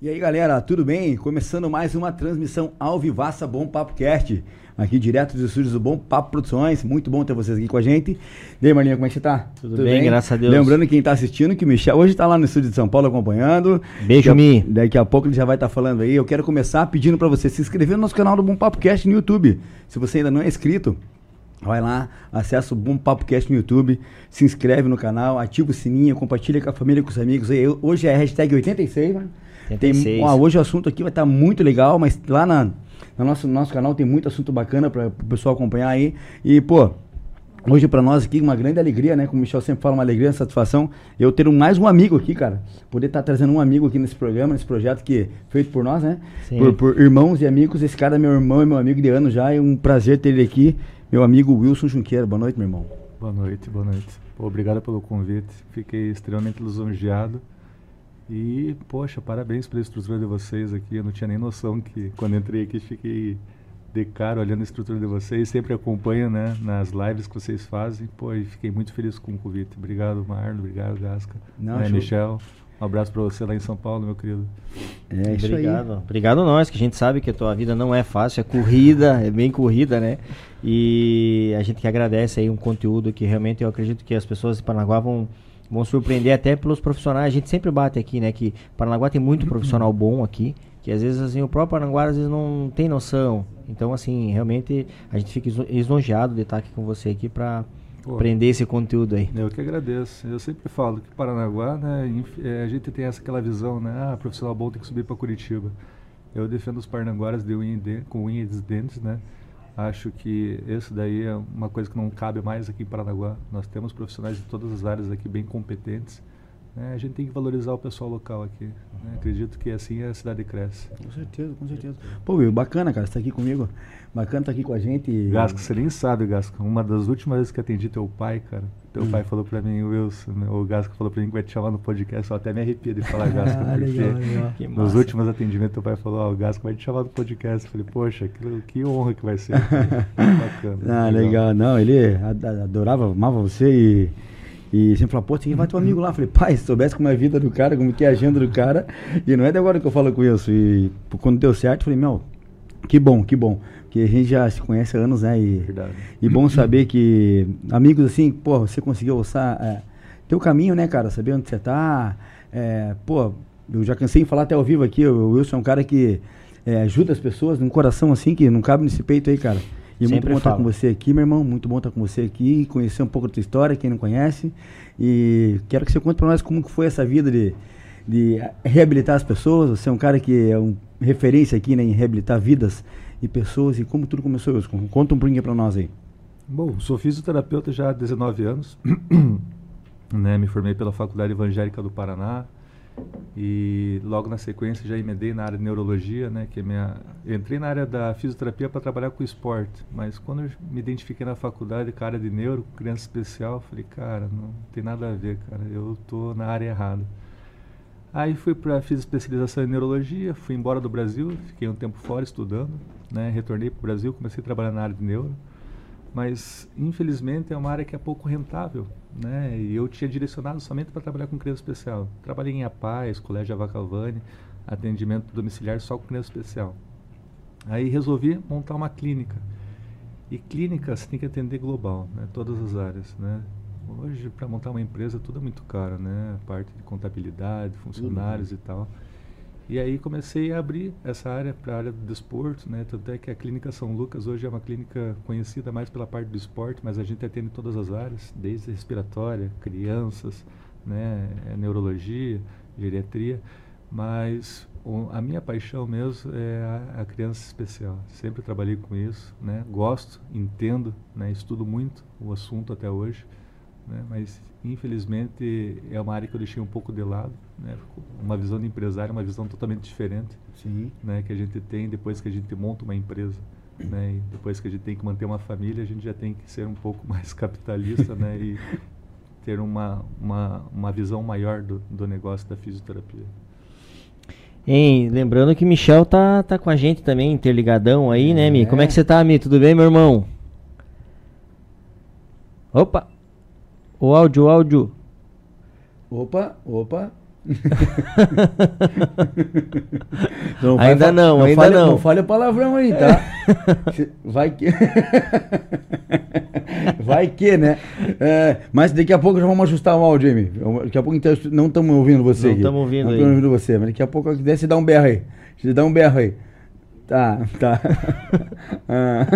E aí galera, tudo bem? Começando mais uma transmissão ao Vivaça Bom Papo Cast, aqui direto dos estúdios do Bom Papo Produções. Muito bom ter vocês aqui com a gente. E aí, Marlinha, como é que você tá? Tudo, Tudo bem, bem, graças a Deus. Lembrando quem tá assistindo que o Michel hoje tá lá no estúdio de São Paulo acompanhando. Beijo, Mi. Daqui a pouco ele já vai estar tá falando aí. Eu quero começar pedindo para você se inscrever no nosso canal do Bom Papo Cast no YouTube. Se você ainda não é inscrito, Vai lá, acessa o Bom Papo Cast no YouTube, se inscreve no canal, ativa o sininho, compartilha com a família, com os amigos. Hoje é a hashtag 86, né? Tem, ó, hoje o assunto aqui vai estar tá muito legal, mas lá na, no nosso, nosso canal tem muito assunto bacana para o pessoal acompanhar aí. E, pô, Hoje para nós aqui uma grande alegria, né? Como o Michel sempre fala, uma alegria, uma satisfação. Eu ter mais um amigo aqui, cara. Poder estar tá trazendo um amigo aqui nesse programa, nesse projeto que é feito por nós, né? Por, por, irmãos e amigos. Esse cara é meu irmão e meu amigo de ano já. É um prazer ter ele aqui. Meu amigo Wilson Junqueira. Boa noite, meu irmão. Boa noite, boa noite. Pô, obrigado pelo convite. Fiquei extremamente lisonjeado. E, poxa, parabéns pela estrutura de vocês aqui. Eu não tinha nem noção que quando entrei aqui fiquei de cara olhando a estrutura de vocês. Sempre acompanho, né, nas lives que vocês fazem. Pô, e fiquei muito feliz com o convite. Obrigado, Marlon. Obrigado, Gasca. Não, né, Michel. Um abraço para você lá em São Paulo, meu querido. É, isso Obrigado. Aí. Obrigado nós, que a gente sabe que a tua vida não é fácil, é corrida, é bem corrida, né? E a gente que agradece aí um conteúdo que realmente eu acredito que as pessoas de Paranaguá vão vão surpreender até pelos profissionais. A gente sempre bate aqui, né? Que Paranaguá tem muito profissional bom aqui, que às vezes assim, o próprio Paranaguá às vezes não tem noção. Então, assim, realmente a gente fica lisonjeado de estar aqui com você aqui para aprender esse conteúdo aí. Eu que agradeço. Eu sempre falo que Paranaguá, né, é, a gente tem essa aquela visão, né? Ah, profissional bom tem que subir para Curitiba. Eu defendo os paranaguaras de unha de, com unha e dentes, né? Acho que isso daí é uma coisa que não cabe mais aqui em Paranaguá. Nós temos profissionais de todas as áreas aqui bem competentes. Né? A gente tem que valorizar o pessoal local aqui. Né? Acredito que assim a cidade cresce. Com certeza, com certeza. Pô, Will, bacana, cara, você tá aqui comigo. Bacana estar tá aqui com a gente. Gasco, você nem sabe, Gasco. Uma das últimas vezes que atendi teu pai, cara, teu hum. pai falou pra mim, Wilson, né? o Gasco falou pra mim que vai te chamar no podcast. Eu até me arrepio de falar Gasco. ah, legal, legal. Nos últimos atendimentos, teu pai falou, ó, oh, o Gasco vai te chamar no podcast. Eu falei, poxa, que, que honra que vai ser. bacana. Ah, legal. legal. Não, ele adorava, amava você e. E sempre falava, pô, tem que vai teu amigo lá. Eu falei, pai, se soubesse como é a vida do cara, como que é a agenda do cara. E não é de agora que eu falo com isso. E quando deu certo, eu falei, meu, que bom, que bom. Porque a gente já se conhece há anos, né? E, Verdade. e bom saber que amigos assim, pô, você conseguiu alçar é, teu caminho, né, cara? Saber onde você tá. É, pô, eu já cansei de falar até ao vivo aqui, o Wilson é um cara que é, ajuda as pessoas num coração assim que não cabe nesse peito aí, cara. E Sempre muito bom estar com você aqui, meu irmão. Muito bom estar com você aqui, conhecer um pouco da tua história, quem não conhece. E quero que você conte para nós como que foi essa vida de, de reabilitar as pessoas. Você é um cara que é um referência aqui né, em reabilitar vidas e pessoas e como tudo começou, Wilson. Conta um pouquinho para nós aí. Bom, sou fisioterapeuta já há 19 anos. né, me formei pela Faculdade Evangélica do Paraná e logo na sequência já emendei na área de neurologia, né, que é minha entrei na área da fisioterapia para trabalhar com esporte, mas quando eu me identifiquei na faculdade com a área de neuro, criança especial, falei, cara, não tem nada a ver, cara, eu tô na área errada. Aí fui para fiz especialização em neurologia, fui embora do Brasil, fiquei um tempo fora estudando, né? Retornei para o Brasil, comecei a trabalhar na área de neuro, mas infelizmente é uma área que é pouco rentável, né? E eu tinha direcionado somente para trabalhar com criança especial. Trabalhei em Apaz, Colégio Avacalvani, atendimento domiciliar só com criança especial. Aí resolvi montar uma clínica. E clínica você tem que atender global, né? Todas as áreas, né? Hoje, para montar uma empresa, tudo é muito caro, né? A parte de contabilidade, funcionários uhum. e tal. E aí comecei a abrir essa área para a área do desporto, né? Tanto é que a Clínica São Lucas hoje é uma clínica conhecida mais pela parte do esporte, mas a gente atende todas as áreas, desde respiratória, crianças, né? É neurologia, geriatria. Mas o, a minha paixão mesmo é a, a, criança especial. Sempre trabalhei com isso, né? Gosto, entendo, né? Estudo muito o assunto até hoje né? mas infelizmente é uma área que eu deixei um pouco de lado, né? uma visão de empresário, uma visão totalmente diferente Sim. Né? que a gente tem depois que a gente monta uma empresa. Né? E depois que a gente tem que manter uma família, a gente já tem que ser um pouco mais capitalista né? e ter uma, uma, uma visão maior do, do negócio da fisioterapia. Hein, lembrando que Michel tá, tá com a gente também, interligadão aí, né, Mi? Como é que você tá, Mi? Tudo bem, meu irmão? Opa! O áudio, o áudio. Opa, opa. não ainda não, não ainda fale, não. Não fale palavrão aí, tá? Vai que. Vai que, né? É, mas daqui a pouco já vamos ajustar o áudio, Jamie. Daqui a pouco então, não estamos ouvindo você. Não estamos ouvindo não aí. Não ouvindo você, mas daqui a pouco se dá um berro aí. Se dá um berro aí. Tá, tá. ah.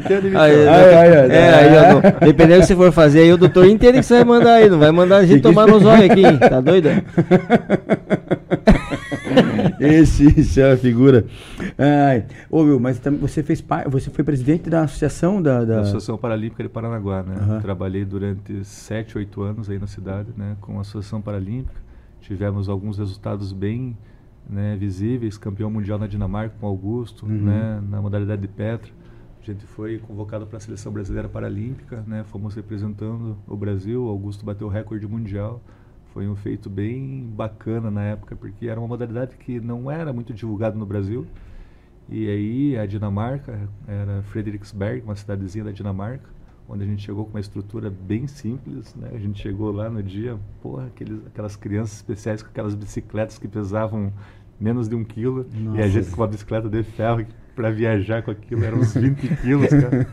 Que aí, aí, é, aí, ó, dependendo do que você for fazer, aí o doutor entende que você vai mandar aí, não vai mandar a gente tomar nos olhos aqui, tá doido? Esse, esse é a figura. Ai, ô, meu, mas você fez você foi presidente da associação da, da... da Associação Paralímpica de Paranaguá, né? Uhum. Trabalhei durante 7, 8 anos aí na cidade, né, com a Associação Paralímpica. Tivemos alguns resultados bem né, visíveis, campeão mundial na Dinamarca com Augusto, uhum. né, na modalidade de Petra. Gente foi convocado para a seleção brasileira paralímpica, né, fomos representando o Brasil. Augusto bateu o recorde mundial. Foi um feito bem bacana na época, porque era uma modalidade que não era muito divulgada no Brasil. E aí a Dinamarca era Frederiksberg, uma cidadezinha da Dinamarca, onde a gente chegou com uma estrutura bem simples, né? A gente chegou lá no dia, porra, aqueles, aquelas crianças especiais com aquelas bicicletas que pesavam menos de um quilo. Nossa. E a gente com uma bicicleta de ferro para viajar com aquilo, eram uns 20 quilos, cara.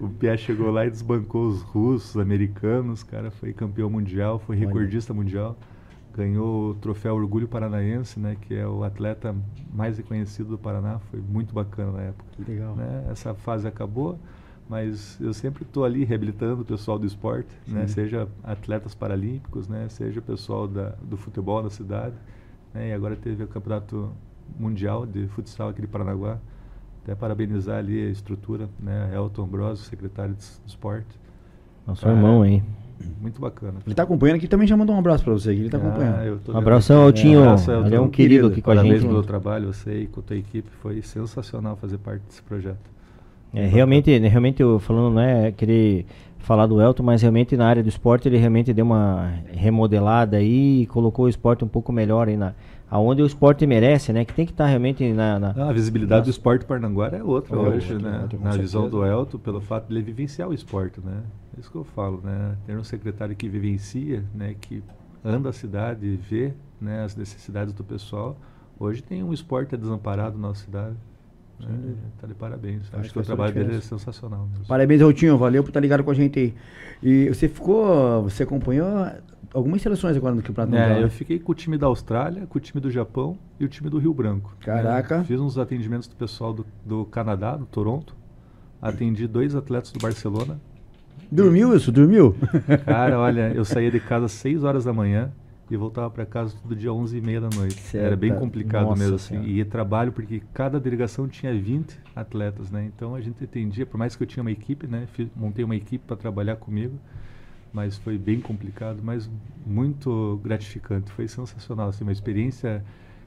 O Pia chegou lá e desbancou os russos, americanos, cara, foi campeão mundial, foi recordista mundial. Ganhou o troféu Orgulho Paranaense, né, que é o atleta mais reconhecido do Paraná, foi muito bacana na época. Legal. Né? Essa fase acabou, mas eu sempre estou ali reabilitando o pessoal do esporte, né, seja atletas paralímpicos, né, seja o pessoal da, do futebol da cidade. Né? E agora teve o campeonato mundial de futsal aqui de Paranaguá. Até parabenizar ali a estrutura, né? Elton Bros, secretário de esporte. Nosso irmão aí. Muito bacana. Ele está acompanhando aqui também já mandou um abraço para você. Ele está ah, acompanhando. Um abração, Altinho. É, um abraço, Ele é um querido, aqui com a gente. Parabéns pelo trabalho, você e com a tua equipe. Foi sensacional fazer parte desse projeto. É, realmente, realmente eu falando, não é querer falar do Elton, mas realmente na área do esporte ele realmente deu uma remodelada aí e colocou o esporte um pouco melhor aí na aonde o esporte merece, né? Que tem que estar tá realmente na, na não, a visibilidade na... do esporte Parnanguara é outra é hoje, outra, né? na visão do Elton, pelo fato de ele vivenciar o esporte, né? É isso que eu falo, né? Ter um secretário que vivencia, né? Que anda a cidade e vê, né? As necessidades do pessoal. Hoje tem um esporte desamparado na nossa cidade. Né? Tá de parabéns. Acho, Acho que o trabalho dele é sensacional. Mesmo. Parabéns, Routinho. Valeu por estar ligado com a gente aí. E você ficou. Você acompanhou algumas seleções agora no Campeonato é, Mundial? Eu fiquei com o time da Austrália, com o time do Japão e o time do Rio Branco. Caraca. Né? Fiz uns atendimentos do pessoal do, do Canadá, do Toronto. Atendi dois atletas do Barcelona. Dormiu isso? Dormiu? Cara, olha, eu saía de casa às 6 horas da manhã e voltava para casa todo dia 11 e meia da noite. Certo. Era bem complicado Nossa mesmo assim. E trabalho porque cada delegação tinha 20 atletas, né? Então a gente atendia, por mais que eu tinha uma equipe, né? Montei uma equipe para trabalhar comigo, mas foi bem complicado, mas muito gratificante. Foi sensacional, assim, uma experiência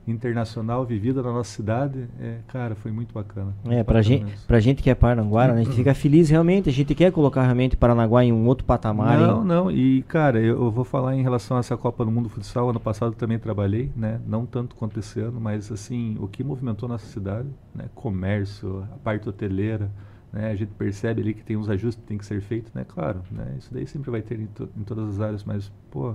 internacional vivida na nossa cidade, é, cara, foi muito bacana. É, pra gente, pra gente que é Paranaguara, né, a gente fica feliz realmente, a gente quer colocar realmente Paranaguá em um outro patamar. Não, hein? não, e cara, eu, eu, vou falar em relação a essa Copa do Mundo Futsal, ano passado também trabalhei, né, não tanto quanto esse ano, mas assim, o que movimentou nossa cidade, né, comércio, a parte hoteleira, né, a gente percebe ali que tem uns ajustes que tem que ser feitos, né, claro, né, isso daí sempre vai ter em, to, em todas as áreas, mas, pô,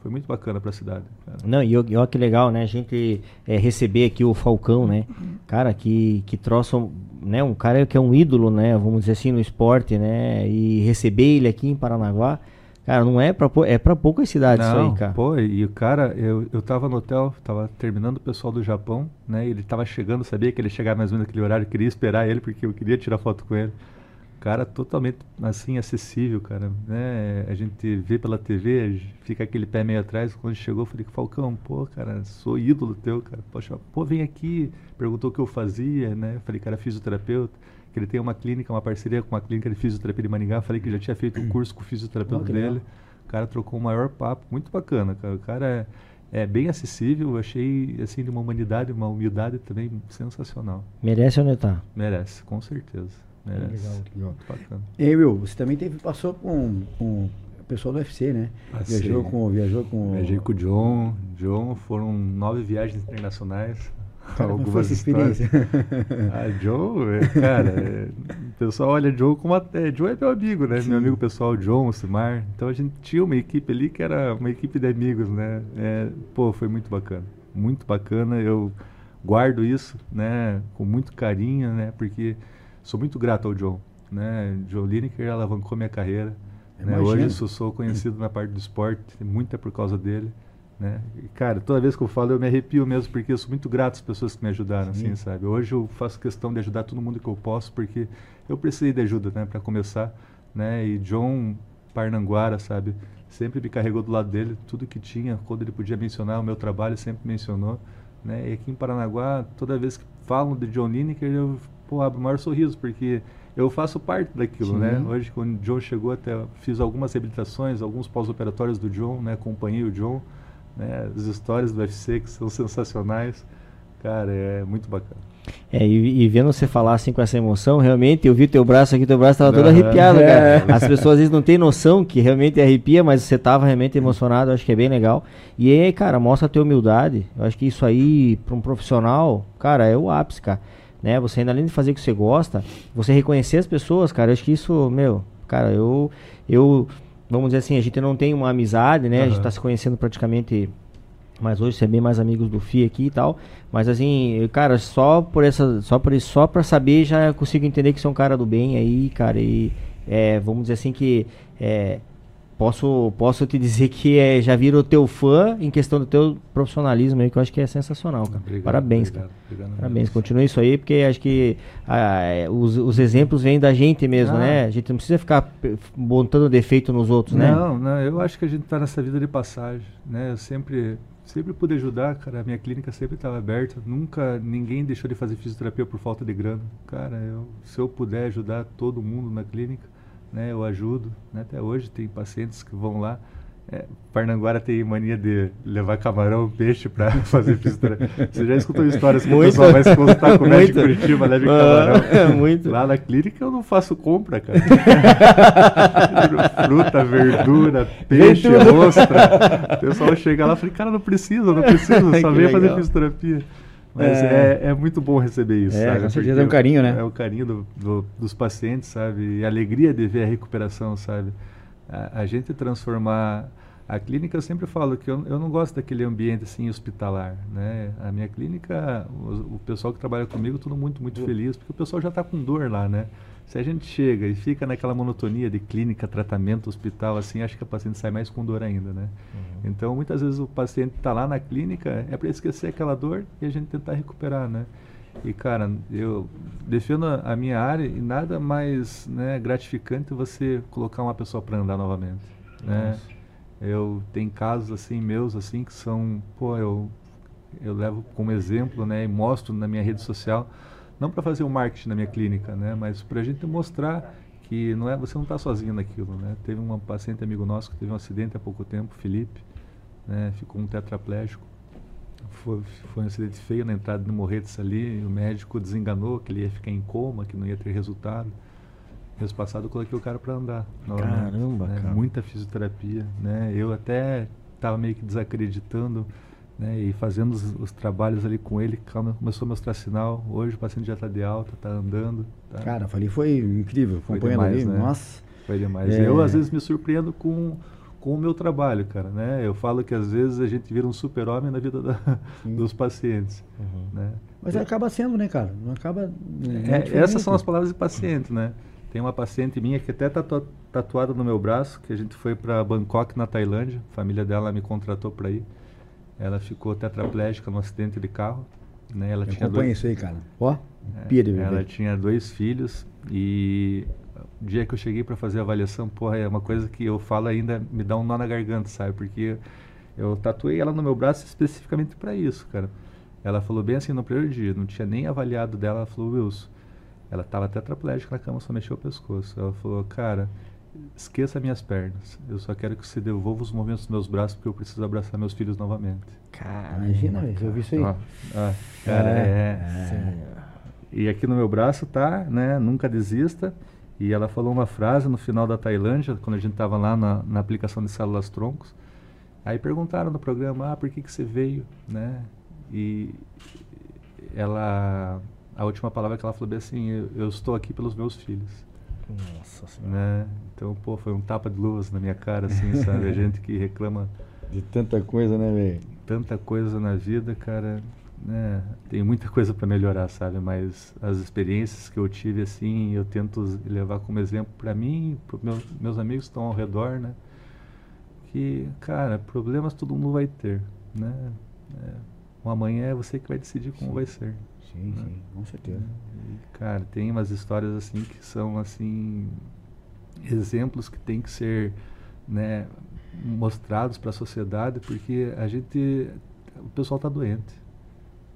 foi muito bacana para a cidade. Cara. Não, e olha que legal, né? A gente é, receber aqui o Falcão, né? Cara, que, que troço, né? Um cara que é um ídolo, né? Vamos dizer assim, no esporte, né? E receber ele aqui em Paranaguá, cara, não é para é para poucas cidades não, isso aí, cara. Pô, e o cara, eu, eu tava no hotel, tava terminando o pessoal do Japão, né? Ele tava chegando, sabia que ele ia chegar mais ou menos naquele horário, eu queria esperar ele porque eu queria tirar foto com ele cara totalmente assim acessível, cara, né? A gente vê pela TV, fica aquele pé meio atrás. Quando chegou, eu falei Falcão, pô, cara, sou ídolo teu, cara. Poxa, pô, vem aqui. Perguntou o que eu fazia, né? Eu falei, cara, fisioterapeuta. Que ele tem uma clínica, uma parceria com uma clínica de fisioterapia de Maringá. Falei que já tinha feito um curso com o fisioterapeuta oh, dele. O cara trocou o maior papo, muito bacana, cara. O cara é, é bem acessível. Eu achei assim de uma humanidade, uma humildade também sensacional. Merece onde tá? Merece, com certeza. É, legal, legal. Bacana. E Will, você também teve, passou com, com o pessoal do UFC, né? Passei. Viajou com. Viajou com. Viajei com o John. John foram nove viagens internacionais. Cara, algumas foi essa experiência? ah, John, é, cara, é, pessoal olha John como até. John é meu amigo, né? Sim. Meu amigo pessoal, John, Simar. Então a gente tinha uma equipe ali que era uma equipe de amigos, né? É, pô, foi muito bacana. Muito bacana. Eu guardo isso, né? Com muito carinho, né? Porque sou muito grato ao John, né? John Lineker alavancou minha carreira. Né? Hoje eu sou conhecido na parte do esporte, muita por causa dele. Né? E, cara, toda vez que eu falo eu me arrepio mesmo, porque eu sou muito grato às pessoas que me ajudaram, Sim. assim, sabe? Hoje eu faço questão de ajudar todo mundo que eu posso, porque eu precisei de ajuda, né, para começar, né? E John Parnanguara, sabe? Sempre me carregou do lado dele, tudo que tinha, quando ele podia mencionar o meu trabalho, sempre mencionou, né? E aqui em Paranaguá, toda vez que falam de John Lineker, eu pô, abro o maior sorriso, porque eu faço parte daquilo, né? Sim. né? Hoje, quando o John chegou, até fiz algumas reabilitações, alguns pós-operatórios do John, né? Acompanhei o John, né? As histórias do UFC que são sensacionais. Cara, é muito bacana. É, e, e, vendo você falar assim com essa emoção, realmente eu vi teu braço aqui, teu braço tava todo arrepiado, cara. As pessoas às vezes não têm noção que realmente arrepia, mas você tava realmente emocionado, acho que é bem legal. E aí, cara, mostra a tua humildade. Eu acho que isso aí, para um profissional, cara, é o ápice, cara. Né? Você ainda além de fazer o que você gosta, você reconhecer as pessoas, cara, eu acho que isso, meu, cara, eu eu vamos dizer assim, a gente não tem uma amizade, né? Uhum. A gente tá se conhecendo praticamente mas hoje você é bem mais amigos do FI aqui e tal. Mas assim, cara, só por essa. Só por isso, só pra saber já consigo entender que você é um cara do bem aí, cara. E é, vamos dizer assim que é, posso, posso te dizer que é, já viro teu fã em questão do teu profissionalismo aí, que eu acho que é sensacional, cara. Obrigado, Parabéns, obrigado, cara. Obrigado, Parabéns, continue isso aí, porque acho que ah, é, os, os exemplos vêm da gente mesmo, ah. né? A gente não precisa ficar montando defeito nos outros, não, né? Não, não, eu acho que a gente está nessa vida de passagem, né? Eu sempre, sempre pude ajudar, cara. A minha clínica sempre estava aberta, nunca ninguém deixou de fazer fisioterapia por falta de grana. Cara, eu, se eu puder ajudar todo mundo na clínica, né, eu ajudo. Né, até hoje tem pacientes que vão lá. É, Parnanguara tem mania de levar camarão, peixe para fazer fisioterapia. Você já escutou histórias que muito. o pessoal vai se consultar com o médico Curitiba, leva camarão. É, muito. Lá na clínica eu não faço compra, cara. Fruta, verdura, peixe, ostra. O pessoal chega lá e fala, cara, não precisa, não precisa, só vem fazer fisioterapia. Mas é, é, é, muito bom receber isso, é, sabe? Com certeza é um carinho, né? É o carinho do, do, dos pacientes, sabe? E a alegria de ver a recuperação, sabe? A, a, gente transformar... A clínica, eu sempre falo que eu, eu não gosto daquele ambiente assim hospitalar, né? A minha clínica, o, o pessoal que trabalha comigo, tudo muito, muito feliz, porque o pessoal já está com dor lá, né? Se a gente chega e fica naquela monotonia de clínica, tratamento, hospital, assim, acho que a paciente sai mais com dor ainda, né? Uhum. Então, muitas vezes o paciente está lá na clínica, é para esquecer aquela dor e a gente tentar recuperar, né? E, cara, eu defendo a minha área e nada mais né, gratificante você colocar uma pessoa para andar novamente, né? Eu tenho casos, assim, meus, assim, que são, pô, eu, eu levo como exemplo, né, e mostro na minha rede social, não para fazer o marketing na minha clínica, né, mas para a gente mostrar que não é, você não está sozinho naquilo, né. Teve um paciente amigo nosso que teve um acidente há pouco tempo, Felipe, né, ficou um tetraplégico, foi, foi um acidente feio na entrada do Morretes ali, o médico desenganou que ele ia ficar em coma, que não ia ter resultado. Mês passado eu coloquei o cara para andar. Caramba, né, cara. Muita fisioterapia, né, eu até estava meio que desacreditando, né, e fazendo os, os, trabalhos ali com ele, começou a mostrar sinal. Hoje o paciente já está de alta, está andando. Tá. Cara, falei, foi incrível, foi demais, ali, né? nossa. Foi demais. É... Eu às vezes me surpreendo com com o meu trabalho, cara, né? Eu falo que às vezes a gente vira um super-homem na vida da, dos pacientes, uhum. né? Mas acaba sendo, né, cara? Não acaba... Não é, essas são as palavras de paciente, né? Tem uma paciente minha que até está tatuada no meu braço, que a gente foi para Bangkok, na Tailândia. A família dela me contratou para ir. Ela ficou tetraplégica no acidente de carro. Né? Ela Eu tinha dois... isso aí, cara. Ó, é, Ela tinha dois filhos e o dia que eu cheguei para fazer a avaliação, porra, é uma coisa que eu falo ainda me dá um nó na garganta, sabe? Porque eu tatuei ela no meu braço especificamente para isso, cara. Ela falou bem assim no primeiro dia, não tinha nem avaliado dela, ela falou, Wilson, ela estava tetraplégica na cama, só mexeu o pescoço. Ela falou, cara, esqueça minhas pernas. Eu só quero que você devolva os movimentos dos meus braços porque eu preciso abraçar meus filhos novamente. Cara, imagina, eu vi isso aí. Ó, ó, cara, é. é, é. E aqui no meu braço tá, né? Nunca desista. E ela falou uma frase no final da Tailândia, quando a gente estava lá na, na, aplicação de células troncos. Aí perguntaram no programa, ah, por que, que você veio, né? E ela a última palavra que ela falou bem assim, eu, eu estou aqui pelos meus filhos. Nossa senhora. Né? Então, pô, foi um tapa de luvas na minha cara, assim, sabe? A gente que reclama de tanta coisa, né, velho? Tanta coisa na vida, cara. Né? Tem muita coisa para melhorar, sabe? Mas as experiências que eu tive, assim, eu tento levar como exemplo para mim, para meus, meus amigos que estão ao redor, né? Que, cara, problemas todo mundo vai ter, né? É, o amanhã é você que vai decidir como sim. vai ser. Sim, né? sim, com certeza. E, cara, tem umas histórias assim que são assim exemplos que tem que ser, né, mostrados para a sociedade, porque a gente, o pessoal está doente,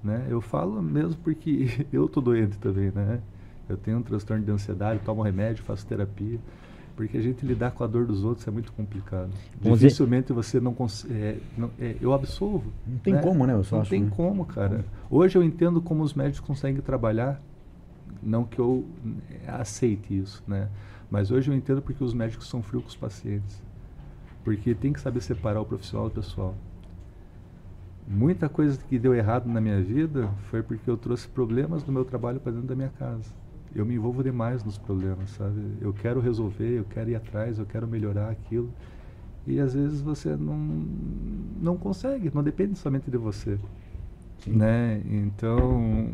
né? Eu falo mesmo porque eu tô doente também, né? Eu tenho um transtorno de ansiedade, tomo remédio, faço terapia, porque a gente lidar com a dor dos outros é muito complicado. Vamos Dificilmente dizer... você não consegue, é, é, eu absolvo. Não tem né? como, né? Eu só não acho, tem né? como, cara. Hoje eu entendo como os médicos conseguem trabalhar, não que eu é, aceite isso, né? Mas hoje eu entendo porque os médicos são frios com os pacientes. Porque tem que saber separar o profissional do pessoal. Muita coisa que deu errado na minha vida foi porque eu trouxe problemas do meu trabalho para dentro da minha casa. Eu me envolvo demais nos problemas, sabe? Eu quero resolver, eu quero ir atrás, eu quero melhorar aquilo. E às vezes você não, não consegue, não depende somente de você. Sim. Né? Então,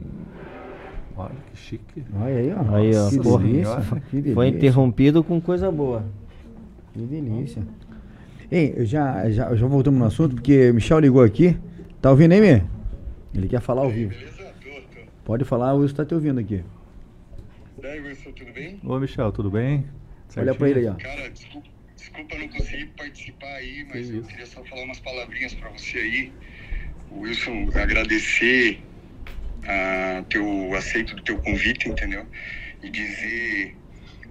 olha que chique. Olha aí, ó. Aí, ó. Que, porra, delícia, que delícia. Foi interrompido com coisa boa. Que delícia. Ei, já, já, já voltamos no assunto, porque Michel ligou aqui. Tá ouvindo aí, Mê? Ele quer falar ao vivo. Pode falar, o Wilson tá te ouvindo aqui. Daí, Wilson, tudo bem? Ô, Michel, tudo bem? Certinho? Olha pra ele aí, ó. Cara, desculpa, desculpa não conseguir participar aí, mas que eu isso? queria só falar umas palavrinhas pra você aí. Wilson, agradecer a teu aceito do teu convite, entendeu? E dizer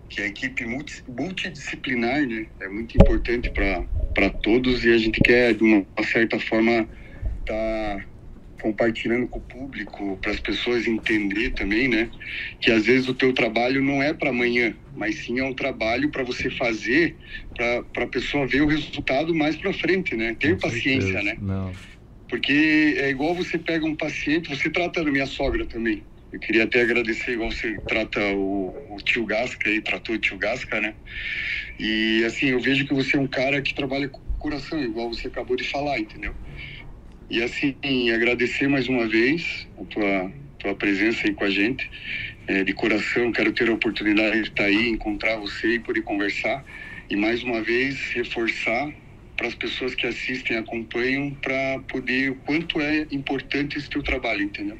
que a equipe multi, multidisciplinar né, é muito importante para todos e a gente quer, de uma certa forma, tá compartilhando com o público para as pessoas entender também, né, que às vezes o teu trabalho não é para amanhã, mas sim é um trabalho para você fazer para a pessoa ver o resultado mais para frente, né? Ter com paciência, certeza. né? Não. Porque é igual você pega um paciente, você trata da minha sogra também. Eu queria até agradecer, igual você trata o, o tio Gasca aí, tratou o tio Gasca, né? E assim, eu vejo que você é um cara que trabalha com coração, igual você acabou de falar, entendeu? E assim, agradecer mais uma vez a tua, tua presença aí com a gente. É, de coração, quero ter a oportunidade de estar aí, encontrar você e poder conversar. E mais uma vez, reforçar para as pessoas que assistem acompanham para poder o quanto é importante esse teu trabalho, entendeu?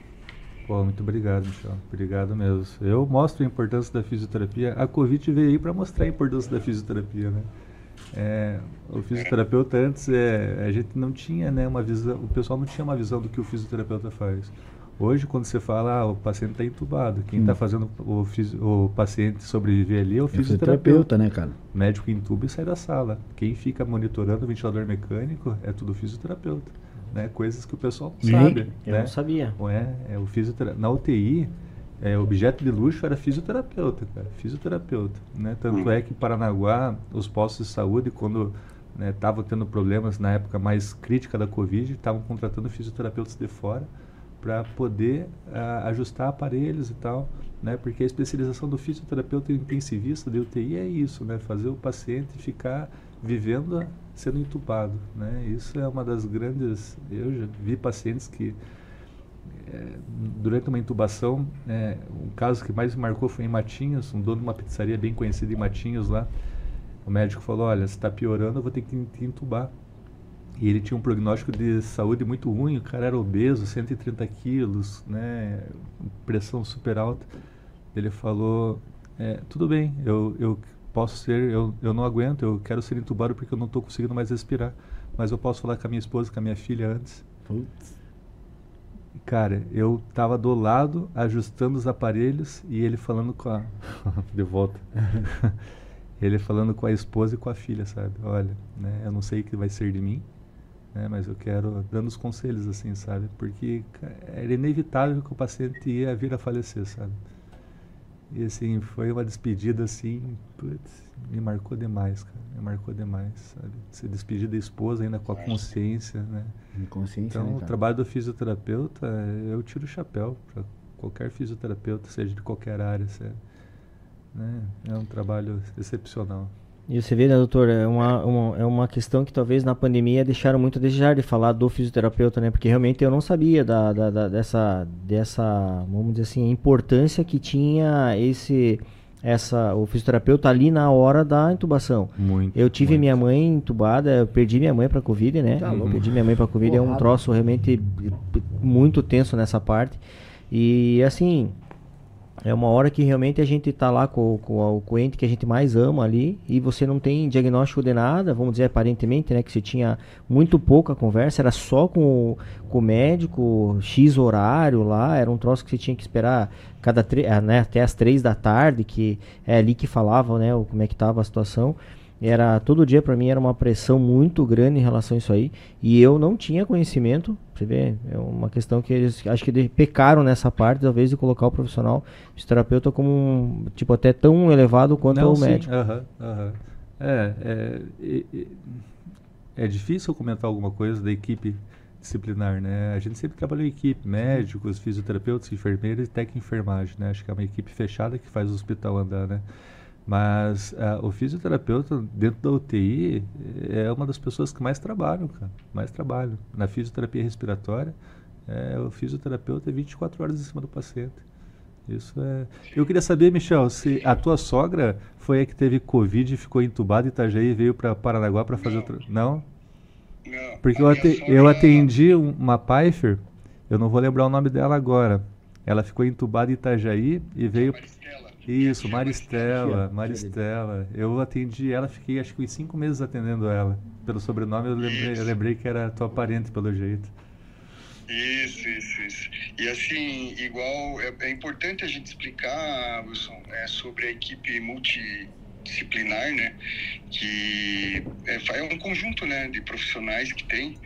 Pô, muito obrigado, Michel. Obrigado mesmo. Eu mostro a importância da fisioterapia. A Covid veio aí para mostrar a importância da fisioterapia, né? É, o fisioterapeuta antes é, a gente não tinha né, uma visão, o pessoal não tinha uma visão do que o fisioterapeuta faz. Hoje, quando você fala, ah, o paciente está entubado, quem está hum. fazendo o, o, paciente sobreviver ali é o é fisioterapeuta. né, cara? O médico entuba e sai da sala. Quem fica monitorando o ventilador mecânico é tudo fisioterapeuta. Né? Coisas que o pessoal Sim, sabe. Eu né? não sabia. É, é o fisioterapeuta. Na UTI, é, objeto de luxo era fisioterapeuta, cara. Fisioterapeuta. Né? Tanto hum. é que em Paranaguá, os postos de saúde, quando estavam né, tendo problemas na época mais crítica da Covid, estavam contratando fisioterapeutas de fora para poder uh, ajustar aparelhos e tal, né? Porque a especialização do fisioterapeuta intensivista de UTI é isso, né? Fazer o paciente ficar vivendo sendo entubado, né? Isso é uma das grandes. Eu já vi pacientes que durante uma intubação, é, um caso que mais me marcou foi em Matinhos, um dono de uma pizzaria bem conhecida em Matinhos lá. O médico falou: Olha, se está piorando, eu vou ter que te entubar. E ele tinha um prognóstico de saúde muito ruim, o cara era obeso, 130 quilos, né, pressão super alta. Ele falou, é, tudo bem, eu, eu posso ser, eu, eu não aguento, eu quero ser entubado porque eu não estou conseguindo mais respirar. Mas eu posso falar com a minha esposa, com a minha filha antes. Putz. Cara, eu estava do lado, ajustando os aparelhos e ele falando com a... de volta. ele falando com a esposa e com a filha, sabe? Olha, né, eu não sei o que vai ser de mim, né? Mas eu quero dando os conselhos assim, sabe? Porque era inevitável que o paciente ia vir a falecer, sabe? E assim, foi uma despedida assim, putz, me marcou demais, cara. Me marcou demais, sabe? Se despedir da esposa ainda com a consciência, né? Consciência, então, né, o trabalho do fisioterapeuta, eu tiro o chapéu qualquer fisioterapeuta, seja de qualquer área. né? É um trabalho excepcional. E você vê, né, doutor, é uma, uma, é uma questão que talvez na pandemia deixaram muito a desejar de falar do fisioterapeuta, né? Porque realmente eu não sabia da, da, da, dessa, dessa, vamos dizer assim, importância que tinha esse, essa, o fisioterapeuta ali na hora da intubação. Muito. Eu tive muito. minha mãe entubada, eu perdi minha mãe para Covid, né? Tá perdi minha mãe para Covid, Porrada. é um troço realmente muito tenso nessa parte. E assim, é uma hora que realmente a gente está lá com, com, o cliente que a gente mais ama ali e você não tem diagnóstico de nada, vamos dizer aparentemente, né? Que você tinha muito pouca conversa, era só com, com o médico, X horário lá, era um troço que você tinha que esperar cada ah, né, até as três da tarde, que é ali que falavam, né? Como é que estava a situação. Era todo dia para mim era uma pressão muito grande em relação a isso aí e eu não tinha conhecimento. Você vê, é uma questão que eles acho que pecaram nessa parte, talvez de colocar o profissional, o terapeuta como um, tipo até tão elevado quanto não, o médico. Uh -huh, uh -huh. É, é, é, é difícil comentar alguma coisa da equipe disciplinar, né? A gente sempre trabalhou em equipe, médicos, fisioterapeutas, enfermeiros e técnico enfermagem, né? Acho que é uma equipe fechada que faz o hospital andar, né? Mas uh, o fisioterapeuta dentro da UTI é uma das pessoas que mais trabalham, cara. Mais trabalham. Na fisioterapia respiratória, é, o fisioterapeuta é 24 horas em cima do paciente. Isso é. Eu queria saber, Michel, se a tua sogra foi a que teve Covid e ficou entubada em Itajaí e veio para Paranaguá para fazer outra. Não? Não. Porque eu, ate... eu atendi uma Pfeiffer, eu não vou lembrar o nome dela agora. Ela ficou entubada em Itajaí e veio. Maristela. Isso, Maristela, Maristela. Eu atendi ela, fiquei acho que uns cinco meses atendendo ela. Pelo sobrenome eu lembrei, eu lembrei que era tua parente pelo jeito. Isso, isso, isso. E assim, igual, é, é importante a gente explicar, Wilson, é, sobre a equipe multidisciplinar, né? Que é, é um conjunto né, de profissionais que tem,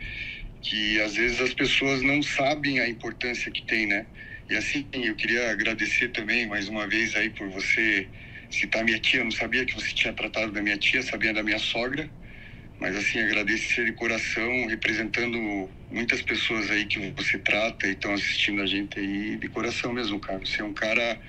que às vezes as pessoas não sabem a importância que tem, né? E assim, eu queria agradecer também mais uma vez aí por você citar minha tia. Eu não sabia que você tinha tratado da minha tia, sabia da minha sogra. Mas assim, agradecer de coração, representando muitas pessoas aí que você trata e estão assistindo a gente aí de coração mesmo, cara. Você é um cara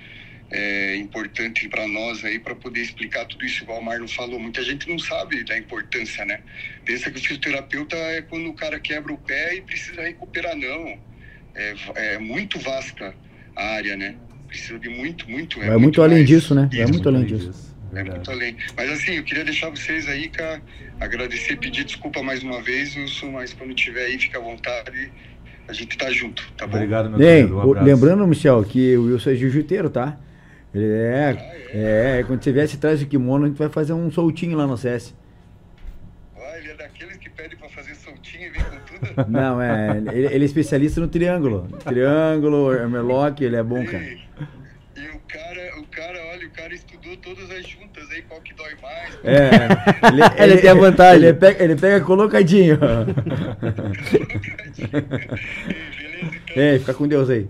é, importante para nós aí para poder explicar tudo isso, igual o Marlon falou. Muita gente não sabe da importância, né? Pensa que o fisioterapeuta é quando o cara quebra o pé e precisa recuperar. Não é, é muito vasta a área, né? Precisa de muito, muito. É, é muito, muito além disso, né? É muito além disso. É muito além. Mas assim, eu queria deixar vocês aí, cara, agradecer, pedir desculpa mais uma vez, Wilson, mas quando tiver aí, fica à vontade. A gente tá junto, tá bom? Obrigado, meu Bem, um lembrando, Michel, que o Wilson é jiu-jiteiro, tá? Ele é, ah, é, é. Quando você vier, se traz o kimono, a gente vai fazer um soltinho lá no CS. Ah, ele é daqueles que pede pra fazer soltinho e vem com? Não, é. Ele, ele é especialista no triângulo. Triângulo, armlock, ele é bom, cara. E o cara, o cara, olha, o cara estudou todas as juntas aí, qual que dói mais. É, ele, ele, ele tem a vantagem. Ele pega, ele pega colocadinho. colocadinho. Beleza, então. Ei, fica com Deus aí.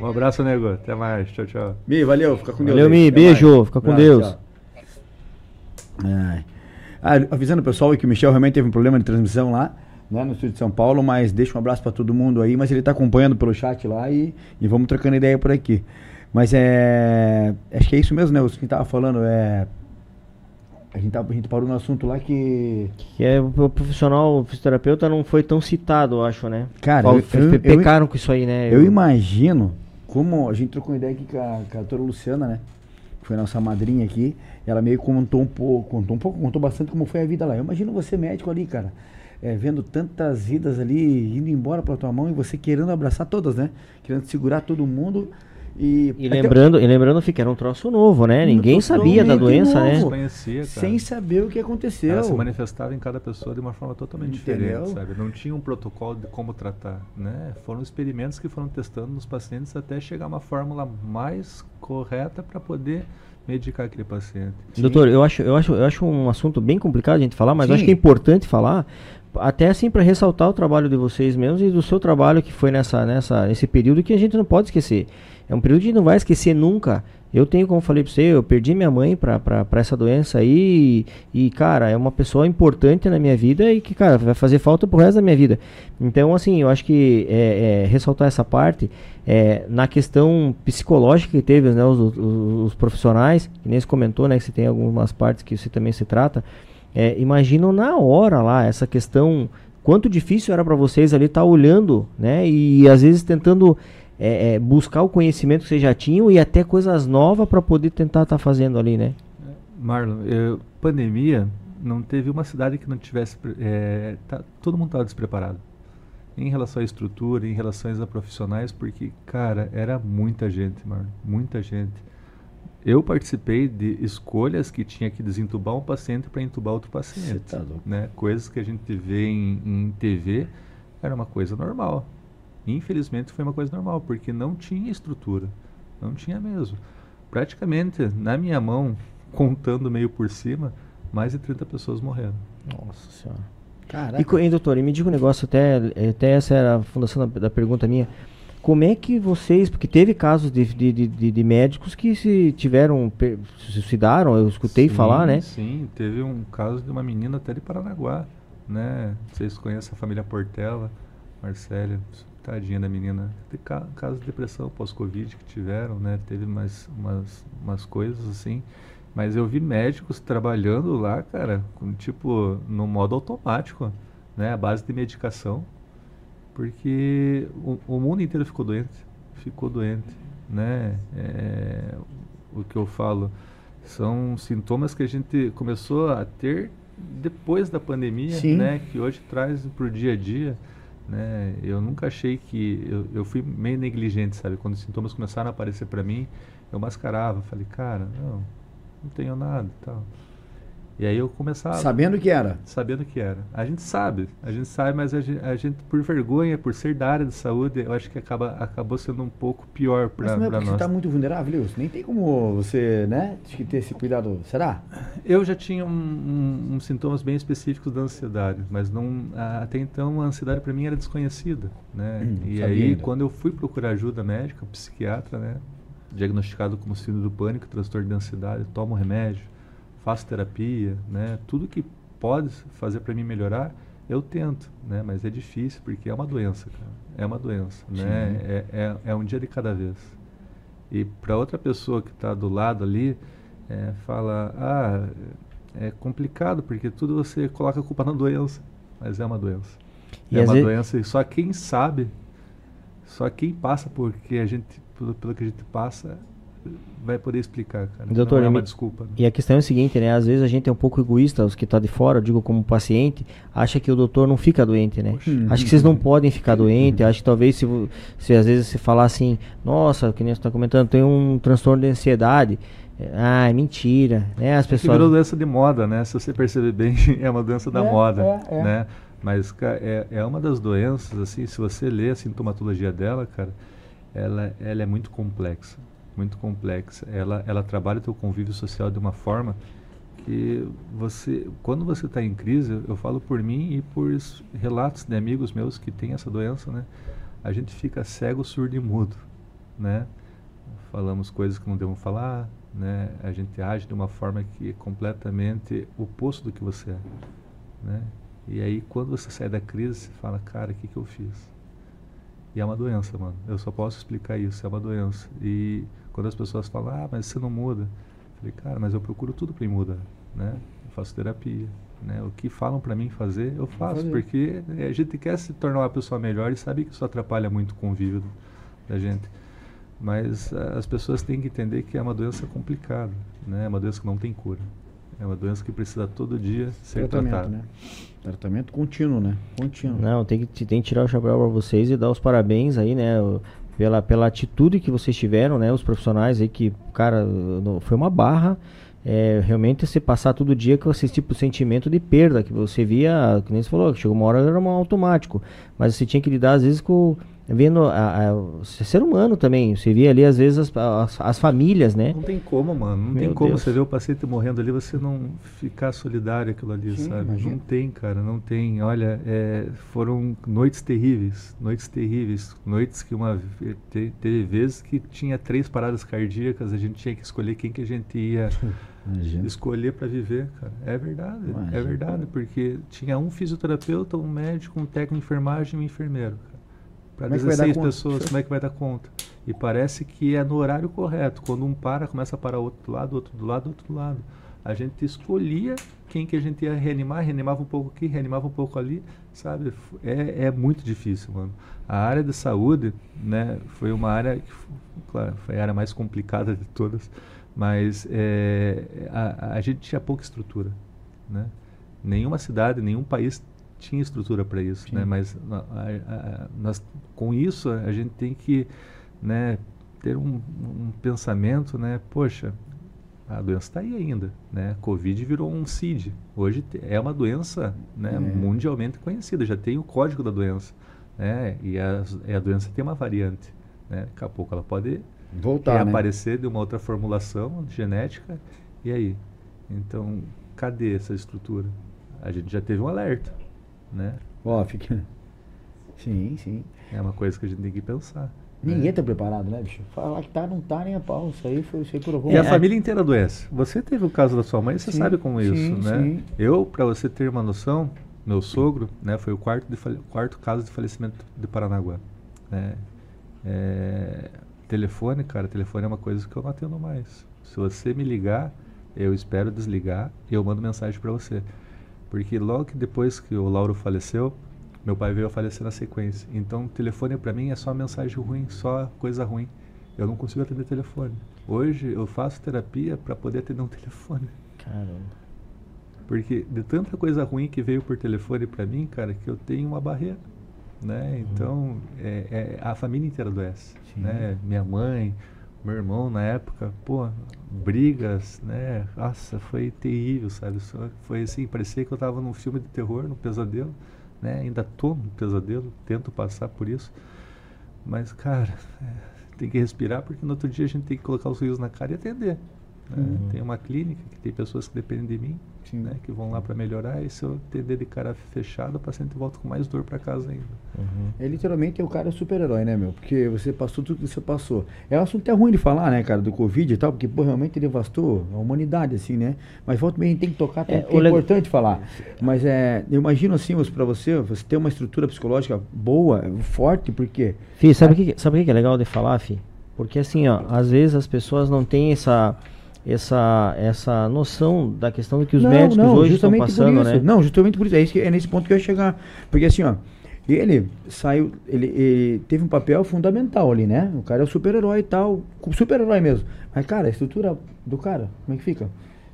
Um abraço, nego. Até mais. Tchau, tchau. Mi, valeu. Fica com Deus. Valeu, Mi. Beijo. Mais. Fica com Deus. Ai. Ah, avisando o pessoal que o Michel realmente teve um problema de transmissão lá, né, no estúdio de São Paulo, mas deixa um abraço para todo mundo aí, mas ele está acompanhando pelo chat lá e, e vamos trocando ideia por aqui. Mas é. Acho que é isso mesmo, né? O que tava falando é. A gente, tá, a gente parou no assunto lá que. Que é o profissional, o fisioterapeuta não foi tão citado, eu acho, né? Cara, eu, eu, pecaram eu, com isso aí, né? Eu, eu, imagino como. A gente trocou uma ideia aqui com a, com a doutora Luciana, né? Que foi nossa madrinha aqui ela meio contou um pouco, contou um pouco, contou bastante como foi a vida lá. Eu imagino você médico ali, cara, é, vendo tantas vidas ali indo embora pela tua mão e você querendo abraçar todas, né? Querendo segurar todo mundo. E, e lembrando, e lembrando que era um troço novo, né? Ninguém sabia da doença, né? novo, né? Conhecia, Sem saber o que aconteceu. Ela se manifestava em cada pessoa de uma forma totalmente Entendeu? diferente, sabe? Não tinha um protocolo de como tratar, né? Foram experimentos que foram testando nos pacientes até chegar a uma fórmula mais correta para poder medicar aquele paciente. Sim. Doutor, eu acho, eu, acho, eu acho um assunto bem complicado a gente falar, mas acho que é importante falar, até assim para ressaltar o trabalho de vocês mesmos e do seu trabalho que foi nessa, nessa, nesse período que a gente não pode esquecer. é um período que a gente não vai esquecer nunca. Eu tenho, como falei para você, eu perdi minha mãe para essa doença aí e, e, cara, é uma pessoa importante na minha vida e que, cara, vai fazer falta pro resto da minha vida. Então, assim, eu acho que é, é, ressaltar essa parte é, na questão psicológica que teve, né, os, os, os, profissionais, que nem você comentou, né, que você tem algumas partes que você também se trata, é, na hora lá essa questão, quanto difícil era para vocês ali estar tá olhando, né, e às vezes tentando é, é, buscar o conhecimento que vocês já tinham e até coisas novas para poder tentar estar tá fazendo ali, né? Marlon, eu, pandemia, não teve uma cidade que não tivesse. É, tá, todo mundo estava despreparado. Em relação à estrutura, em relação a profissionais, porque, cara, era muita gente, Marlon. Muita gente. Eu participei de escolhas que tinha que desentubar um paciente para entubar outro paciente. Tá né? Coisas que a gente vê em, em TV era uma coisa normal. Infelizmente foi uma coisa normal, porque não tinha estrutura. Não tinha mesmo. Praticamente, na minha mão, contando meio por cima, mais de 30 pessoas morreram. Nossa Senhora. Caraca. E, e doutor, e me diga um negócio, até, até essa era a fundação da, da pergunta minha. Como é que vocês, porque teve casos de, de, de, de médicos que se tiveram, se suicidaram, eu escutei sim, falar, né? Sim, teve um caso de uma menina até de Paranaguá, né? Vocês conhecem a família Portela, Marcélia, Tadinha da menina. Casos de depressão pós-Covid que tiveram, né? Teve mais umas, umas coisas assim. Mas eu vi médicos trabalhando lá, cara, com, tipo, no modo automático, né? A base de medicação. Porque o, o mundo inteiro ficou doente. Ficou doente, né? É, o que eu falo são sintomas que a gente começou a ter depois da pandemia, Sim. né? Que hoje traz para o dia a dia. Né? Eu nunca achei que. Eu, eu fui meio negligente, sabe? Quando os sintomas começaram a aparecer para mim, eu mascarava. Falei, cara, não, não tenho nada tal. E aí eu começava. Sabendo que era? Sabendo que era. A gente sabe, a gente sabe, mas a gente, a gente, por vergonha, por ser da área de saúde, eu acho que acaba, acabou sendo um pouco pior para nós. Mas não é porque você está muito vulnerável, Wilson? Nem tem como você, né, ter esse cuidado, será? Eu já tinha um, um, uns sintomas bem específicos da ansiedade, mas não, até então a ansiedade para mim era desconhecida, né? Hum, e aí, ainda. quando eu fui procurar ajuda médica, psiquiatra, né, diagnosticado como síndrome do pânico, transtorno de ansiedade, tomo remédio, faço terapia, né? Tudo que pode fazer para mim melhorar, eu tento, né? Mas é difícil porque é uma doença, cara. É uma doença, né? Sim. né? É, é, é, um dia de cada vez. E para outra pessoa que está do lado ali, é, fala, ah, é complicado porque tudo você coloca a culpa na doença, mas é uma doença. E é uma vezes... doença e só quem sabe, só quem passa porque a gente, pelo, pelo que a gente passa, vai poder explicar, cara. Doutor, não é uma desculpa. Né? E a questão é a seguinte, né? Às vezes a gente é um pouco egoísta, os que estão tá de fora, eu digo como paciente, acha que o doutor não fica doente, né? Poxa. Acho que vocês não podem ficar doente, acho que talvez se, se às vezes você falar assim, nossa, que nem você está comentando, tem um transtorno de ansiedade, ah, é mentira, né? As pessoas... É virou doença de moda, né? Se você perceber bem, é uma doença da é, moda, é, é. né? Mas é, é uma das doenças, assim, se você lê a sintomatologia dela, cara, ela, ela é muito complexa muito complexa. Ela, ela trabalha o teu convívio social de uma forma que você, quando você está em crise, eu falo por mim e por relatos de amigos meus que têm essa doença, né? A gente fica cego, surdo e mudo, né? Falamos coisas que não devemos falar, né? A gente age de uma forma que é completamente oposto do que você é, né? E aí quando você sai da crise, você fala, cara, o que que eu fiz? E é uma doença, mano. Eu só posso explicar isso, é uma doença. E quando as pessoas falam, ah, mas você não muda. Eu falei, cara, mas eu procuro tudo para mudar, né? Eu faço terapia, né? O que falam para mim fazer, eu faço, porque a gente quer se tornar uma pessoa melhor e sabe que isso atrapalha muito o convívio da gente. Mas uh, as pessoas têm que entender que é uma doença complicada, né? É uma doença que não tem cura. É uma doença que precisa todo dia ser tratada. Né? Tratamento contínuo, né? Contínuo. Não, tem que, tem que tirar o chapéu para vocês e dar os parabéns aí, né? Pela, pela atitude que vocês tiveram, né? Os profissionais aí que, cara, foi uma barra. É, realmente você passar todo dia com esse tipo de sentimento de perda que você via, que nem você falou, chegou uma hora era um automático, mas você tinha que lidar às vezes com vendo a, a, o ser humano também. Você vê ali, às vezes, as, as, as famílias, né? Não tem como, mano. Não Meu tem como Deus. você ver o paciente morrendo ali, você não ficar solidário aquilo ali, Sim, sabe? Imagina. Não tem, cara, não tem. Olha, é, foram noites terríveis, noites terríveis, noites que uma te, teve vezes que tinha três paradas cardíacas, a gente tinha que escolher quem que a gente ia Imagina. escolher para viver, cara. É verdade, Imagina. é verdade, porque tinha um fisioterapeuta, um médico, um técnico de enfermagem e um enfermeiro. Para 16 é pessoas, como é que vai dar conta? E parece que é no horário correto. Quando um para, começa a parar outro do lado, outro do lado, outro do lado. A gente escolhia quem que a gente ia reanimar, reanimava um pouco aqui, reanimava um pouco ali, sabe? É, é muito difícil, mano. A área de saúde, né, foi uma área que, claro, foi a área mais complicada de todas, mas é, a, a gente tinha pouca estrutura, né? Nenhuma cidade, nenhum país tinha estrutura para isso, né? Mas a, a, nós, com isso a gente tem que, né, ter um, um pensamento, né? Poxa, a doença está aí ainda, né? Covid virou um CID. Hoje é uma doença, né, é. mundialmente conhecida. Já tem o código da doença, né? E a, a doença tem uma variante, né? Daqui a pouco ela pode voltar, aparecer né? de uma outra formulação genética. E aí? Então, cadê essa estrutura? A gente já teve um alerta, né? Ó, fica. Sim, sim. É uma coisa que a gente tem que pensar. Ninguém está preparado, né, bicho? Falar que tá, não tá nem a pau. Isso aí foi, isso aí provou. E a família inteira adoece. Você teve o caso da sua mãe, você sim, sabe como é isso, sim, né? Sim. Eu, para você ter uma noção, meu sogro, né, foi o quarto, de, quarto caso de falecimento de Paranaguá. Né? É, telefone, cara, telefone é uma coisa que eu não atendo mais. Se você me ligar, eu espero desligar e eu mando mensagem para você. Porque logo que depois que o Lauro faleceu, meu pai veio a falecer na sequência. Então, telefone para mim é só mensagem ruim, só coisa ruim. Eu não consigo atender telefone. Hoje eu faço terapia para poder atender um telefone. Caramba. Porque de tanta coisa ruim que veio por telefone para mim, cara, que eu tenho uma barreira, né? Uhum. Então, é, é, a família inteira adoece, Sim. né? Minha mãe, meu irmão na época, pô, brigas, né? Nossa, foi terrível, sabe? Foi assim, parecia que eu estava num filme de terror, num pesadelo, né? Ainda tô no pesadelo, tento passar por isso. Mas, cara, é, tem que respirar porque no outro dia a gente tem que colocar os rios na cara e atender. Né? Uhum. Tem uma clínica que tem pessoas que dependem de mim, né, que vão lá para melhorar. E se eu atender de cara fechada, o paciente volta com mais dor para casa ainda. Uhum. É literalmente é o cara super-herói, né, meu? Porque você passou tudo que você passou. É um assunto até ruim de falar, né, cara, do Covid e tal, porque pô, realmente devastou a humanidade, assim, né? Mas volta bem, a gente tem que tocar, é, é importante falar. Mas é, eu imagino assim, para você, você ter uma estrutura psicológica boa, forte, porque. Fih, sabe o que, sabe que é legal de falar, Fih? Porque assim, ó, às vezes as pessoas não têm essa essa, essa noção da questão que os não, médicos não, hoje estão passando, né? Não, justamente por isso. É, isso que, é nesse ponto que eu ia chegar. Porque assim, ó, ele saiu, ele, ele, teve um papel fundamental ali, né? O cara é o super-herói e tal, super-herói mesmo. Mas, cara, a estrutura do cara, como é que fica?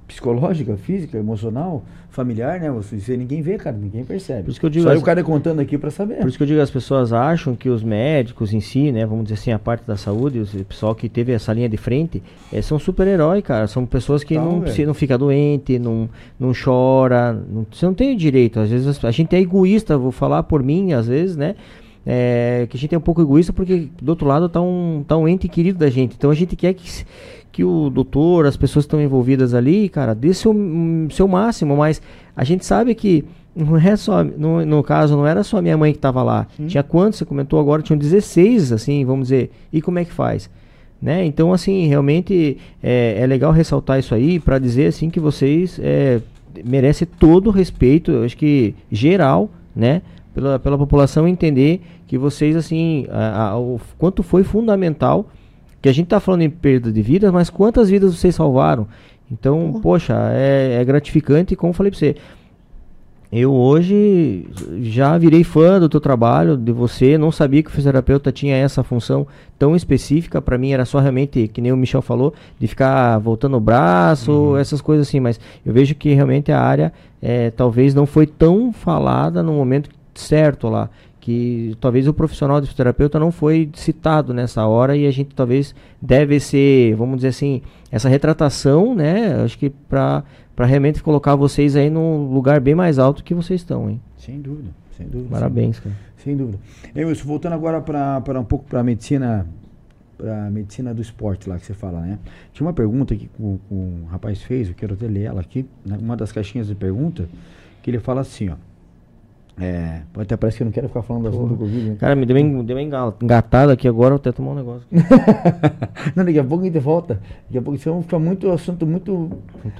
Psicológica, física, emocional, familiar, né? Você, ninguém vê, cara, ninguém percebe. Por isso que eu digo Só as, o cara contando aqui para saber. Por isso que eu digo, as pessoas acham que os médicos em si, né, vamos dizer assim, a parte da saúde, o pessoal que teve essa linha de frente, é, são super-heróis, cara. São pessoas que não, não fica doente, não, não chora, não, você não tem o direito. Às vezes a gente é egoísta, vou falar por mim, às vezes, né? É, que a gente é um pouco egoísta porque do outro lado tá um, tá um ente querido da gente. Então a gente quer que que o doutor, as pessoas que estão envolvidas ali, cara, dê seu, seu máximo, mas a gente sabe que não é só, no, no caso, não era só minha mãe que estava lá. Sim. Tinha quantos? Você comentou agora, tinham 16, assim, vamos dizer. E como é que faz? Né? Então, assim, realmente é, é legal ressaltar isso aí para dizer, assim, que vocês é, merecem todo o respeito, eu acho que geral, né? Pela, pela população entender que vocês, assim, a, a, o quanto foi fundamental que a gente está falando em perda de vidas, mas quantas vidas vocês salvaram? Então, uhum. poxa, é, é, gratificante, como falei para você. Eu hoje já virei fã do teu trabalho, de você. Não sabia que o fisioterapeuta tinha essa função tão específica. Para mim era só realmente, que nem o Michel falou, de ficar voltando o braço, uhum. essas coisas assim. Mas eu vejo que realmente a área é, talvez não foi tão falada no momento certo lá que talvez o profissional de fisioterapeuta não foi citado nessa hora e a gente talvez deve ser, vamos dizer assim, essa retratação, né? Acho que para realmente colocar vocês aí num lugar bem mais alto que vocês estão, hein? Sem dúvida, sem dúvida. Parabéns, cara. Sem dúvida. Emerson, voltando agora para um pouco para a medicina para medicina do esporte lá que você fala, né? Tinha uma pergunta que o, o rapaz fez, eu quero até ler ela aqui, né? uma das caixinhas de pergunta, que ele fala assim, ó. É, até parece que eu não quero ficar falando do assunto do Covid. Né? Cara, me deu uma, deu uma engatada aqui agora, eu até tomar um negócio. não, daqui a pouco a gente volta. Daqui a pouco isso fica muito assunto muito,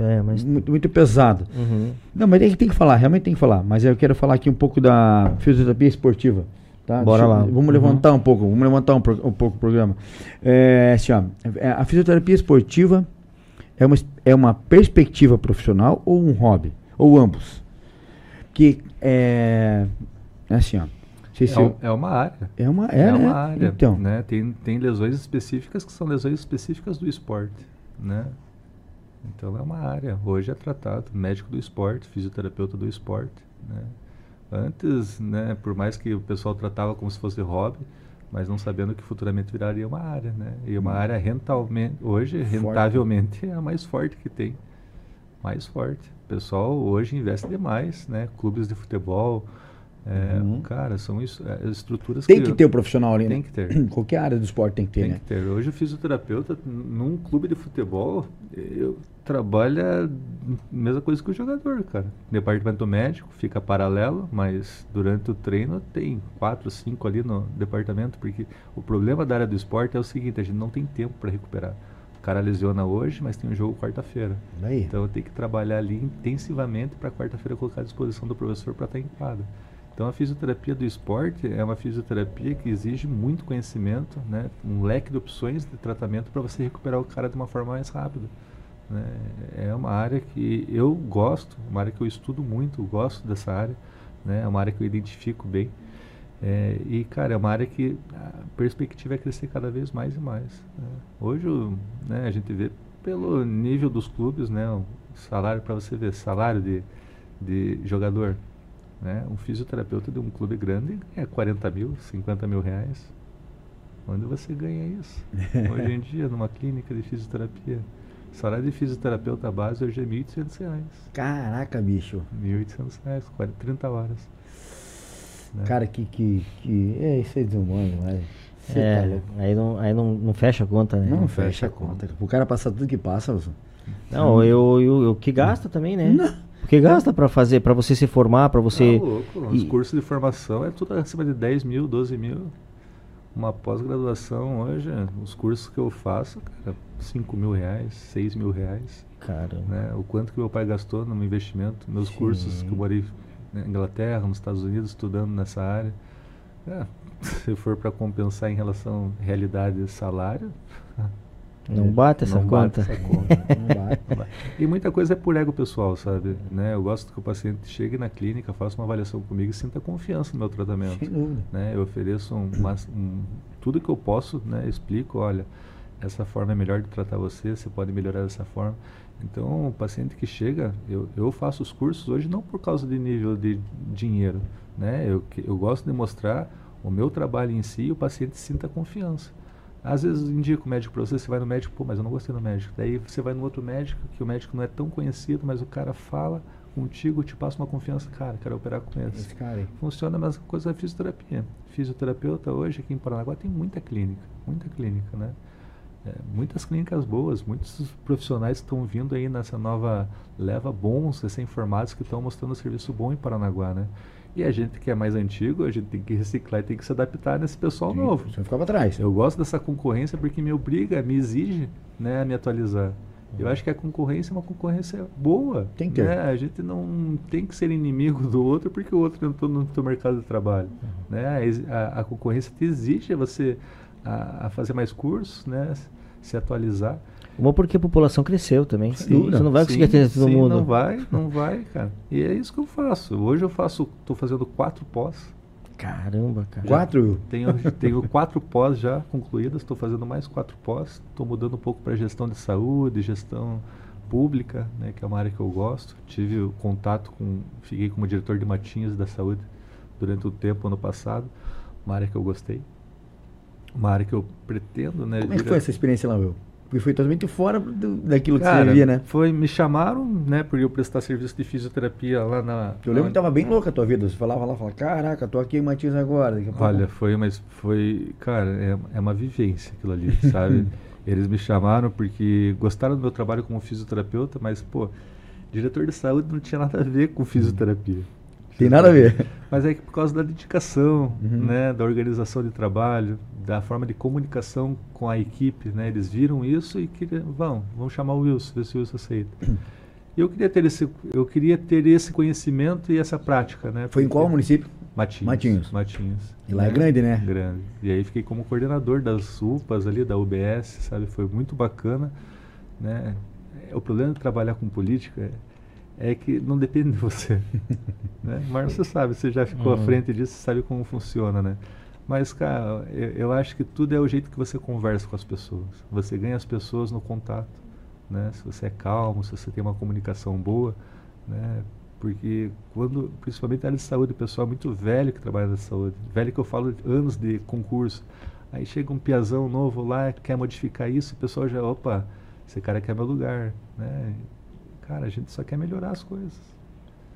é, mas... muito, muito pesado. Uhum. Não, mas tem, tem que falar, realmente tem que falar. Mas eu quero falar aqui um pouco da fisioterapia esportiva. Tá? Bora Deixa, lá. Vamos uhum. levantar um pouco, vamos levantar um, um pouco o programa. É, assim, ó, é, a fisioterapia esportiva é uma, é uma perspectiva profissional ou um hobby? Ou ambos? Que é, é assim, ó. É, é, uma área. É uma, é, é uma né? área. Então. Né? Tem, tem lesões específicas que são lesões específicas do esporte. Né? Então é uma área. Hoje é tratado médico do esporte, fisioterapeuta do esporte. Né? Antes, né, por mais que o pessoal tratava como se fosse hobby, mas não sabendo que futuramente viraria uma área, né? E uma área rentavelmente, hoje, rentavelmente, é a mais forte que tem. Mais forte. O pessoal hoje investe demais, né? Clubes de futebol, é, uhum. Cara, são isso, é, estruturas tem que... Tem que ter o profissional ali, Tem né? que ter. Qualquer área do esporte tem que ter, tem né? que ter. Hoje o fisioterapeuta, num clube de futebol, eu trabalha mesma coisa que o jogador, cara. Departamento médico fica paralelo, mas durante o treino tem quatro, cinco ali no departamento, porque o problema da área do esporte é o seguinte, a gente não tem tempo para recuperar cara lesiona hoje, mas tem um jogo quarta-feira. Então eu tenho que trabalhar ali intensivamente para quarta-feira colocar à disposição do professor para estar em quadra. Então a fisioterapia do esporte é uma fisioterapia que exige muito conhecimento, né? um leque de opções de tratamento para você recuperar o cara de uma forma mais rápida. Né? É uma área que eu gosto, uma área que eu estudo muito, gosto dessa área, né? é uma área que eu identifico bem. É, e, cara, é uma área que a perspectiva é crescer cada vez mais e mais. Né? Hoje, né, a gente vê pelo nível dos clubes, né, o salário, para você ver, salário de, de jogador. Né? Um fisioterapeuta de um clube grande é 40 mil, 50 mil reais. Onde você ganha isso? Hoje em dia, numa clínica de fisioterapia. Salário de fisioterapeuta base hoje é R$ 1.800. Caraca, bicho. R$ 1.800, 30 horas. Né? Cara, que, que, que. É, isso é desumano, mas. É, tá aí, não, aí não, não fecha a conta, né? Não, não fecha, fecha a conta. conta. O cara passa tudo que passa, Wilson. Não, eu, eu, eu que gasta também, né? Não. Porque gasta para fazer, para você se formar, para você. Tá louco, os cursos de formação é tudo acima de 10 mil, 12 mil. Uma pós-graduação hoje, os cursos que eu faço, cara, 5 mil reais, 6 mil reais. Cara. Né? O quanto que meu pai gastou no investimento, meus Sim. cursos que eu morei na Inglaterra, nos Estados Unidos, estudando nessa área. É, se for para compensar em relação à realidade e salário. Não bate essa não conta. Bate essa conta. não bate, não bate. E muita coisa é por ego pessoal, sabe? Né? Eu gosto que o paciente chegue na clínica, faça uma avaliação comigo e sinta confiança no meu tratamento. Né? Eu ofereço um, um, tudo que eu posso, né? explico, olha, essa forma é melhor de tratar você, você pode melhorar dessa forma. Então, o paciente que chega, eu, eu faço os cursos hoje não por causa de nível de dinheiro, né? Eu, eu gosto de mostrar o meu trabalho em si e o paciente sinta confiança. Às vezes indica o médico para você, você vai no médico, pô, mas eu não gostei do médico. Daí você vai no outro médico, que o médico não é tão conhecido, mas o cara fala contigo, te passa uma confiança, cara, quero operar com esse. esse cara Funciona a mesma coisa da fisioterapia. Fisioterapeuta hoje aqui em Paranaguá tem muita clínica, muita clínica, né? É, muitas clínicas boas, muitos profissionais estão vindo aí nessa nova leva bons recém-formados que estão mostrando serviço bom em Paranaguá, né? E a gente que é mais antigo, a gente tem que reciclar e tem que se adaptar nesse pessoal Sim, novo. Você ficava atrás. Eu gosto dessa concorrência porque me obriga, me exige né, a me atualizar. Eu uhum. acho que a concorrência é uma concorrência boa. Tem que né? A gente não tem que ser inimigo do outro porque o outro entrou no teu mercado de trabalho. Uhum. Né? A, a, concorrência te exige você a, a fazer mais cursos, né? Se atualizar. Uma porque a população cresceu também. Sim, você não vai conseguir atender todo sim, mundo. Não vai, não vai, cara. E é isso que eu faço. Hoje eu faço, estou fazendo quatro pós. Caramba, cara. Quatro? Tenho, tenho quatro pós já concluídas, estou fazendo mais quatro pós. Estou mudando um pouco para gestão de saúde, gestão pública, né, que é uma área que eu gosto. Tive contato com, fiquei como diretor de Matinhos da Saúde durante o tempo ano passado, uma área que eu gostei uma área que eu pretendo, né? Como é que foi essa experiência lá, Will? Porque foi totalmente fora do, daquilo Cara, que você via, né? Foi, me chamaram, né, por eu prestar serviço de fisioterapia lá na. Eu lembro que tava bem louca a tua vida. Você falava lá, falava, caraca, tô aqui em Matias agora. Olha, foi, mas foi, cara, é, é uma vivência aquilo ali, sabe? Eles me chamaram porque gostaram do meu trabalho como fisioterapeuta, mas, pô, diretor de saúde não tinha nada a ver com fisioterapia. Tem nada a ver. Mas é que por causa da dedicação, uhum. né, da organização de trabalho, da forma de comunicação com a equipe, né, eles viram isso e queriam, vão, vamos chamar o Wilson, ver se o Wilson aceita. Eu queria ter esse, eu queria ter esse conhecimento e essa prática, né? Foi em qual município? Matinhos. Matinhos. Matinhos. E lá é grande, né? Grande. E aí fiquei como coordenador das UPAs ali, da UBS, sabe? Foi muito bacana, né? O problema de trabalhar com política é que não depende de você. né? Mas você sabe, você já ficou uhum. à frente disso, você sabe como funciona, né? Mas, cara, eu, eu, acho que tudo é o jeito que você conversa com as pessoas. Você ganha as pessoas no contato, né? Se você é calmo, se você tem uma comunicação boa, né? Porque quando, principalmente na área de saúde, o pessoal é muito velho que trabalha na saúde. Velho que eu falo anos de concurso. Aí chega um piazão novo lá, quer modificar isso, o pessoal já, opa, esse cara quer meu lugar, né? Cara, a gente só quer melhorar as coisas.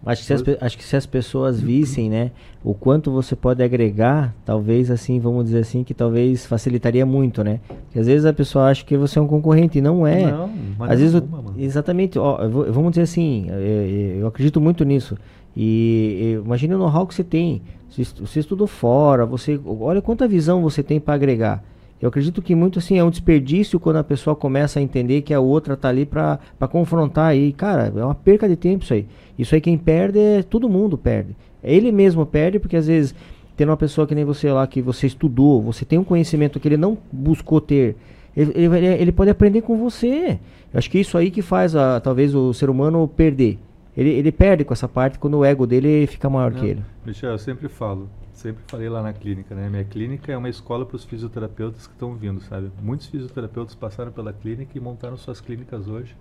Acho que, se as, acho que se as pessoas vissem, né, o quanto você pode agregar, talvez assim, vamos dizer assim, que talvez facilitaria muito, né? Porque às vezes a pessoa acha que você é um concorrente e não é. Não, às vezes, nenhuma, exatamente, ó, vamos dizer assim, eu, eu acredito muito nisso. E, e imagine o know-how que você tem. Você, você estudou fora, você olha quanta visão você tem para agregar. Eu acredito que muito assim é um desperdício quando a pessoa começa a entender que a outra tá ali para confrontar aí. Cara, é uma perca de tempo isso aí. Isso aí quem perde é todo mundo perde. Ele mesmo perde porque às vezes tendo uma pessoa que nem você lá que você estudou, você tem um conhecimento que ele não buscou ter, ele, ele, ele pode aprender com você. Eu acho que isso aí que faz a, talvez o ser humano perder. Ele, ele perde com essa parte quando o ego dele fica maior não, que ele. Michel, eu sempre falo, sempre falei lá na clínica, né? Minha clínica é uma escola para os fisioterapeutas que estão vindo, sabe? Muitos fisioterapeutas passaram pela clínica e montaram suas clínicas hoje.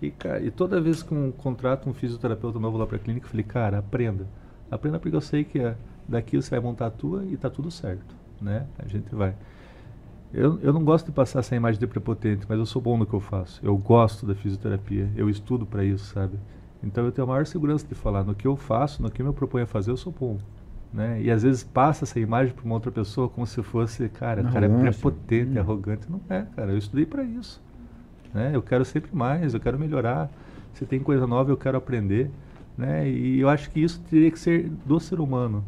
E, cara, e toda vez que um contrato um fisioterapeuta novo lá para a clínica, eu falei, cara, aprenda. Aprenda porque eu sei que é, daqui você vai montar a tua e tá tudo certo, né? A gente vai. Eu, eu não gosto de passar essa imagem de prepotente, mas eu sou bom no que eu faço. Eu gosto da fisioterapia, eu estudo para isso, sabe? Então eu tenho a maior segurança de falar no que eu faço, no que eu me proponho a fazer, eu sou bom. Né? E às vezes passa essa imagem para uma outra pessoa como se fosse, cara, o cara é prepotente, hum. arrogante. Não é, cara. Eu estudei para isso. Né? Eu quero sempre mais, eu quero melhorar. Se tem coisa nova, eu quero aprender. Né? E eu acho que isso teria que ser do ser humano.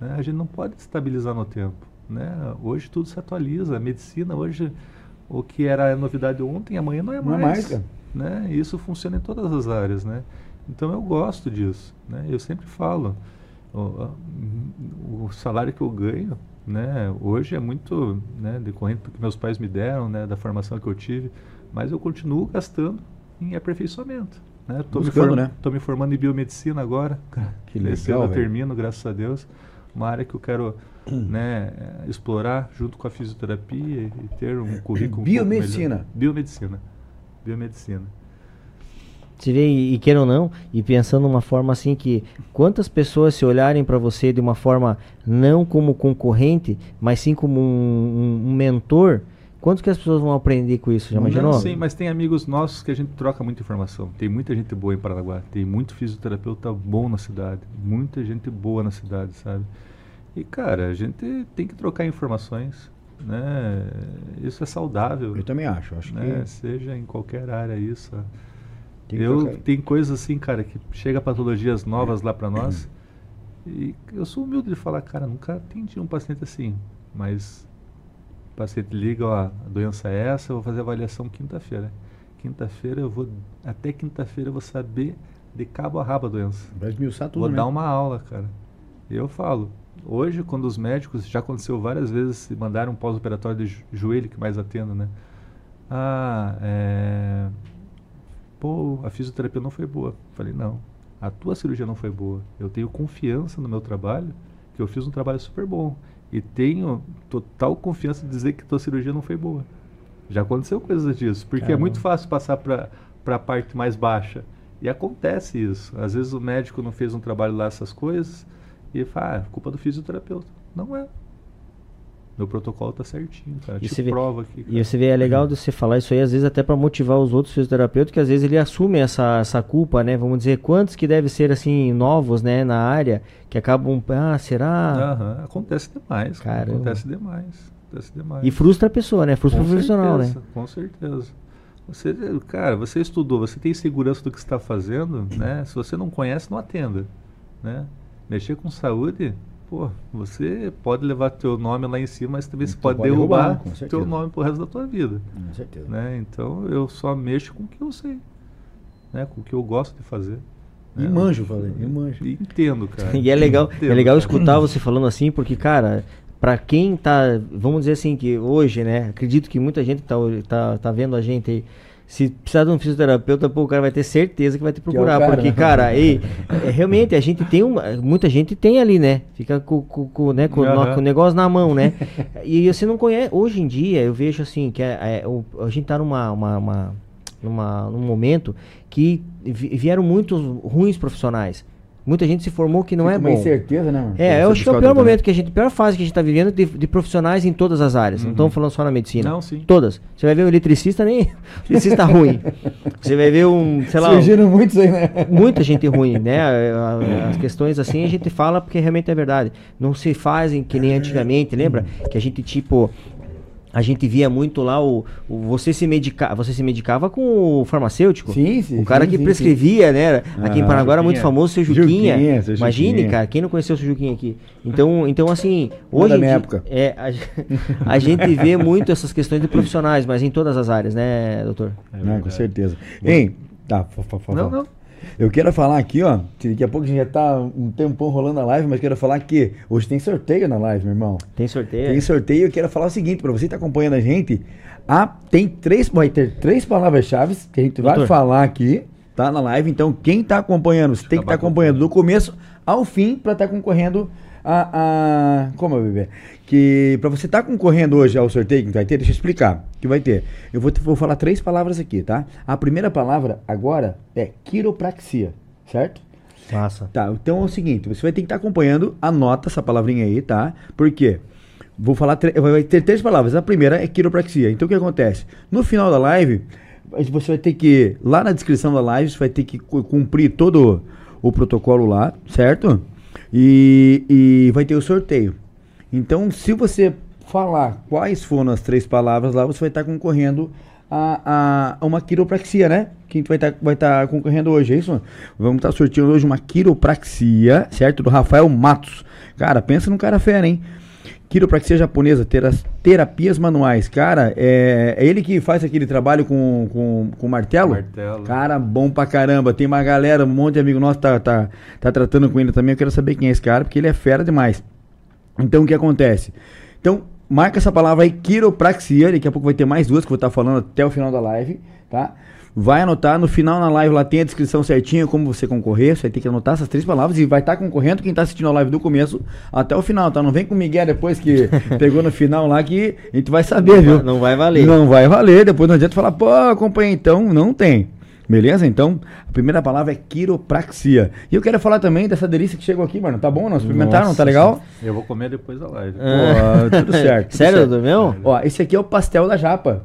Né? A gente não pode estabilizar no tempo. Né? Hoje tudo se atualiza. A medicina, hoje, o que era novidade ontem, amanhã não é mais. Não é mais né? E isso funciona em todas as áreas. Né? Então eu gosto disso. Né? Eu sempre falo o, o, salário que eu ganho, né, hoje é muito né, decorrente do que meus pais me deram, né, da formação que eu tive, mas eu continuo gastando em aperfeiçoamento. Né? me, form né? me formando em biomedicina agora. Que legal, Esse ano eu termino, graças a Deus. Uma área que eu quero né, explorar junto com a fisioterapia e ter um currículo. Biomedicina. Um biomedicina. Biomedicina. Você vê, e, e queira ou não, e pensando uma forma assim que quantas pessoas se olharem para você de uma forma não como concorrente, mas sim como um, um, um mentor, quanto que as pessoas vão aprender com isso? Já imaginou? Não, sim, mas tem amigos nossos que a gente troca muita informação. Tem muita gente boa em Paranaguá, tem muito fisioterapeuta bom na cidade, muita gente boa na cidade, sabe? E cara, a gente tem que trocar informações, né? Isso é saudável. Eu também acho, acho né? que seja em qualquer área isso. Tem eu tem coisas assim, cara, que chega patologias novas lá para nós. E eu sou humilde de falar, cara, nunca atendi um paciente assim, mas o paciente liga, ó, a doença é essa, eu vou fazer avaliação quinta-feira. Quinta-feira eu vou até quinta-feira eu vou saber de cabo a rabo a doença. Vai esmiuçar tudo, Vou né? dar uma aula, cara. Eu falo, hoje quando os médicos, já aconteceu várias vezes, mandaram um pós-operatório de joelho que mais atendo, né? Ah, é pô, a fisioterapia não foi boa. Falei, não, a tua cirurgia não foi boa. Eu tenho confiança no meu trabalho, que eu fiz um trabalho super bom. E tenho total confiança de dizer que tua cirurgia não foi boa. Já aconteceu coisas disso, porque Caramba. é muito fácil passar para a parte mais baixa. E acontece isso. Às vezes o médico não fez um trabalho lá, essas coisas, e fala, ah, culpa do fisioterapeuta. Não é. Meu protocolo tá certinho, cara. E você vê- prova aqui. E você vê, é legal de você falar isso aí, às vezes até para motivar os outros fisioterapeutas, que às vezes ele assume essa, essa culpa, né? Vamos dizer, quantos que devem ser assim, novos, né, na área, que acabam, ah, será? Aham, Acontece demais. cara. Acontece demais. Acontece demais. E frustra a pessoa, né? Frustra o Com profissional, certeza, né? Com certeza. Você, cara, você estudou, você tem segurança do que está fazendo, né? Se você não conhece, não atenda, né? Mexer com saúde, pô, você pode levar teu nome lá em cima, mas também você Tu pode, pode derrubar, derrubar teu nome pro resto da tua vida, Com certeza. né? Então eu só mexo com o que eu sei, né? Com o que eu gosto de fazer. E né? manjo, falei, e manjo. E entendo, cara. E é legal, é Entendo, legal cara. escutar você falando assim, porque, cara, pra quem tá, vamos dizer assim, que hoje, né, acredito que muita gente tá, tá, tá vendo a gente aí, se precisar de um fisioterapeuta, pô, o cara vai ter certeza que vai te é procurar, cara, porque, né? cara, e, é, realmente, a gente tem uma, muita gente tem ali, né, fica com, com, com, né, com, o no- com o negócio na mão, né, e você não conhece, hoje em dia, eu vejo assim, que é, é, a gente tá numa, uma, uma- numa, num momento que vi- vieram muitos ruins profissionais, muita gente se formou que não Fica é uma bom. incerteza, né, mano? É, eu acho que é o pior momento que a gente, a pior fase que a gente está vivendo de, de profissionais em todas as áreas. Não Uhum. estamos falando só na medicina. Não, sim. Todas. Você vai ver um eletricista, nem. eletricista ruim. Você vai ver um, sei lá, Surgiram muitos aí, né? muita gente ruim, né? As questões assim a gente fala porque realmente é verdade. Não se fazem que nem antigamente, lembra? Que a gente, tipo. A gente via muito lá o, o- você se medica, você se medicava com o farmacêutico. Sim, sim, O cara sim, que sim, prescrevia, né? Aqui em Ah, Paraguai era muito famoso o seu Juquinha. Juquinha, seu Imagine, Juquinha. cara, quem não conheceu o seu Juquinha aqui? Então, então assim, hoje da em minha época. é, a, a gente vê muito essas questões de profissionais, mas em todas as áreas, né, doutor? É Não, com verdade. certeza. Hein? Tá, fa- fa- fa- Não, não. Eu quero falar aqui, ó. Daqui a pouco a gente já tá um tempão rolando a live, mas quero falar que hoje tem sorteio na live, meu irmão. Tem sorteio? Tem sorteio, eu quero falar o seguinte, pra você que tá acompanhando a gente, ah, tem três, vai ter três palavras-chave que a gente vai Doutor. falar aqui, tá na live. Então, quem tá acompanhando, você tem que estar com acompanhando do começo ao fim pra estar concorrendo a, a como é, bebê? Que pra você estar concorrendo hoje ao sorteio que vai ter, deixa eu explicar, que vai ter. Eu vou, vou falar três palavras aqui, tá? A primeira palavra agora é quiropraxia, certo? Massa. Tá, então é o seguinte, você vai ter que estar acompanhando, anota essa palavrinha aí, tá? Por quê? Vou falar, vai ter três palavras. A primeira é quiropraxia. Então o que acontece? No final da live, você vai ter que, lá na descrição da live, você vai ter que cu- cumprir todo o protocolo lá, certo? E, e vai ter o sorteio. Então, se você falar quais foram as três palavras lá, você vai estar concorrendo a, a- uma quiropraxia, né? Que a gente vai estar vai tá concorrendo hoje, é isso? Vamos estar sorteando hoje uma quiropraxia, certo? Do Rafael Matos. Cara, pensa num cara fera, hein? Quiropraxia japonesa, teras- terapias manuais. Cara, é, é ele que faz aquele trabalho com, com, com martelo? Martelo. Cara, bom pra caramba. Tem uma galera, um monte de amigo nosso tá, tá, tá tratando com ele também. Eu quero saber quem é esse cara, porque ele é fera demais. Então, o que acontece? Então, marca essa palavra aí, quiropraxia. Daqui a pouco vai ter mais duas que eu vou estar falando até o final da live, tá? Vai anotar, no final na live lá tem a descrição certinha como você concorrer. Você vai ter que anotar essas três palavras e vai estar concorrendo quem está assistindo a live do começo até o final, tá? Não vem com o Miguel depois que pegou no final lá que a gente vai saber, viu? Não vai valer. Não vai valer, depois não adianta falar, pô, acompanhei então, não tem. Beleza? Então, a primeira palavra é quiropraxia. E eu quero falar também dessa delícia que chegou aqui, mano. Tá bom? Não experimentaram, Nossa tá legal? Eu vou comer depois da live. Ah. Tudo certo. tudo Sério, certo. meu? Ó, esse aqui é o pastel da Japa.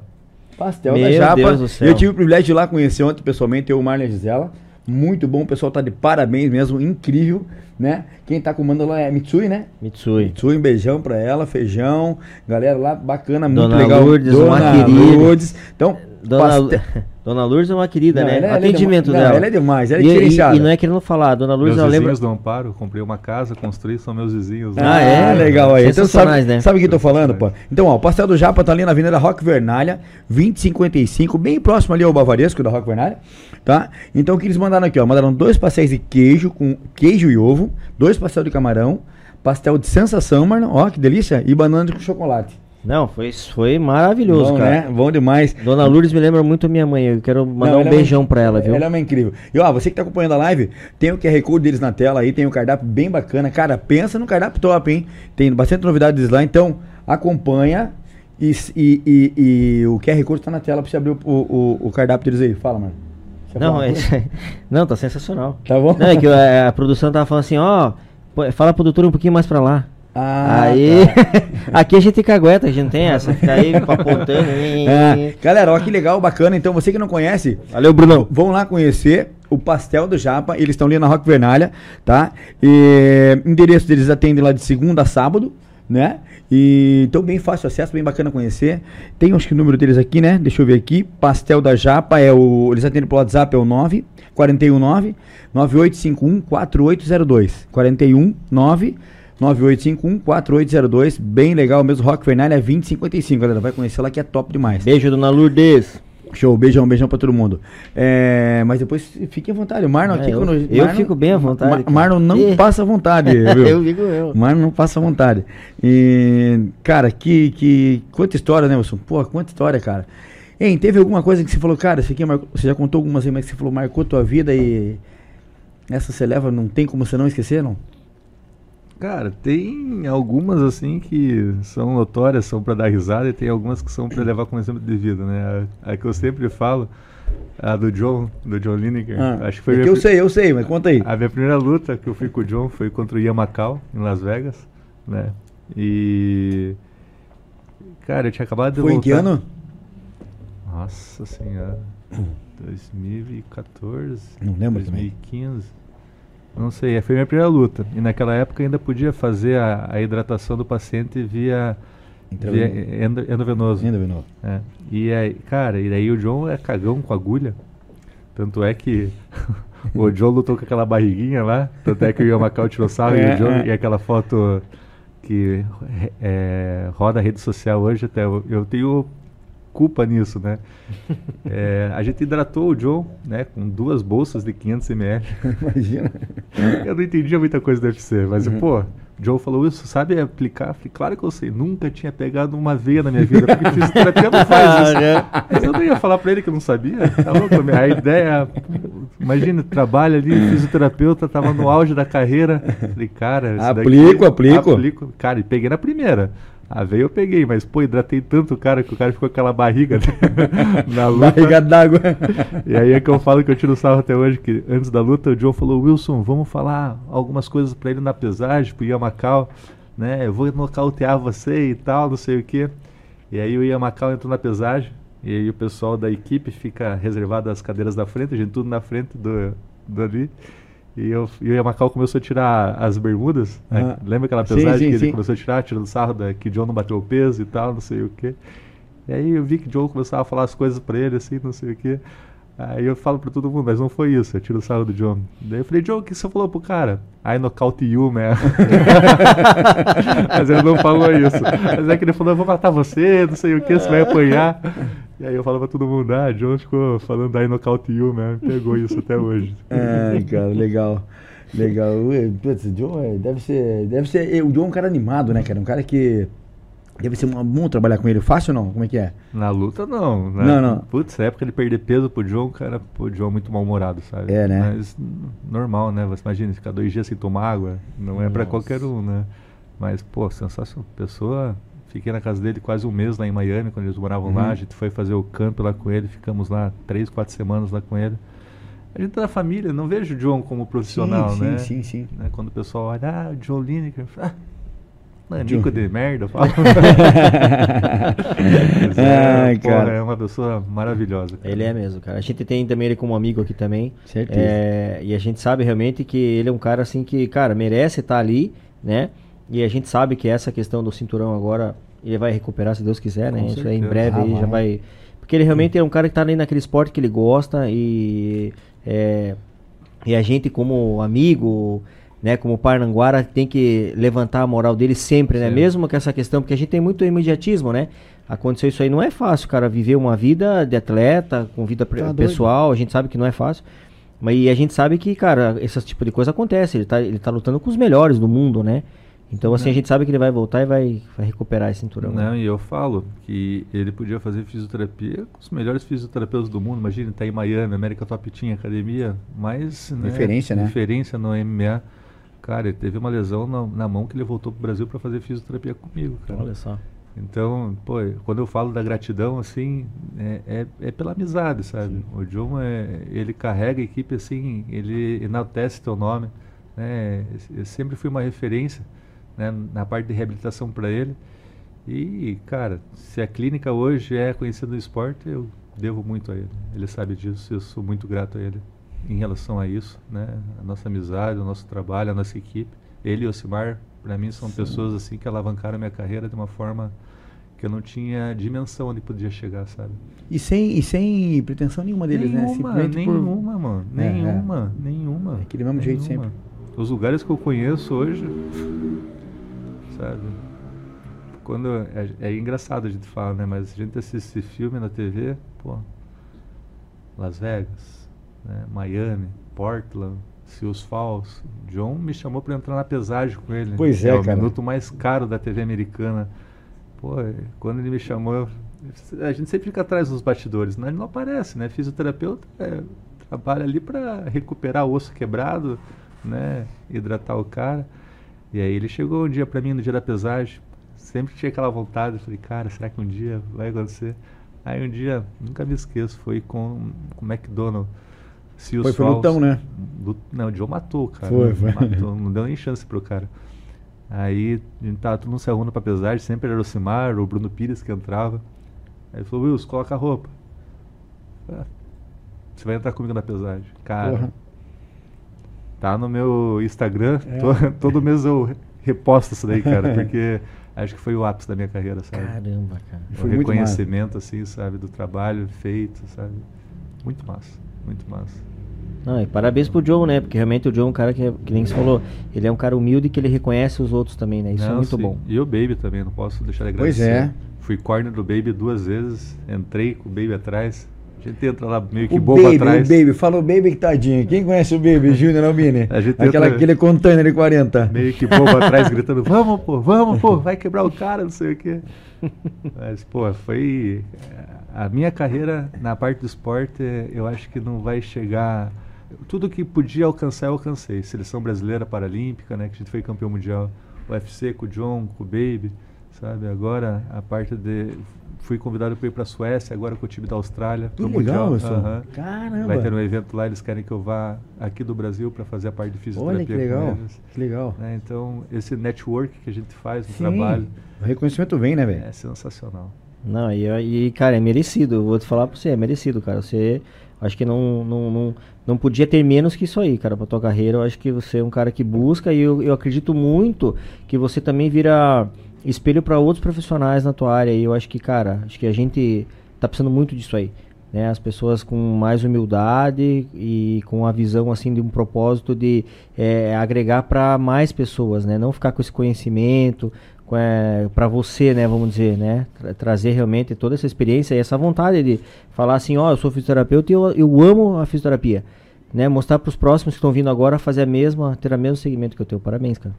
Pastel da Meu Japa. Deus do céu. Eu tive o privilégio de ir lá conhecer ontem pessoalmente, eu, o Marlon Gisela. Muito bom, o pessoal tá de parabéns mesmo, incrível, né? Quem tá comandando lá é Mitsui, né? Mitsui. Mitsui, um beijão pra ela, feijão. Galera lá, bacana, Dona muito legal. Lourdes, querida. Lourdes. Então, Dona, pastel- Dona Lourdes é uma querida, Não, né? ela é- o ela é atendimento dema- não, dela. ela é demais, ela é e, e, diferenciada. e não é querendo falar, Dona Lourdes, Meus ela lembra... vizinhos do Amparo, comprei uma casa, construí, são meus vizinhos. Ah, é? legal aí. Então sabe, né? sabe o que eu tô falando, pô? Então, ó, o Pastel do Japa tá ali na Avenida Rock Vernalha, 2055, bem próximo ali ao Bavaresco da Rock Vernalha, tá? Então o que eles mandaram aqui, ó? Mandaram dois pastéis de queijo com queijo e ovo, dois pastel de camarão, pastel de sensação, mano, ó, que delícia, e banana com chocolate. Não, foi, foi maravilhoso, Bom, cara. né? Bom demais. Dona Lourdes me lembra muito a minha mãe. Eu quero mandar Não, um é beijão uma- pra ela, viu? Ela é uma incrível. E ó, você que tá acompanhando a live, tem o QR Code deles na tela aí, tem o cardápio bem bacana. Cara, pensa no cardápio top, hein? Tem bastante novidades lá, então acompanha. E, e, e- e o QR Code tá na tela pra você abrir o, o, o cardápio deles aí. Fala, mano. Não, é, não, tá sensacional. Tá bom? Não, é que a, a produção tava falando assim, ó, fala pro doutor um pouquinho mais pra lá. Ah, aí, tá. aqui a gente cagueta, a gente não tem essa, fica aí apontando. É. Galera, ó que legal, bacana. Então, você que não conhece, valeu, Bruno. Vão lá conhecer o Pastel do Japa. Eles estão ali na Rock Vernalha, tá? E, endereço deles atendem lá de segunda a sábado, né? E então bem fácil acesso, bem bacana conhecer. Tem acho que o número deles aqui, né? Deixa eu ver aqui. Pastel da Japa é o eles atendem pelo WhatsApp é o 9 419 9851 4802. 419 9851-4802. Bem legal mesmo. Rock Fernalha é 2055, galera. Vai conhecer lá que é top demais. Beijo, dona Lourdes. Show, beijão, beijão pra todo mundo. É, mas depois fique à vontade. O Marlon aqui. É, eu, quando, eu Marlon, fico bem à vontade. Mar, Marlon não e... passa à vontade. eu fico eu. Marlon não passa à vontade. E, cara, que, que. Quanta história, né, Wilson? Pô, quanta história, cara. Hein, teve alguma coisa que você falou, cara, isso aqui marcou, você já contou algumas aí, mas que você falou, marcou tua vida e. Essa você leva, não tem como você não esquecer, não? Cara, tem algumas assim que são notórias, são para dar risada, e tem algumas que são para levar como exemplo de vida, né? A, a, que eu sempre falo, a do John, do John Lineker. Ah, acho que foi é que eu sei, eu sei, mas conta aí. A minha primeira luta que eu fui com o John foi contra o Ian Macau, em Las Vegas, né? E. Cara, eu tinha acabado de foi voltar. Em que ano? Nossa senhora. 2014. Não lembro 2015. Também. Não sei, foi minha primeira luta. E naquela época ainda podia fazer a, a hidratação do paciente via, via endo, endovenoso. Endovenoso. É. E aí, cara, e aí o John é cagão com agulha. Tanto é que o John lutou com aquela barriguinha lá. Tanto é que o Yamacau tirou sarro é, e o John, é. e aquela foto que é, roda a rede social hoje até. Eu, eu tenho culpa nisso, né? É, a gente hidratou o John, né, com duas bolsas de 500 ml. Imagina. Eu não entendia muita coisa do UFC, mas, uhum. pô, Joe falou isso, sabe aplicar? Falei, claro que eu sei, nunca tinha pegado uma veia na minha vida, porque fisioterapia não faz isso. Mas eu não ia falar pra ele que eu não sabia. Tá louco? A ideia, imagina, trabalha ali, fisioterapeuta, tava no auge da carreira. Falei, cara, aplico, daqui, aplico. Aplico. Cara, e peguei na primeira. A veia eu peguei, mas pô, hidratei tanto o cara que o cara ficou com aquela barriga na luta. Barriga d'água. E aí é que eu falo que eu tiro sarro até hoje, que antes da luta o Joe falou, Wilson, vamos falar algumas coisas para ele na pesagem, pro Yamacau, né? Eu vou nocautear você e tal, não sei o quê. E aí o Yamacau entrou na pesagem, e aí o pessoal da equipe fica reservado as cadeiras da frente, a gente tudo na frente do, do ali. E, eu, e o Yamacau começou a tirar as bermudas. Né? Ah. Lembra aquela pesagem sim, sim, que ele começou a tirar, tirando sarro da, que John não bateu o peso e tal, não sei o quê. E aí eu vi que John começava a falar as coisas pra ele, assim, não sei o quê. Aí eu falo pra todo mundo, mas não foi isso, eu tiro o sarro do John. Daí eu falei, John, o que você falou pro cara? I knockout you, man. mas ele não falou isso. Mas é que ele falou, eu vou matar você, não sei o que, você vai apanhar. E aí eu falo pra todo mundo, ah, John ficou falando knockout you, man. Pegou isso até hoje. É, cara, legal. Legal. Putz, o John é, deve ser. Deve ser. O John é um cara animado, né, cara? Um cara que Deve ser bom trabalhar com ele. Fácil ou não? Como é que é? Na luta, não. Né? Não, não. Putz, na época ele perder peso pro John, cara, o John é muito mal-humorado, sabe? É, né? Mas normal, né? Você imagina, ficar dois dias sem tomar água. Não é para qualquer um, né? Mas, pô, sensacional. Pessoa. Fiquei na casa dele quase um mês lá em Miami, quando eles moravam uhum. lá. A gente foi fazer o camp lá com ele. Ficamos lá três, quatro semanas lá com ele. A gente é da família, não vejo o John como profissional, sim, né? Sim, sim, sim. Né? Quando o pessoal olha, ah, o John Lineker. Ah, Nanico de merda, fala. é, Ai, porra, é uma pessoa maravilhosa. Cara. Ele é mesmo, cara. A gente tem também ele como amigo aqui também. Certeza. É, e a gente sabe realmente que ele é um cara assim que, cara, merece estar ali, né? E a gente sabe que essa questão do cinturão agora ele vai recuperar se Deus quiser, né? Com Isso aí em breve ah, já vai. Porque ele realmente é um cara que tá ali naquele esporte que ele gosta e. É, e a gente, como amigo, né, como Parnanguara, tem que levantar a moral dele sempre, né? Mesmo com essa questão, porque a gente tem muito imediatismo, né? Aconteceu isso aí, não é fácil, cara, viver uma vida de atleta, com vida tá pessoal, doido. a gente sabe que não é fácil. Mas a gente sabe que, cara, esse tipo de coisa acontece. Ele tá, ele tá lutando com os melhores do mundo, né? Então, assim, não. a gente sabe que ele vai voltar e vai, vai recuperar esse cinturão. Não, né? e eu falo que ele podia fazer fisioterapia com os melhores fisioterapeutas do mundo. Imagina, tá em Miami, América Top Team, academia, mais... Né, referência, né? Referência no MMA. Cara, ele teve uma lesão na, na mão que ele voltou pro Brasil para fazer fisioterapia comigo, cara. Olha só. Então, pô, quando eu falo da gratidão, assim, é, é, é pela amizade, sabe? Sim. O John, é, ele carrega a equipe, assim, ele enaltece teu nome, né? Eu sempre fui uma referência, né, na parte de reabilitação para ele. E, cara, se a clínica hoje é conhecida no esporte, eu devo muito a ele. Ele sabe disso, eu sou muito grato a ele em relação a isso, né? A nossa amizade, o nosso trabalho, a nossa equipe. Ele e o Osimar, para mim, são Sim. pessoas assim que alavancaram a minha carreira de uma forma que eu não tinha dimensão onde podia chegar, sabe? E sem, e sem pretensão nenhuma deles, nenhuma, né? Simplesmente nenhuma, por... mano. É, nenhuma, é. nenhuma. É aquele mesmo nenhuma. jeito sempre. Os lugares que eu conheço hoje, sabe? Quando é, é engraçado a gente falar, né? Mas a gente assiste filme na TV, pô, Las Vegas, né? Miami, Portland, Seals Falls. John me chamou para entrar na pesagem com ele. Pois é, é o cara. minuto mais caro da TV americana. Pô, quando ele me chamou, a gente sempre fica atrás dos bastidores, né? Ele não aparece, né? Fisioterapeuta é, trabalha ali para recuperar o osso quebrado, né? Hidratar o cara. E aí ele chegou um dia para mim no dia da pesagem, sempre tinha aquela vontade, eu falei, cara, será que um dia vai acontecer? Aí um dia, nunca me esqueço, foi com o McDonald's. Se foi pro lutão, né? não, o Joe matou, cara. Foi, foi. Matou, não deu nem chance pro cara. Aí a gente tava todo mundo se arrumando pra pesagem, sempre era o Simar, o Bruno Pires que entrava. Aí ele falou, Wilson, coloca a roupa. Ah, você vai entrar comigo na pesagem. Cara, Porra. Tá no meu Instagram, é. to, todo mês eu reposto isso daí, cara, porque acho que foi o ápice da minha carreira, sabe? Caramba, cara. O foi reconhecimento, assim, sabe, do trabalho feito, sabe? Muito massa, muito massa. Não, e parabéns pro John, né? Porque realmente o John é um cara que, que nem você falou, ele é um cara humilde que ele reconhece os outros também, né? Isso é não, é muito sim. bom. E o Baby também, não posso deixar de agradecer. Pois é. Fui corner do Baby duas vezes, entrei com o Baby atrás. A gente entra lá meio que bobo baby, atrás. O Baby, fala o Baby que tadinho. Quem conhece o Baby, Júnior Albini? A gente Aquela, entra, aquele container de 40. Meio que bobo atrás, gritando, vamos, pô, vamos, pô, vai quebrar o cara, não sei o quê. Mas, pô, foi... A minha carreira na parte do esporte, eu acho que não vai chegar tudo que podia alcançar, eu alcancei. Seleção brasileira paralímpica, né? Que a gente foi campeão mundial. UFC com o John, com o Baby, sabe? Agora a parte de fui convidado para ir para a Suécia, agora com o time da Austrália. Que legal, mundial. Uhum. Caramba! Vai ter um evento lá, eles querem que eu vá aqui do Brasil para fazer a parte de fisioterapia Olha que legal, que legal. Né? Então, esse network que a gente faz no Sim. trabalho... O reconhecimento vem, né, velho? É sensacional. Não, e, e, cara, é merecido. Eu vou te falar para você, é merecido, cara. Você Acho que não, não, não, não podia ter menos que isso aí, cara, pra tua carreira. Eu acho que você é um cara que busca e eu, eu acredito muito que você também vira espelho para outros profissionais na tua área. E eu acho que, cara, acho que a gente tá precisando muito disso aí. Né? As pessoas com mais humildade e com a visão assim de um propósito de é, agregar para mais pessoas, né? Não ficar com esse conhecimento, é, para você, né, vamos dizer, né, tra trazer realmente toda essa experiência e essa vontade de falar assim, ó, oh, eu sou fisioterapeuta e eu, eu amo a fisioterapia, né, mostrar para os próximos que estão vindo agora fazer a mesma, ter o mesmo segmento que eu tenho. Parabéns, cara.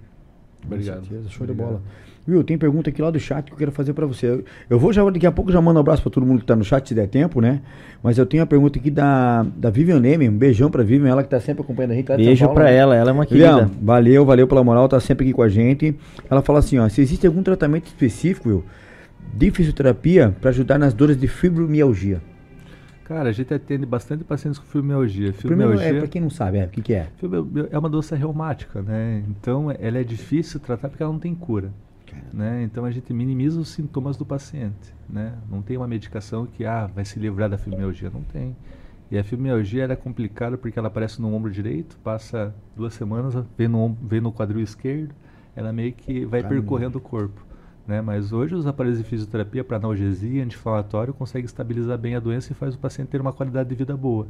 Obrigado. Certeza, show Obrigado. de bola. Will, tem pergunta aqui lá do chat que eu quero fazer para você. Eu vou já, daqui a pouco já mando um abraço para todo mundo que tá no chat, se der tempo, né? Mas eu tenho uma pergunta aqui da, da Vivian Neme, um beijão pra Vivian, ela que tá sempre acompanhando a gente. Beijo Paulo, pra né? ela, ela é uma querida. Vivian, valeu, valeu pela moral, tá sempre aqui com a gente. Ela fala assim, ó, se existe algum tratamento específico, Will, de fisioterapia para ajudar nas dores de fibromialgia? Cara, a gente atende bastante pacientes com fibromialgia. Fibromialgia Primeiro, é, para quem não sabe, é, o que, que é? É uma doença reumática, né? Então, ela é difícil tratar porque ela não tem cura. Né? Então a gente minimiza os sintomas do paciente. Né? Não tem uma medicação que ah, vai se livrar da fibromialgia. Não tem. E a fibromialgia era complicada porque ela aparece no ombro direito, passa duas semanas, vem no, vem no quadril esquerdo, ela meio que vai Caramba. percorrendo o corpo. Né? Mas hoje os aparelhos de fisioterapia para analgesia, anti-inflamatório, conseguem estabilizar bem a doença e faz o paciente ter uma qualidade de vida boa.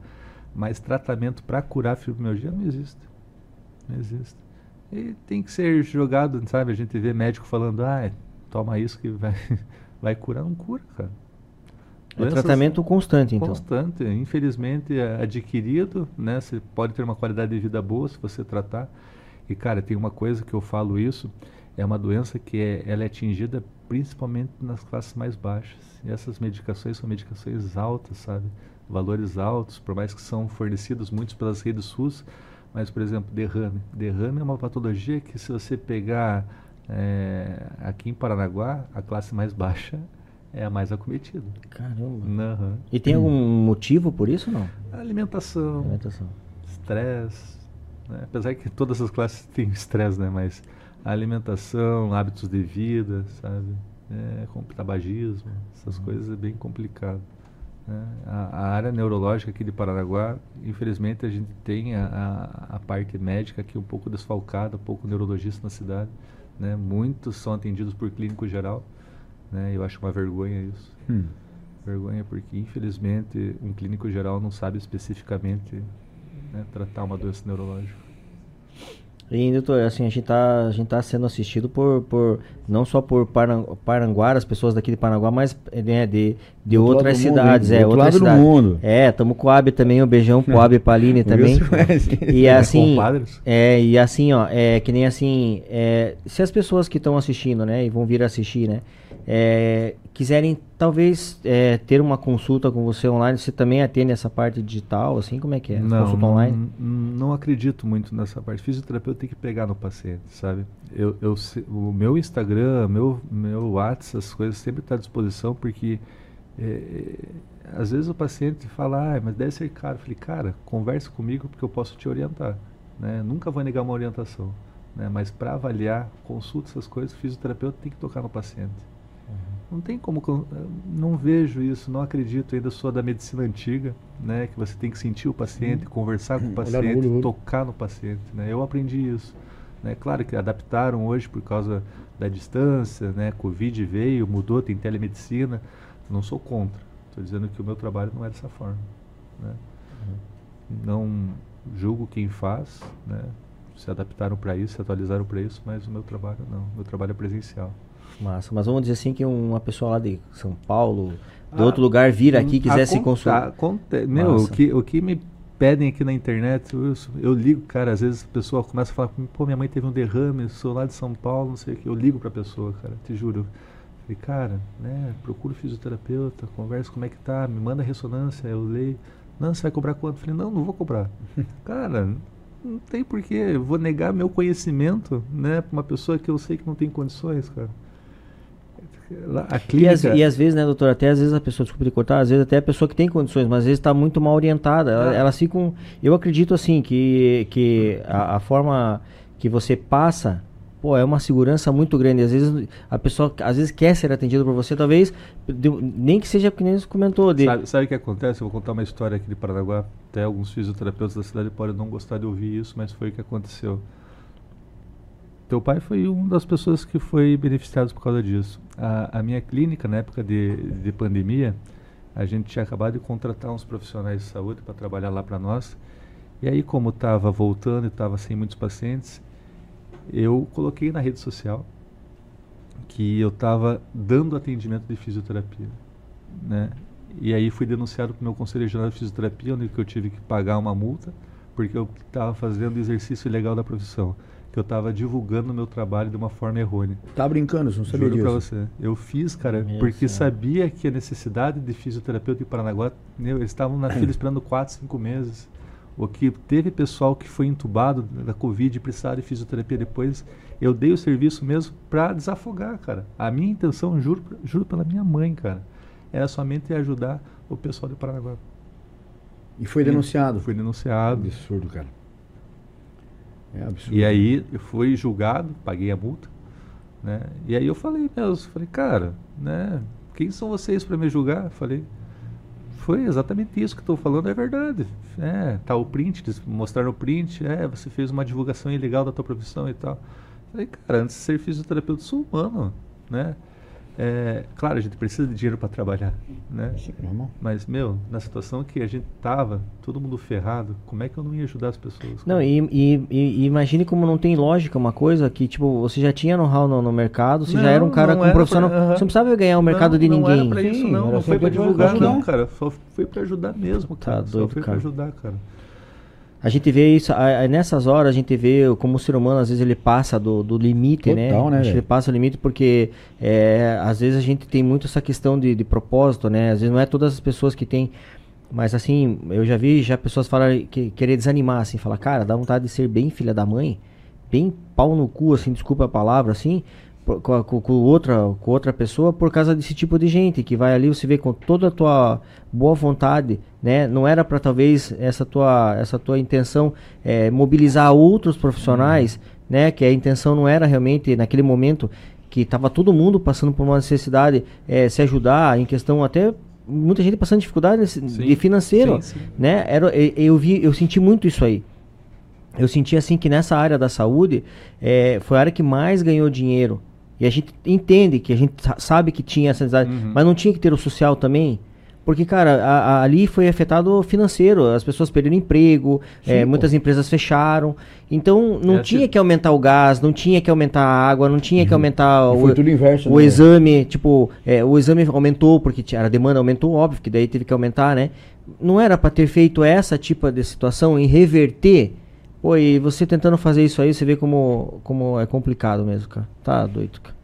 Mas tratamento para curar a fibromialgia não existe. Não existe. E tem que ser jogado, sabe? A gente vê médico falando, ah, toma isso que vai, vai curar. Não cura, cara. É tratamento constante, então. Constante. Infelizmente, é adquirido, né? Você pode ter uma qualidade de vida boa se você tratar. E, cara, tem uma coisa que eu falo isso, é uma doença que é, ela é atingida principalmente nas classes mais baixas. E essas medicações são medicações altas, sabe? Valores altos, por mais que são fornecidos muitos pelas redes SUS, mas, por exemplo, derrame. Derrame é uma patologia que, se você pegar é, aqui em Paranaguá, a classe mais baixa é a mais acometida. Caramba. Uhum. E tem algum motivo por isso não? Alimentação. Alimentação. Estresse. Né? Apesar que todas as classes têm estresse, né? Mas alimentação, hábitos de vida, sabe? É, com tabagismo, essas uhum. coisas é bem complicado. Né? A, a, área neurológica aqui de Paranaguá, infelizmente a gente tem a, a, a, parte médica aqui um pouco desfalcada, pouco neurologista na cidade. Né? Muitos são atendidos por clínico geral. Né? Eu acho uma vergonha isso. Hum. Vergonha porque, infelizmente, um clínico geral não sabe especificamente né, tratar uma doença neurológica. E, doutor, assim, a gente tá, a gente tá sendo assistido por, por não só por Paranguara, as pessoas daqui de Paranguá, mas né, de, de outras cidades. Mundo, é, outras cidades. mundo. É, estamos com o Ab também, um beijão pro Ab e pra Aline também. e assim, é, e assim, ó, é que nem assim, é, se as pessoas que estão assistindo, né, e vão vir assistir, né, é, quiserem talvez é, ter uma consulta com você online, você também atende essa parte digital, assim, como é que é? Não, consulta online? Não, acredito muito nessa parte. Fisioterapeuta tem que pegar no paciente, sabe? Eu, eu, o meu Instagram, meu, meu WhatsApp, essas coisas sempre está à disposição, porque é, às vezes o paciente fala, ah, mas deve ser caro. Eu falei, cara, converse comigo porque eu posso te orientar. Né? Nunca vou negar uma orientação. Né? Mas para avaliar, consulta essas coisas, o fisioterapeuta tem que tocar no paciente. Não tem como, não vejo isso, não acredito ainda, sou da medicina antiga, né, que você tem que sentir o paciente, hum. conversar com o paciente, no tocar no paciente, né? Eu aprendi isso, né? Claro que adaptaram hoje por causa da distância, né? Covid veio, mudou, tem telemedicina, não sou contra. Estou dizendo que o meu trabalho não é dessa forma, né? Uhum. Não julgo quem faz, né? Se adaptaram para isso, se atualizaram para isso, mas o meu trabalho não, o meu trabalho é presencial. Massa. Mas vamos dizer assim que uma pessoa lá de São Paulo, de ah, outro lugar, vir aqui e quiser se consultar. Meu, o que, o que me pedem aqui na internet, eu, eu, ligo, cara, às vezes a pessoa começa a falar, pô, minha mãe teve um derrame, sou lá de São Paulo, não sei o que. Eu ligo pra pessoa, cara, te juro. Falei, cara, né, procuro fisioterapeuta, conversa como é que tá, me manda ressonância, eu leio. Não, você vai cobrar quanto? Falei, não, não vou cobrar. cara, não tem porquê, eu vou negar meu conhecimento, né, pra uma pessoa que eu sei que não tem condições, cara. A clínica... e, as, e às vezes, né, doutor, até às vezes a pessoa, desculpa de cortar, às vezes até a pessoa que tem condições, mas às vezes está muito mal orientada. Ah. elas ficam. Eu acredito assim que, que a, a, forma que você passa, pô, é uma segurança muito grande. Às vezes a pessoa às vezes quer ser atendida por você, talvez, de, nem que seja porque nem você comentou. De... Sabe, sabe o que acontece? Eu vou contar uma história aqui de Paranaguá. Até alguns fisioterapeutas da cidade podem não gostar de ouvir isso, mas foi o que aconteceu. Teu pai foi uma das pessoas que foi beneficiado por causa disso. A, a minha clínica, na época de, de pandemia, a gente tinha acabado de contratar uns profissionais de saúde para trabalhar lá para nós. E aí, como estava voltando e estava sem muitos pacientes, eu coloquei na rede social que eu estava dando atendimento de fisioterapia, né? E aí fui denunciado para o meu conselho geral de fisioterapia, onde eu tive que pagar uma multa porque eu estava fazendo exercício ilegal da profissão que eu estava divulgando o meu trabalho de uma forma errônea. Tá brincando, você não sabia Juro disso? pra você. Eu fiz, cara, Meu porque sabia que a necessidade de fisioterapeuta em Paranaguá, eles estavam na fila esperando 4, 5 meses. O que teve pessoal que foi entubado da Covid e precisava de fisioterapia depois, eu dei o serviço mesmo para desafogar, cara. A minha intenção, juro, juro pela minha mãe, cara, era somente ajudar o pessoal de Paranaguá. E foi denunciado? foi denunciado. Absurdo, cara. É absurdo. E aí eu fui julgado, paguei a multa. Né? E aí eu falei mesmo, falei, cara, né? Quem são vocês para me julgar? Falei, foi exatamente isso que estou falando, é verdade. É, tá o print, mostraram o print, é, você fez uma divulgação ilegal da tua profissão e tal. falei, cara, antes de ser fisioterapeuta, sou humano, né? É, claro, a gente precisa de dinheiro para trabalhar, né? Mas, meu, na situação que a gente tava, todo mundo ferrado, como é que eu não ia ajudar as pessoas? Não, e, e, e, imagine como não tem lógica uma coisa que, tipo, você já tinha know-how no, no, mercado, você não, já era um cara com profissional, pra, uh -huh. você não precisava ganhar o mercado não, de ninguém. Não era pra isso, não, Sim, não foi pra divulgar, não, cara. Só foi pra ajudar mesmo, tá cara. Tá doido, Só foi pra ajudar, cara. A gente vê isso, a, a, nessas horas a gente vê como o ser humano, às vezes ele passa do, do limite, né? Total, né? né ele passa o limite porque é, às vezes a gente tem muito essa questão de, de propósito, né? Às vezes não é todas as pessoas que têm mas assim, eu já vi já pessoas falar que querer desanimar, assim, falar, cara, dá vontade de ser bem filha da mãe, bem pau no cu, assim, desculpa a palavra, assim, com, com, outra, com outra pessoa por causa desse tipo de gente que vai ali você vê com toda a tua boa vontade né? Não era para talvez essa tua essa tua intenção é, mobilizar outros profissionais né? Que a intenção não era realmente naquele momento que estava todo mundo passando por uma necessidade é, se ajudar em questão até muita gente passando dificuldade sim, de financeiro sim, sim. né? Era eu, eu vi eu senti muito isso aí. Eu senti assim que nessa área da saúde é, foi a área que mais ganhou dinheiro e a gente entende que a gente sabe que tinha essa necessidade, uhum. mas não tinha que ter o social também. Porque, cara, a, a, ali foi afetado financeiro, as pessoas perderam emprego, Sim, é, muitas empresas fecharam. Então, não é, tinha tipo... que aumentar o gás, não tinha que aumentar a água, não tinha uhum. que aumentar o, inverso, o né? exame. Tipo, é, o exame aumentou porque a demanda aumentou, óbvio, que daí teve que aumentar, né? Não era para ter feito essa tipo de situação em reverter Pô, e você tentando fazer isso aí, você vê como, como é complicado mesmo, cara. Tá doido, cara.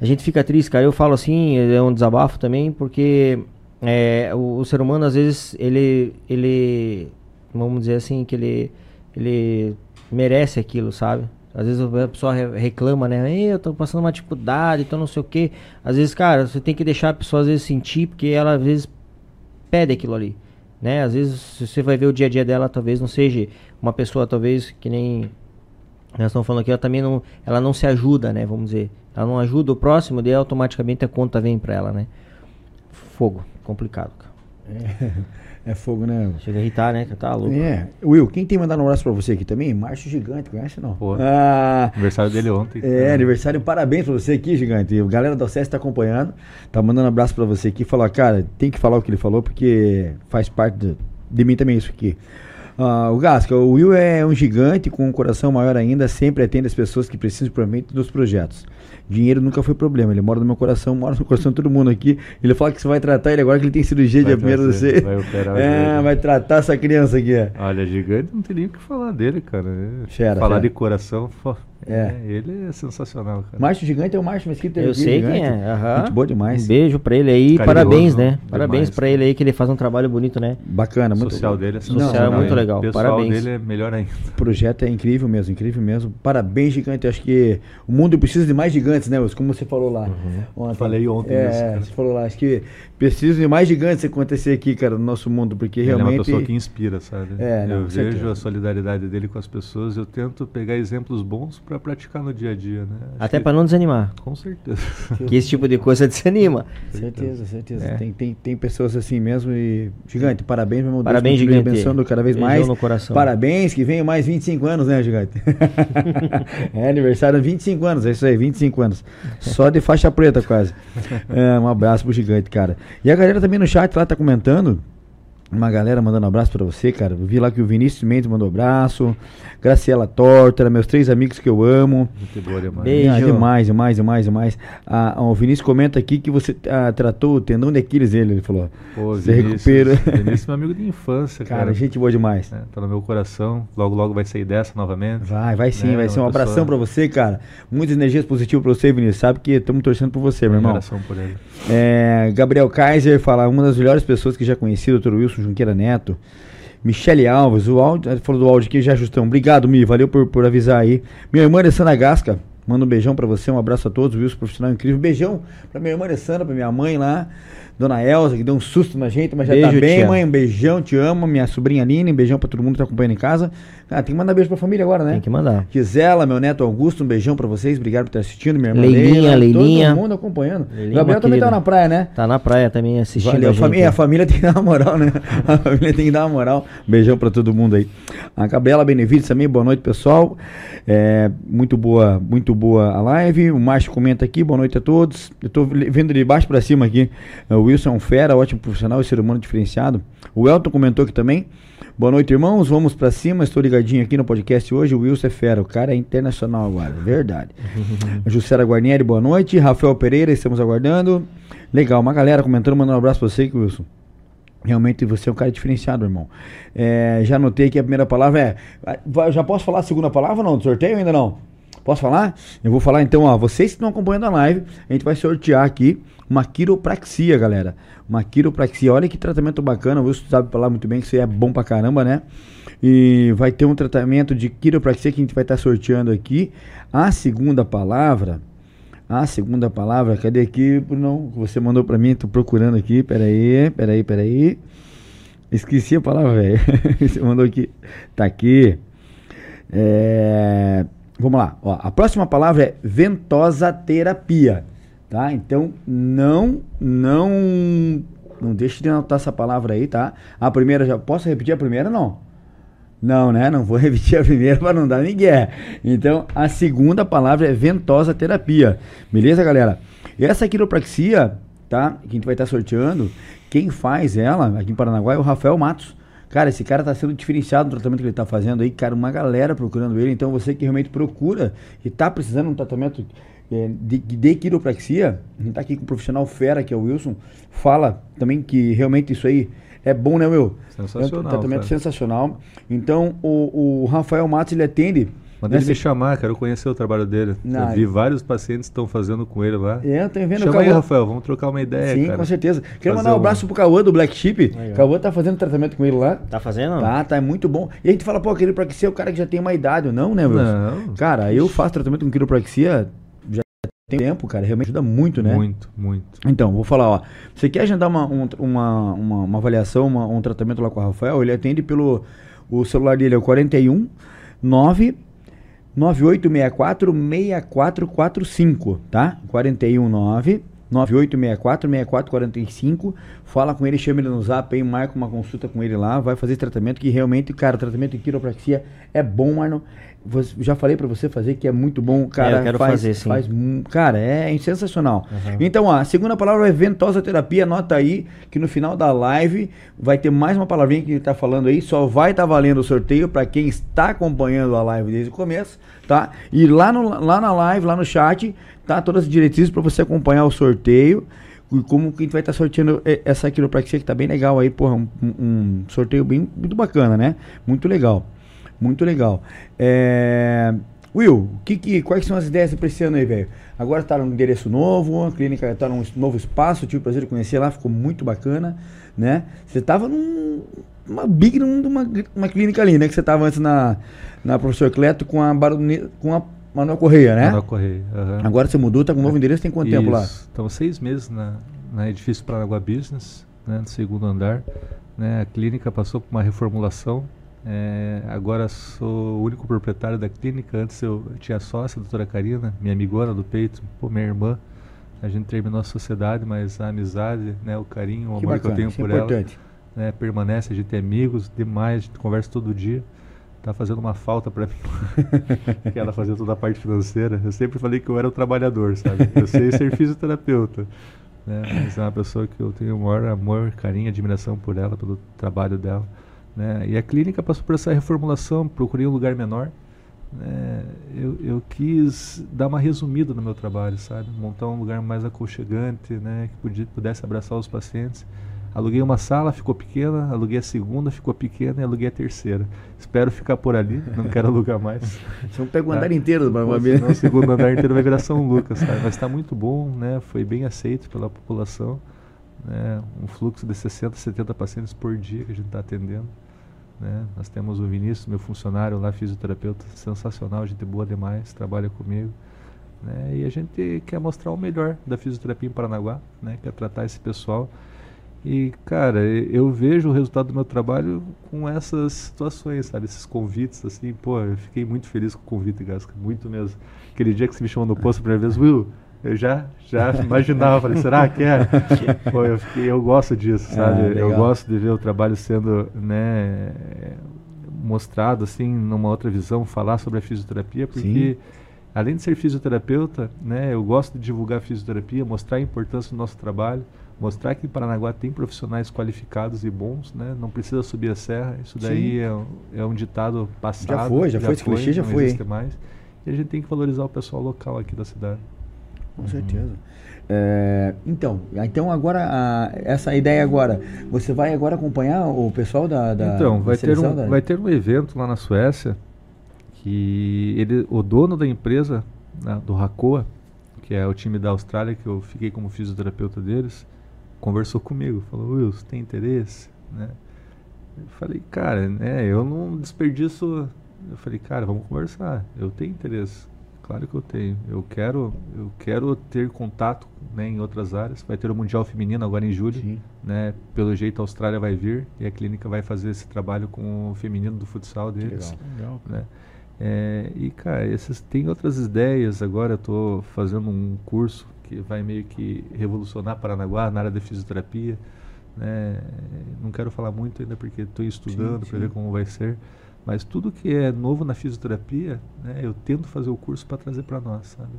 A gente fica triste, cara. Eu falo assim, é um desabafo também, porque é, o, o, ser humano, às vezes, ele, ele, vamos dizer assim, que ele, ele merece aquilo, sabe? Às vezes a pessoa reclama, né? Eu tô passando uma dificuldade, então não sei o quê. Às vezes, cara, você tem que deixar a pessoa às vezes sentir, porque ela às vezes pede aquilo ali né? Às vezes você vai ver o dia a dia dela, talvez não seja uma pessoa, talvez que nem nós estamos falando aqui, ela também não, ela não se ajuda, né? Vamos dizer, ela não ajuda o próximo, daí automaticamente a conta vem para ela, né? Fogo, complicado. É. É fogo, né? Chega a irritar, né? Tá louco. É. Will, quem tem mandado um abraço pra você aqui também? Márcio Gigante, conhece não? Pô, ah, aniversário dele ontem. É, aniversário, parabéns pra você aqui, Gigante. A galera da OCS tá acompanhando, tá mandando um abraço pra você aqui. Falou, cara, tem que falar o que ele falou, porque faz parte de, de mim também isso aqui. Uh, o Gasca, o Will é um gigante com um coração maior ainda, sempre atende as pessoas que precisam provavelmente dos projetos. Dinheiro nunca foi problema, ele mora no meu coração, mora no coração de todo mundo aqui. Ele fala que você vai tratar ele agora que ele tem cirurgia vai de primeira você. Vai operar É, vai tratar essa criança aqui. Olha, gigante não tem nem o que falar dele, cara. Xera, falar de coração, é. é. Ele é sensacional, cara. Márcio Gigante é o Márcio Mesquita. Eu sei gigante. quem é. Uhum. Muito boa demais. Um beijo pra ele aí. Parabéns, né? Demais, parabéns pra ele aí que ele faz um trabalho bonito, né? Bacana, muito social dele é social é muito legal. O pessoal parabéns. dele é melhor ainda. O projeto é incrível mesmo, incrível mesmo. Parabéns, gigante. Acho que o mundo precisa de mais gigantes, né, Como você falou lá. Uhum. Ontem. Falei ontem é, isso, Você falou lá. Acho que precisa de mais gigantes acontecer aqui, cara, no nosso mundo, porque ele realmente. É uma pessoa que inspira, sabe? É, não, eu vejo certeza. a solidariedade dele com as pessoas. Eu tento pegar exemplos bons para praticar no dia a dia, né? Acho Até para não desanimar. Com certeza. que esse tipo de coisa desanima. Certeza, certeza. É. Tem, tem, tem pessoas assim mesmo e. Gigante, parabéns, meu Deus. Parabéns, Deus, Gigante. Abençoando cada vez mais. no coração. Parabéns, que venham mais 25 anos, né, Gigante? é aniversário 25 anos, é isso aí, 25 anos. Só de faixa preta quase. É, um abraço pro Gigante, cara. E a galera também no chat lá tá comentando. Uma galera mandando um abraço para você, cara. vi lá que o Vinícius Mendes mandou um abraço. Graciela Torta, meus três amigos que eu amo. Muito boa demais. Beijo. Ah, demais, demais, demais, demais. Ah, o Vinícius comenta aqui que você ah, tratou o tendão de Aquiles dele, ele falou. Pô, você Vinícius, recupera. Vinícius é meu amigo de infância, cara. Cara, gente boa demais. É, tá no meu coração. Logo, logo vai sair dessa novamente. Vai, vai sim, né? vai ser um pessoa... abração para você, cara. Muitas energias positivas para você, Vinícius. Sabe que estamos torcendo por você, meu irmão. abração por ele. É, Gabriel Kaiser fala, uma das melhores pessoas que já conheci, o Dr. Wilson Junqueira Neto. Michele Alves, o áudio, falou do áudio aqui, já ajustamos. Obrigado, Mi, valeu por, por avisar aí. Minha irmã Alessandra Gasca, manda um beijão para você, um abraço a todos, Wilson, profissional incrível. Beijão pra minha irmã Alessandra, pra minha mãe lá, Dona Elza, que deu um susto na gente, mas já tá Beijo, tá bem, mãe. Um beijão, te amo. Minha sobrinha Aline, um beijão pra todo mundo que tá acompanhando em casa. Ah, tem que mandar beijo pra família agora, né? Tem que mandar. Gisela, meu neto Augusto, um beijão pra vocês. Obrigado por estar assistindo. Minha irmã Leilinha, Leilinha. Todo mundo acompanhando. Leilinha, Gabriel também tá na praia, né? Tá na praia também assistindo. Valeu, a, família, a família tem que dar uma moral, né? A família tem que dar uma moral. Beijão pra todo mundo aí. A Gabriela Benevides também, boa noite, pessoal. É, muito boa, muito boa a live. O Márcio comenta aqui, boa noite a todos. Eu tô vendo de baixo pra cima aqui. O Wilson é um fera, ótimo profissional e ser humano diferenciado. O Elton comentou aqui também. Boa noite, irmãos. Vamos para cima. Estou ligadinho aqui no podcast hoje. O Wilson é fera. O cara é internacional agora. Verdade. Jussara Guarnieri, boa noite. Rafael Pereira, estamos aguardando. Legal, uma galera comentando, mandando um abraço para você, Wilson. Realmente você é um cara diferenciado, irmão. É, já notei que a primeira palavra é. Já posso falar a segunda palavra não? Do sorteio ainda não? Posso falar? Eu vou falar então, ó. Vocês que estão acompanhando a live, a gente vai sortear aqui uma quiropraxia, galera. Uma quiropraxia. Olha que tratamento bacana. Wilson sabe falar muito bem que isso é bom pra caramba, né? E vai ter um tratamento de quiropraxia que a gente vai estar tá sorteando aqui. A segunda palavra A segunda palavra, cadê aqui, Não, Você mandou para mim, tô procurando aqui, peraí, peraí, peraí. Esqueci a palavra, velho. Você mandou aqui. Tá aqui. É... Vamos lá. Ó, a próxima palavra é ventosa terapia. Tá? Então, não, não, não deixe de anotar essa palavra aí, tá? A primeira, já posso repetir a primeira? Não. Não, né? Não vou repetir a primeira para não dar ninguém. Então, a segunda palavra é ventosa terapia. Beleza, galera? Essa quiropraxia, tá? Que a gente vai estar sorteando, quem faz ela aqui em Paranaguá é o Rafael Matos. Cara, esse cara está sendo diferenciado no tratamento que ele está fazendo aí, cara, uma galera procurando ele. Então você que realmente procura e está precisando de um tratamento é, de, de quiropraxia, a gente está aqui com um profissional fera, que é o Wilson, fala também que realmente isso aí é bom, né, Will? Sensacional. É um tratamento cara. sensacional. Então, o, o Rafael Matos, ele atende Manda ele me chamar, quero conhecer o trabalho dele. Não, eu vi vários pacientes que estão fazendo com ele lá. É, eu tenho vendo. Chama aí, Rafael, vamos trocar uma ideia, Sim, cara. com certeza. Quero mandar um abraço pro Cauã do Black Sheep. O Cauã tá fazendo tratamento com ele lá. Tá fazendo? Tá, tá, é muito bom. E a gente fala, pô, quiropraxia é o cara que já tem uma idade, não, né, meu? Não. Cara, eu faço tratamento com quiropraxia tem tempo, cara, realmente ajuda muito, né? Muito, muito. Então, vou falar, ó. Você quer agendar uma, um, uma, uma, uma, avaliação, uma, um tratamento lá com o Rafael? Ele atende pelo. O celular dele é o 41 9 9864-6445, tá? 419 9864-6445. Fala com ele, chama ele no zap aí, marca uma consulta com ele lá, vai fazer tratamento que realmente, cara, tratamento de quiropraxia é bom, Marlon já falei para você fazer que é muito bom, cara. É, eu quero faz, fazer, sim. Faz, cara, é sensacional. Uhum. Então, a segunda palavra é ventosa terapia. Anota aí que no final da live vai ter mais uma palavrinha que ele tá falando aí. Só vai estar tá valendo o sorteio para quem está acompanhando a live desde o começo, tá? E lá, no, lá na live, lá no chat, tá todas as diretrizes para você acompanhar o sorteio como que a gente vai estar tá sorteando essa quiropraxia que tá bem legal aí, porra, um, um, sorteio bem muito bacana, né? Muito legal. Muito legal. É... Will, que, que, quais são as ideias para esse ano aí, velho? Agora está num endereço novo, a clínica está num novo espaço, tive o prazer de conhecer lá, ficou muito bacana, né? Você estava numa big numa uma clínica ali, né? Que você estava antes na, na Professor Cleto com a, Barone, com a Manuel Correia, né? Manuel Correia, uhum. Agora você mudou, está com um novo endereço, tem quanto Isso. tempo lá? Estamos seis meses na, na edifício Paranaguá Business, né? No segundo andar. Né? A clínica passou por uma reformulação, é, agora sou o único proprietário da clínica. Antes eu tinha sócia, a doutora Karina, minha amigona do peito, pô, minha irmã. A gente terminou a sociedade, mas a amizade, né, o carinho, o que amor bacana, que eu tenho por é ela, né, permanece. A gente é amigos demais, a gente conversa todo dia. Tá fazendo uma falta para mim, que ela fazia toda a parte financeira. Eu sempre falei que eu era o trabalhador, sabe? Eu sei ser fisioterapeuta, né? Mas é uma pessoa que eu tenho o maior amor, carinho, admiração por ela, pelo trabalho dela. Né? E a clínica passou por essa reformulação, procurei um lugar menor. Né? Eu, eu quis dar uma resumida no meu trabalho, sabe? Montar um lugar mais aconchegante, né? que pudesse abraçar os pacientes. Aluguei uma sala, ficou pequena, aluguei a segunda, ficou pequena e aluguei a terceira. Espero ficar por ali, não quero alugar mais. Você não pega o andar tá? inteiro do Senão o segundo andar inteiro vai virar São Lucas, sabe? Mas está muito bom, né? Foi bem aceito pela população. Né? Um fluxo de 60, 70 pacientes por dia que a gente está atendendo. Né? Nós temos o Vinícius, meu funcionário lá, fisioterapeuta, sensacional, gente boa demais, trabalha comigo. Né? E a gente quer mostrar o melhor da fisioterapia em Paranaguá, né? quer tratar esse pessoal. E, cara, eu vejo o resultado do meu trabalho com essas situações, sabe? Esses convites, assim, pô, eu fiquei muito feliz com o convite, Gasca, muito mesmo. Aquele dia que você me chamou no posto a primeira vez, Will, eu já, já imaginava, falei, será que é? Pô, eu, fiquei, eu gosto disso, ah, sabe? eu gosto de ver o trabalho sendo né, mostrado assim, numa outra visão, falar sobre a fisioterapia, porque Sim. além de ser fisioterapeuta, né, eu gosto de divulgar a fisioterapia, mostrar a importância do nosso trabalho, mostrar que em Paranaguá tem profissionais qualificados e bons, né? Não precisa subir a serra. Isso daí é, é, um ditado passado. Já foi, já, já foi, clichê já foi. mais. E a gente tem que valorizar o pessoal local aqui da cidade. Com certeza. É, então, então agora a, essa ideia agora, você vai agora acompanhar o pessoal da, da então vai ter um da... vai ter um evento lá na Suécia que ele o dono da empresa né, do Racoa que é o time da Austrália que eu fiquei como fisioterapeuta deles conversou comigo falou Wilson tem interesse? né? Eu falei cara né eu não desperdiço eu falei cara vamos conversar eu tenho interesse Claro que eu tenho. Eu quero, eu quero ter contato né, em outras áreas. Vai ter o Mundial Feminino agora em julho. Sim. Né? Pelo jeito a Austrália vai vir e a clínica vai fazer esse trabalho com o feminino do futsal deles. Legal. Legal né? É, e, cara, esses, tem outras ideias. Agora eu estou fazendo um curso que vai meio que revolucionar Paranaguá na área da fisioterapia. Né? Não quero falar muito ainda porque estou estudando para ver como vai ser. Mas tudo que é novo na fisioterapia, né, eu tento fazer o curso para trazer para nós, sabe?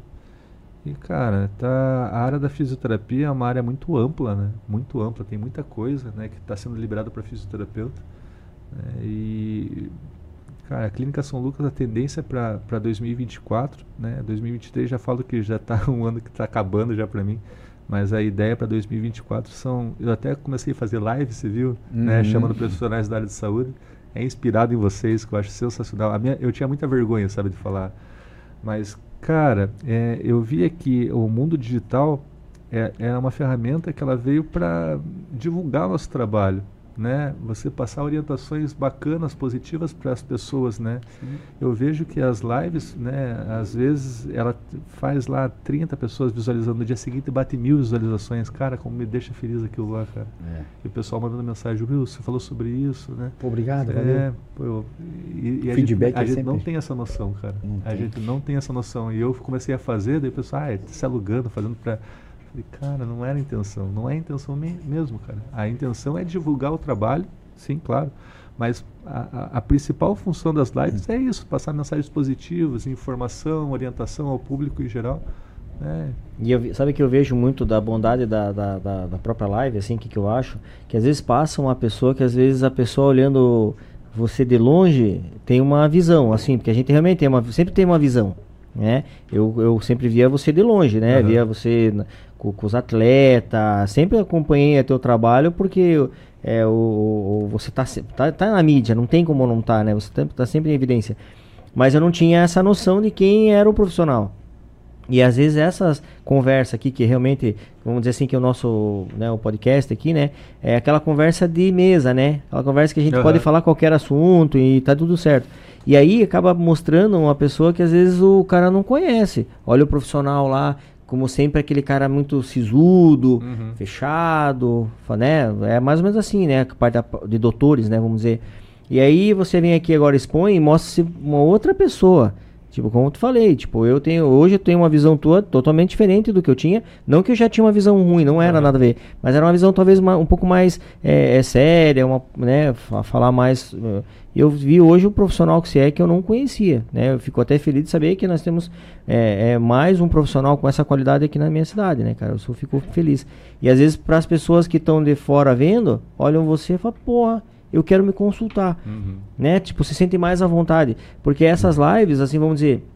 E, cara, tá, a área da fisioterapia é uma área muito ampla, né? Muito ampla, tem muita coisa né, que está sendo liberada para fisioterapeuta. Né? E Cara, a Clínica São Lucas, a tendência é para 2024, né? 2023 já falo que já está um ano que está acabando já para mim, mas a ideia para 2024 são... Eu até comecei a fazer live, você viu? Né? Uhum. Né? Chamando profissionais da área de saúde. É inspirado em vocês, que eu acho sensacional. A minha, eu tinha muita vergonha, sabe, de falar. Mas, cara, é, eu via que o mundo digital é, é uma ferramenta que ela veio para divulgar nosso trabalho né? Você passar orientações bacanas, positivas para as pessoas, né? Sim. Eu vejo que as lives, né? Às vezes ela faz lá 30 pessoas visualizando no dia seguinte bate mil visualizações, cara, como me deixa feliz aquilo lá, cara. É. E o pessoal mandando mensagem, Will, você falou sobre isso, né? Obrigado, é. Pô, e, e Feedback a gente, a gente não tem essa noção, cara. Não a tem. gente não tem essa noção. E eu comecei a fazer, daí o pessoal, ah, se alugando, fazendo para Falei, cara, não era a intenção. Não é a intenção me mesmo, cara. A intenção é divulgar o trabalho, sim, claro. Mas a, a, a principal função das lives é isso, passar mensagens positivas, informação, orientação ao público em geral. É. E eu, sabe que eu vejo muito da bondade da, da, da, da própria live, assim, que, que eu acho? Que às vezes passa uma pessoa que às vezes a pessoa olhando você de longe tem uma visão, assim, porque a gente realmente tem uma, sempre tem uma visão, né? Eu, eu sempre via você de longe, né? Uhum. Via você com, com os atletas, sempre acompanhei o teu trabalho porque é, o, o você está tá, tá na mídia, não tem como não estar, tá, né? Você está tá sempre em evidência. Mas eu não tinha essa noção de quem era o profissional. E às vezes essas conversas aqui, que realmente, vamos dizer assim, que é o nosso né, o podcast aqui, né? É aquela conversa de mesa, né? Aquela conversa que a gente uhum. pode falar qualquer assunto e tá tudo certo. E aí acaba mostrando uma pessoa que às vezes o cara não conhece. Olha o profissional lá, como sempre, aquele cara muito sisudo, uhum. fechado, né? É mais ou menos assim, né? A parte de doutores, né? Vamos dizer. E aí você vem aqui agora, expõe e mostra uma outra pessoa. Tipo, como eu te falei, tipo, eu tenho, hoje eu tenho uma visão tua totalmente diferente do que eu tinha. Não que eu já tinha uma visão ruim, não era nada a ver, mas era uma visão talvez uma, um pouco mais é, é séria, uma, né, falar mais. Eu vi hoje o profissional que você é que eu não conhecia, né? Eu fico até feliz de saber que nós temos é, é mais um profissional com essa qualidade aqui na minha cidade, né, cara? Eu só fico feliz. E às vezes para as pessoas que estão de fora vendo, olham você e falam, porra eu quero me consultar, uhum. né? Tipo, se sente mais à vontade, porque essas lives, assim, vamos dizer,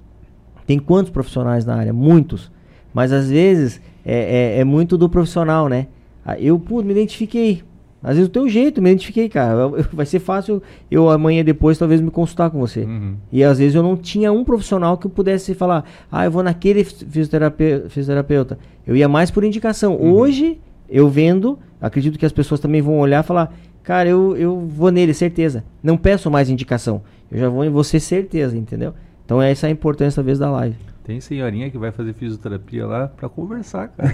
tem quantos profissionais na área? Muitos, mas às vezes é, é, é muito do profissional, né? Ah, eu, pô, me identifiquei. Às vezes o teu jeito, me identifiquei, cara. Vai ser fácil eu amanhã depois talvez me consultar com você. Uhum. E às vezes eu não tinha um profissional que eu pudesse falar, ah, eu vou naquele fisioterapeuta. fisioterapeuta. Eu ia mais por indicação. Uhum. Hoje, eu vendo, acredito que as pessoas também vão olhar e falar, cara, eu, eu vou nele, certeza. Não peço mais indicação. Eu já vou em você, certeza, entendeu? Então essa é a importância, talvez, da live. Tem senhorinha que vai fazer fisioterapia lá para conversar, cara.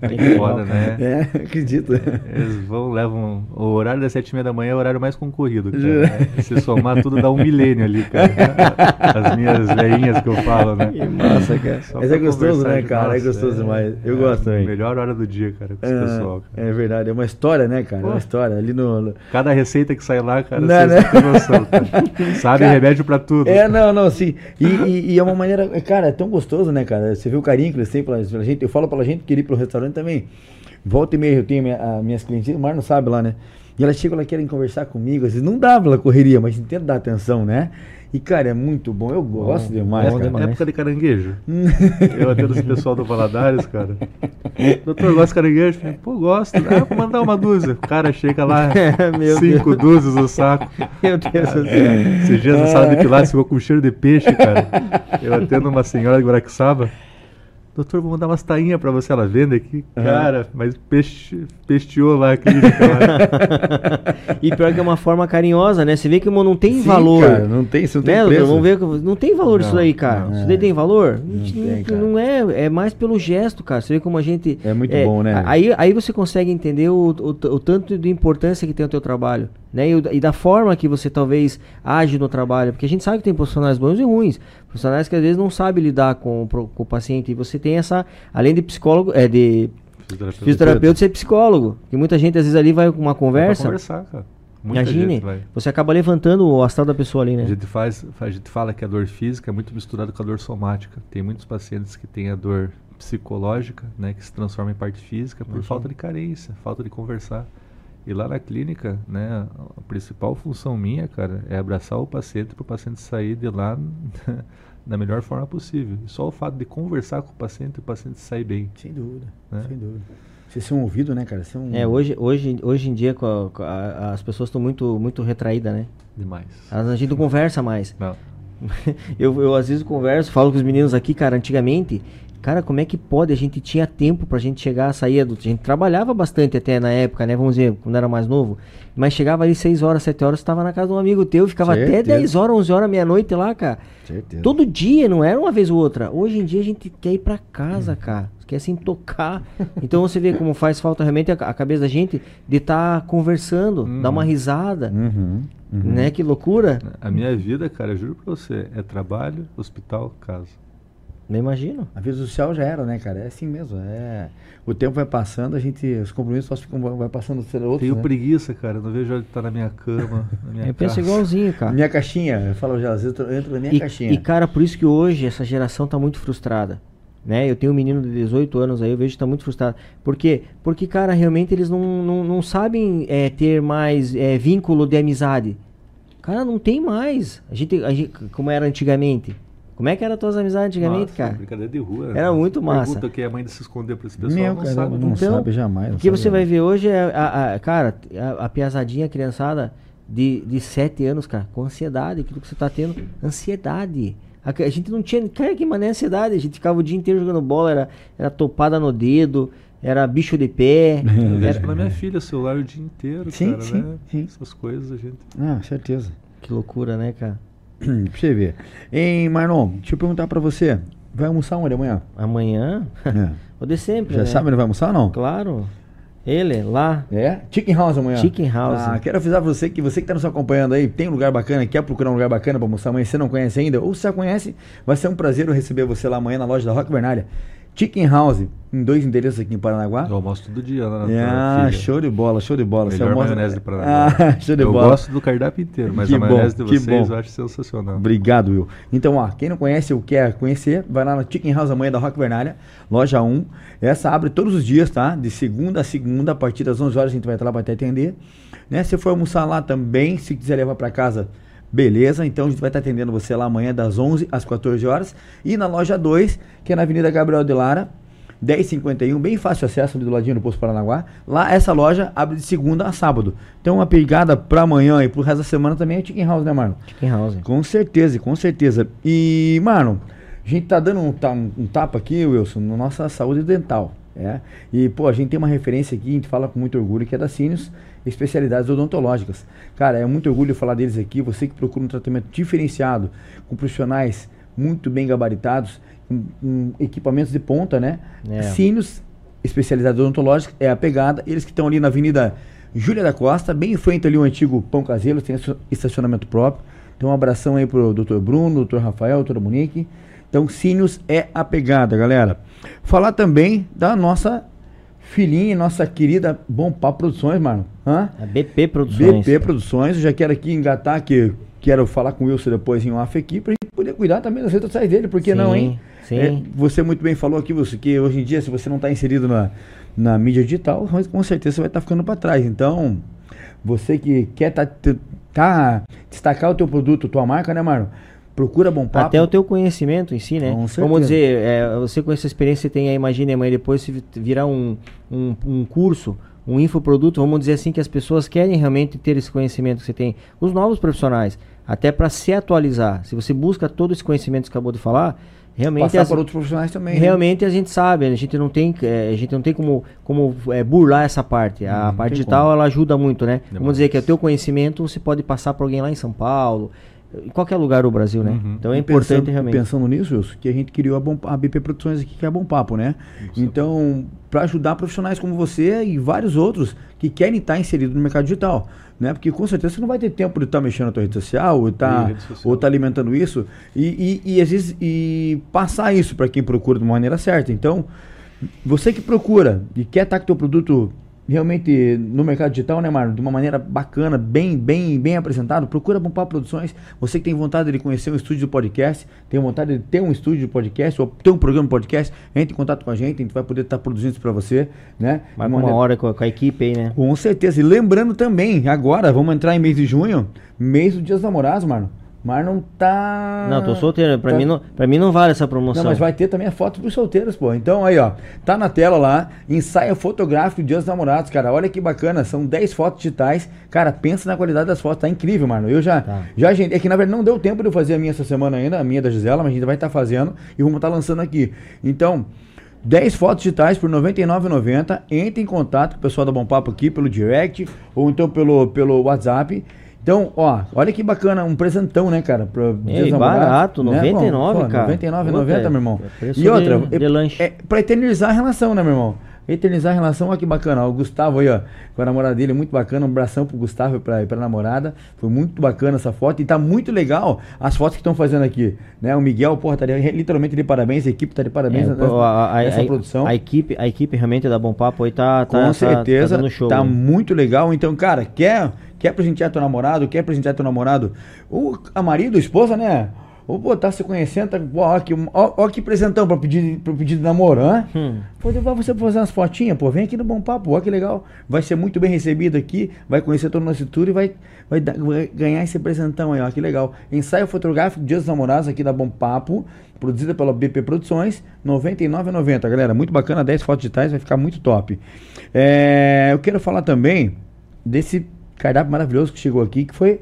Tem foda, né? É, acredito. Eles vão, levam. O horário das sete e meia da manhã é o horário mais concorrido, cara. Se somar tudo, dá um milênio ali, cara. As minhas veinhas que eu falo, né? Que massa, cara. Só Mas é gostoso, né, cara? Nossa, é gostoso é, demais. Eu é, gosto também. Melhor hora do dia, cara, com esse é, pessoal. Cara. É verdade. É uma história, né, cara? É uma história. Ali no. Cada receita que sai lá, cara, não, vocês né? não tem noção, cara. Sabe cara, remédio pra tudo. É, não, não, sim. E, e, e é uma maneira Cara, é tão gostoso, né, cara? Você vê o carinho que eles têm pela, pela gente. Eu falo pela gente que ir pro restaurante também. Volta e meia eu tenho minha, a, minhas clientes, o Mar não sabe lá, né? E elas chegam, elas querem conversar comigo. Às vezes não dá pela correria, mas tenta dar atenção, né? E, cara, é muito bom. Eu gosto bom, demais, bom, cara. Época de caranguejo. eu atendo esse pessoal do Valadares, cara. Doutor, gosta de caranguejo? Pô, gosto. Ah, vou mandar uma dúzia. O cara chega lá, é, cinco Deus. dúzias no saco. Meu Deus do céu. Esses dias você sabe que lá ficou com cheiro de peixe, cara. Eu atendo uma senhora de Guaraxaba. Doutor, vou mandar umas tainhas pra você, ela vende aqui. Uhum. Cara, mas peste, pesteou lá a clínica. e pior que é uma forma carinhosa, né? Você vê que não tem Sim, valor. Cara, não tem, isso não tem né? preço. Vamos ver, não tem valor não, isso aí, cara. Não, isso daí tem valor? Não, não, tem, não, é, é mais pelo gesto, cara. Você vê como a gente... É muito é, bom, né? Aí, aí você consegue entender o, o, o tanto de importância que tem o teu trabalho né? E, e, da forma que você talvez age no trabalho, porque a gente sabe que tem profissionais bons e ruins, profissionais que às vezes não sabem lidar com, com o paciente, e você tem essa, além de psicólogo, é de fisioterapeuta, fisioterapeuta ser psicólogo, que muita gente às vezes ali vai com uma conversa. Vai conversar, cara. Muita Imagine, você acaba levantando o astral da pessoa ali, né? A gente, faz, a gente fala que a dor física é muito misturada com a dor somática. Tem muitos pacientes que têm a dor psicológica, né, que se transforma em parte física por Imagine. falta de carência, falta de conversar. E lá na clínica, né, a principal função minha, cara, é abraçar o paciente para o paciente sair de lá da melhor forma possível. E só o fato de conversar com o paciente, o paciente sair bem. Sem dúvida, né? sem dúvida. Você ser um ouvido, né, cara? Ser um... É, hoje, hoje, hoje em dia com a, com a, as pessoas estão muito, muito retraídas, né? Demais. A gente não conversa mais. Não. eu, eu às vezes converso, falo com os meninos aqui, cara, antigamente Cara, como é que pode? A gente tinha tempo pra gente chegar, sair do. A gente trabalhava bastante até na época, né? Vamos dizer, quando era mais novo. Mas chegava ali 6 horas, 7 horas, estava na casa de um amigo teu, ficava Certeza. até 10 horas, 11 horas, meia-noite lá, cara. Certeza. Todo dia, não era uma vez ou outra. Hoje em dia a gente quer ir pra casa, uhum. cara. Quer assim tocar. então você vê como faz falta realmente a, a cabeça da gente de estar tá conversando, uhum. dar uma risada. Uhum. Uhum. Né? Que loucura. A minha vida, cara, eu juro pra você, é trabalho, hospital, casa. Não imagino. A vida social já era, né, cara? É assim mesmo. É... O tempo vai passando, a gente. Os compromissos só ficam, vai passando ser outros. Tenho né? preguiça, cara. Não vejo onde tá na minha cama. Na minha eu penso igualzinho, cara. Minha caixinha, eu falo já, às vezes eu entro na minha e, caixinha. E, cara, por isso que hoje essa geração tá muito frustrada. Né? Eu tenho um menino de 18 anos aí, eu vejo que tá muito frustrado. Por quê? Porque, cara, realmente eles não, não, não sabem é, ter mais é, vínculo de amizade. Cara, não tem mais. A gente, a gente, como era antigamente. Como é que eram tuas amizades antigamente, Nossa, cara? Brincadeira de rua. Era muito massa. Pergunta que a mãe se esconder pra esse pessoal, Meu, não cara, sabe. Não então, sabe jamais. O que você vai ver hoje é, a, a cara, a, a piazadinha, criançada de, de 7 anos, cara, com ansiedade, aquilo que você tá tendo, ansiedade. A, a gente não tinha, cara, que mané ansiedade, a gente ficava o dia inteiro jogando bola, era, era topada no dedo, era bicho de pé. Eu vejo pela minha filha, celular o dia inteiro, sim, cara, sim, né? Sim. Essas coisas a gente... Ah, certeza. Que loucura, né, cara? pra você ver. Hein, Marlon, deixa eu perguntar pra você. Vai almoçar onde amanhã? Amanhã? É. Vou de sempre. Já né? sabe onde vai almoçar ou não? Claro. Ele, lá. É? Chicken House amanhã. Chicken House. Ah, quero avisar você que você que está nos acompanhando aí, tem um lugar bacana, quer procurar um lugar bacana para almoçar amanhã, você não conhece ainda, ou se já conhece, vai ser um prazer eu receber você lá amanhã na loja da Rock Bernalha. Chicken House, em dois endereços aqui em Paranaguá. Eu almoço todo dia lá na Ah, show de bola, show de bola. Melhor almoça... maionese de Paranaguá. Ah, show de eu bola. Eu gosto do cardápio inteiro, mas que a maionese bom, de vocês eu acho sensacional. Obrigado, Will. Então, ó, quem não conhece ou quer conhecer, vai lá na Chicken House amanhã da Rock Vernalha, loja 1. Essa abre todos os dias, tá? De segunda a segunda, a partir das 11 horas a gente vai estar lá para te atender. Né? Se for almoçar lá também, se quiser levar para casa Beleza, então a gente vai estar atendendo você lá amanhã das 11 às 14 horas. E na loja 2, que é na Avenida Gabriel de Lara, 1051, bem fácil acesso ali do ladinho do Posto Paranaguá. Lá essa loja abre de segunda a sábado. Então uma pegada para amanhã e pro resto da semana também é Chicken House, né, Marlon? Chicken House. Com certeza, com certeza. E, Marlon, a gente tá dando um, um, um tapa aqui, Wilson, na nossa saúde dental. É? E, pô, a gente tem uma referência aqui, a gente fala com muito orgulho, que é da Cínios, especialidades odontológicas. Cara, é muito orgulho falar deles aqui. Você que procura um tratamento diferenciado, com profissionais muito bem gabaritados, com, com equipamentos de ponta, né? É. Cínios, especialidades odontológicas, é a pegada. Eles que estão ali na Avenida Júlia da Costa, bem em frente ali o antigo Pão Caseiro, tem estacionamento próprio. Então um abração aí pro Dr. Bruno, Dr. Rafael, Dr. Monique. Então, Cínios é a pegada, galera. Falar também da nossa filhinha, nossa querida Bom Papo Produções, mano. Hã? A BP Produções. BP Produções, eu já quero aqui engatar que quero falar com o Wilson depois em off aqui pra gente poder cuidar também das redes sociais dele, por que sim, não, hein? Sim. É, você muito bem falou aqui, Wilson, que hoje em dia, se você não está inserido na, na mídia digital, com certeza você vai estar tá ficando para trás. Então, você que quer tá, tá, destacar o teu produto, tua marca, né, Marlon? Procura bom papo. Até o teu conhecimento em si, né? Com Vamos dizer, é, você com essa experiência você tem, imagine amanhã depois se virar um, um, um curso, um infoproduto, vamos dizer assim, que as pessoas querem realmente ter esse conhecimento que você tem. Os novos profissionais, até para se atualizar. Se você busca todo esse conhecimento que você acabou de falar, realmente Passar as, para outros profissionais também. né? Realmente né? a gente sabe, a gente não tem, é, a gente não tem como, como é, burlar essa parte. A Hum, parte digital como. ela ajuda muito, né? Demais. Vamos dizer que o teu conhecimento você pode passar para alguém lá em São Paulo, em qualquer lugar do Brasil, né? Uhum. Então é importante pensando, realmente. Pensando nisso, Wilson, que a gente criou a, Bom, a BP Produções aqui, que é a Bom Papo, né? Então, para ajudar profissionais como você e vários outros que querem estar inseridos no mercado digital, né? Porque com certeza você não vai ter tempo de estar mexendo na tua rede social ou E estar tá alimentando isso e, e, e às vezes e passar isso para quem procura de uma maneira certa. Então, você que procura e quer estar com o teu produto realmente no mercado digital, né, Marlon? De uma maneira bacana, bem, bem, bem apresentado, procura Bompar Produções. Você que tem vontade de conhecer um estúdio de podcast, tem vontade de ter um estúdio de podcast ou ter um programa de podcast, entre em contato com a gente, a gente vai poder estar produzindo isso para você, né? De uma maneira- hora com a, com a equipe aí, né? Com certeza. E lembrando também, agora, vamos entrar em mês de junho, mês do Dias dos Namorados, Marlon. Marlon tá... Não, tô solteiro. Pra, tá- mim não, pra mim não vale essa promoção. não, mas vai ter também a foto dos solteiros, pô. Então aí, ó, tá na tela lá, ensaio fotográfico Dias dos Namorados, cara. Olha que bacana, são 10 fotos digitais. Cara, pensa na qualidade das fotos, tá incrível, mano. Eu já, Tá. já agendei, é que na verdade não deu tempo de eu fazer a minha essa semana ainda, a minha da Gisela, mas a gente vai estar fazendo e vamos estar lançando aqui. Então, 10 fotos digitais por R$ 99,90. Entre em contato com o pessoal da Bom Papo aqui pelo direct ou então pelo, pelo WhatsApp. Então, ó, olha que bacana, um presentão, né, cara? Pro Dia Ei, barato, né? 99, Pô, cara. 99,90, Puta, meu irmão. é E de- outra, de é, lanche. é pra eternizar a relação, né, meu irmão? Eternizar a relação, olha que bacana. ó, O Gustavo aí, ó, com a namorada dele, muito bacana. Um abração pro Gustavo e pra, pra namorada. Foi muito bacana essa foto. E tá muito legal as fotos que estão fazendo aqui. Né? O Miguel, porra, tá de- literalmente de parabéns. A equipe tá de parabéns É, nessa, pô, a, a- nessa a- produção. a equipe, a equipe realmente da Bom Papo aí tá, tá, Com tá- certeza, tá dando show. tá né? muito legal. Então, cara, quer, quer presentear teu namorado, quer presentear teu namorado, ou a marido, esposa, né? Ou, pô, tá se conhecendo, tá, ó, que, ó, ó que presentão pra pedir, pra pedir de namoro, hã? Hum. Pô, vai você fazer umas fotinhas, pô, vem aqui no Bom Papo, ó que legal. Vai ser muito bem recebido aqui, vai conhecer todo o nosso tour e vai, vai, vai ganhar esse presentão aí, ó, que legal. Ensaio fotográfico Dias dos Namorados aqui da Bom Papo, produzida pela BP Produções, R$ 99,90, galera. Muito bacana, 10 fotos digitais, vai ficar muito top. É, eu quero falar também desse cardápio maravilhoso que chegou aqui, que foi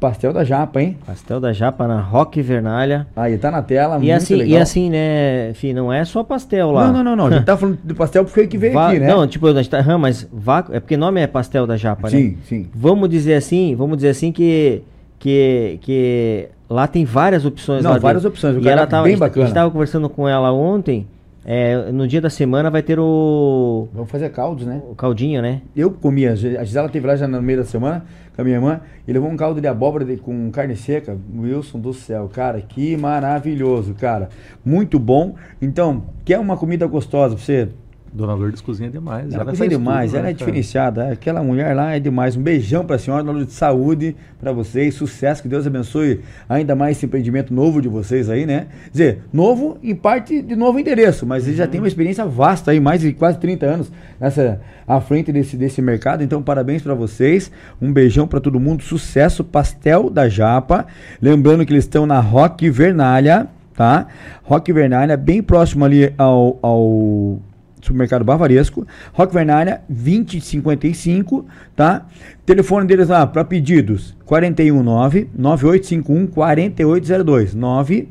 pastel da japa, hein? Pastel da Japa na Rock Vernalha. Aí, tá na tela, E muito assim, legal. e assim, né, fi, não é só pastel lá. Não, não, não, não. A gente tá falando do pastel porque que veio Vá- aqui, né? Não, tipo, a gente tá, aham, mas vá, é porque o nome é pastel da Japa, né? sim, sim. Vamos dizer assim, vamos dizer assim que que, que lá tem várias opções Não, várias dentro. opções, o E ela tava, bem a gente- A bacana. gente tava conversando com ela ontem, é, no dia da semana vai ter o, Vamos fazer caldos, né? o caldinho, né? Eu comi, a Gi- a Gisela teve lá já no meio da semana com a minha irmã e levou um caldo de abóbora de- com carne seca. Wilson do céu, cara, que maravilhoso, cara. Muito bom. Então, quer uma comida gostosa pra você? Dona Lourdes cozinha demais. Ela faz cozinha demais, tudo, ela né, é cara? diferenciada. Aquela mulher lá é demais. Um beijão pra senhora, Dona Lourdes, de saúde pra vocês, sucesso, que Deus abençoe ainda mais esse empreendimento novo de vocês aí, né? Quer dizer, novo em parte de novo endereço, mas ele já tem uma experiência vasta aí, mais de quase 30 anos nessa à frente desse, desse mercado. Então, parabéns pra vocês. Um beijão pra todo mundo, sucesso, pastel da Japa. Lembrando que eles estão na Rock Vernalha, tá? Rock Vernalha, bem próximo ali ao- ao supermercado Bavaresco, Rock Vernália 2055, tá? Telefone deles lá para pedidos 419 9851 4802 9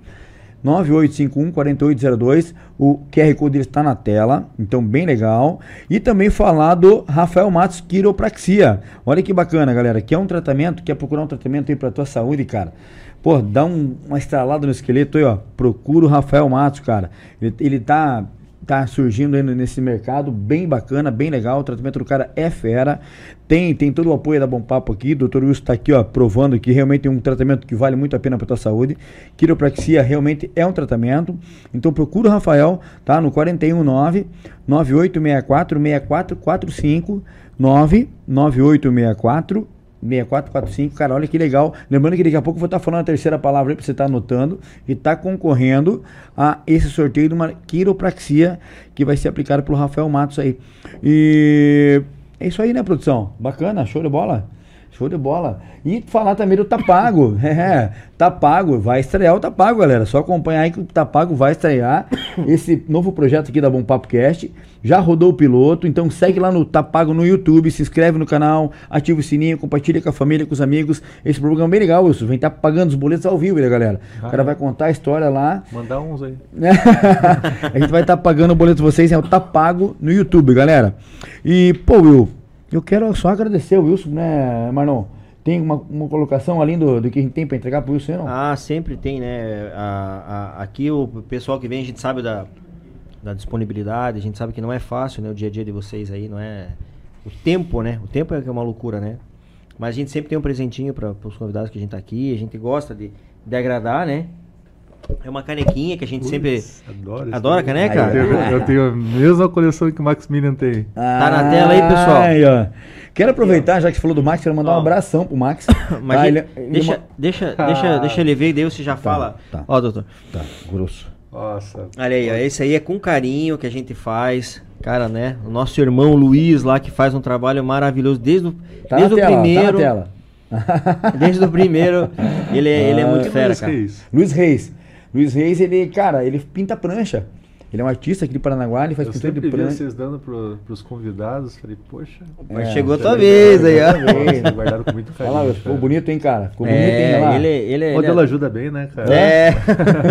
9851 4802. O QR Code deles está na tela, então bem legal. E também falar do Rafael Matos Quiropraxia. Olha que bacana, galera. Quer um tratamento, quer procurar um tratamento aí para tua saúde, cara? Pô, dá um, uma estralada no esqueleto aí, ó. Procura o Rafael Matos, cara. Ele, ele tá tá surgindo aí nesse mercado, bem bacana, bem legal, o tratamento do cara é fera, tem, tem todo o apoio da Bom Papo aqui, o Dr. Wilson tá aqui, ó, provando que realmente é um tratamento que vale muito a pena para tua saúde, quiropraxia realmente é um tratamento, então procura o Rafael, tá, no 419 9864 6445 99864 6445, cara, olha que legal. Lembrando que daqui a pouco eu vou estar falando a terceira palavra aí pra você estar anotando e tá concorrendo a esse sorteio de uma quiropraxia que vai ser aplicada pelo Rafael Matos aí. E é isso aí, né, produção? Bacana, show de bola. Show de bola. E falar também do Tapago. É, Tapago, vai estrear o Tapago, galera. Só acompanhar aí que o Tapago vai estrear esse novo projeto aqui da Bom Papo Cast. Já rodou o piloto, então segue lá no Tapago no YouTube, se inscreve no canal, ativa o sininho, compartilha com a família, com os amigos. Esse programa é bem legal, Wilson. Vem estar tá pagando os boletos ao vivo, né, galera? O cara vai contar a história lá. Mandar uns aí. a gente vai estar tá pagando o boleto de vocês, é o Tapago no YouTube, galera. E, pô, Will, eu quero só agradecer o Wilson, né, Marlon? Tem uma, uma colocação além do, do que a gente tem para entregar para o Wilson, não? Ah, sempre tem, né? A, a, aqui o pessoal que vem, a gente sabe da, da disponibilidade, a gente sabe que não é fácil, né? O dia a dia de vocês aí, não é... O tempo, né? O tempo é é uma loucura, né? Mas a gente sempre tem um presentinho para os convidados que a gente tá aqui, a gente gosta de, de agradar, né? É uma canequinha que a gente sempre. Adoro Adora caneca? Eu tenho, eu tenho, a mesma coleção que o Maximilian tem. Ah, tá na tela aí, pessoal. Aí, ó. Quero aproveitar, já que você falou do Max, quero mandar ó. um abração pro Max. Mas ah, ele, ele deixa, uma... deixa, ah. deixa, deixa ele ver e daí você já tá, fala. Tá. Ó, doutor. Tá, grosso. Nossa. Olha aí, ó, esse aí é com carinho que a gente faz. Cara, né? O nosso irmão Luiz lá que faz um trabalho maravilhoso desde o, tá desde o tela, primeiro. Tá na tela. Desde o primeiro, ele é, ele é muito ah, fera, Luiz cara. Reis. Luiz Reis. Luiz Reis, ele, cara, ele pinta prancha. Ele é um artista aqui de Paranaguá, ele faz eu pintura de prancha. vocês dando pro, pros convidados, falei, poxa. É, chegou a tua vez aí, ó. Guardaram com muito carinho. Olha lá, ficou bonito, hein, cara? Ficou bonito, é, hein? Lá. Ele, ele, ele, ele ajuda bem, né, cara? É.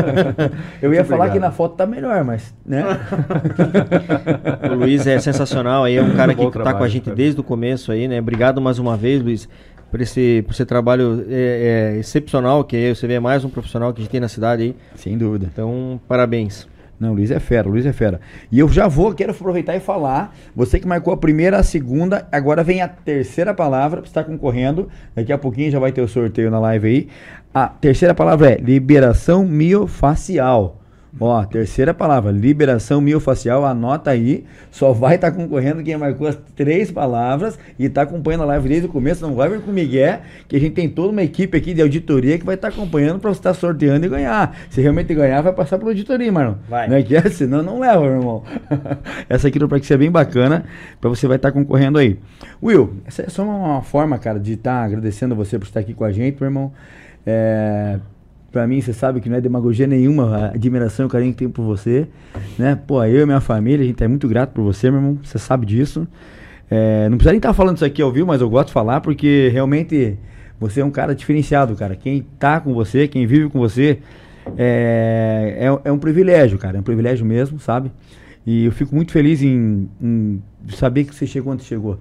eu ia falar que na foto tá melhor, mas, né? o Luiz é sensacional aí, é um cara que tá trabalho, com a gente cara. desde o começo aí, né? Obrigado mais uma vez, Luiz por esse, por esse trabalho é, é, excepcional, que você vê mais um profissional que a gente tem na cidade aí. Sem dúvida. Então, parabéns. Não, Luiz é fera, Luiz é fera. E eu já vou, quero aproveitar e falar. Você que marcou a primeira, a segunda, agora vem a terceira palavra estar concorrendo. Daqui a pouquinho já vai ter o sorteio na live aí. A terceira palavra é liberação miofacial. Ó, terceira palavra, liberação miofacial, anota aí. Só vai estar tá concorrendo quem marcou as três palavras e está acompanhando a live desde o começo. Não vai vir com o Miguel, que a gente tem toda uma equipe aqui de auditoria que vai estar tá acompanhando para você estar tá sorteando e ganhar. Se realmente ganhar, vai passar pela auditoria, mano. Vai. Não é que é? Senão não leva, meu irmão. essa aqui para que ser bem bacana, para você vai estar tá concorrendo aí. Will, essa é só uma forma, cara, de estar tá agradecendo você por estar aqui com a gente, meu irmão. É, Pra mim, você sabe que não é demagogia nenhuma a admiração e o carinho que tenho por você. Né? Pô, eu e minha família, a gente é muito grato por você, meu irmão. Você sabe disso. É, não precisa nem estar tá falando isso aqui ao vivo, mas eu gosto de falar porque realmente você é um cara diferenciado, cara. Quem tá com você, quem vive com você, é, é, é um privilégio, cara. É um privilégio mesmo, sabe? E eu fico muito feliz em, em saber que você chegou onde chegou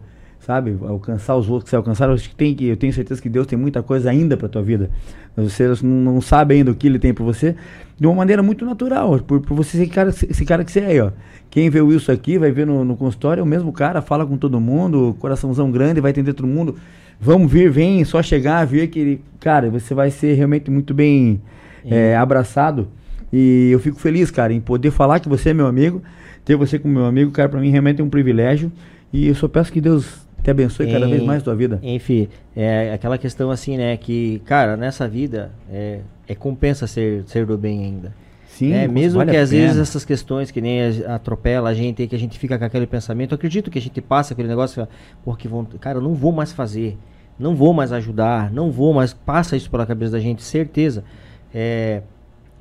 sabe? Alcançar os outros que você alcançaram. Acho que tem, eu tenho certeza que Deus tem muita coisa ainda para tua vida. Você não, não sabe ainda o que Ele tem para você de uma maneira muito natural, por, por você ser esse cara, esse cara que você é ó. Quem vê o Wilson aqui, vai ver no, no consultório, é o mesmo cara, fala com todo mundo, coraçãozão grande, vai atender todo mundo. Vamos vir, vem, só chegar, ver que ele. Cara, você vai ser realmente muito bem é, abraçado. E eu fico feliz, cara, em poder falar que você é meu amigo, ter você como meu amigo, cara, para mim realmente é um privilégio. E eu só peço que Deus te abençoe cada vez mais tua vida. Enfim, é aquela questão assim, né? Que, cara, nessa vida é, é compensa ser, ser do bem ainda. Sim, é, mesmo vale que às vezes essas questões que nem atropela a gente, que a gente fica com aquele pensamento, eu acredito que a gente passa aquele negócio, porque vão, cara, eu não vou mais fazer, não vou mais ajudar, não vou mais, passa isso pela cabeça da gente, certeza. É,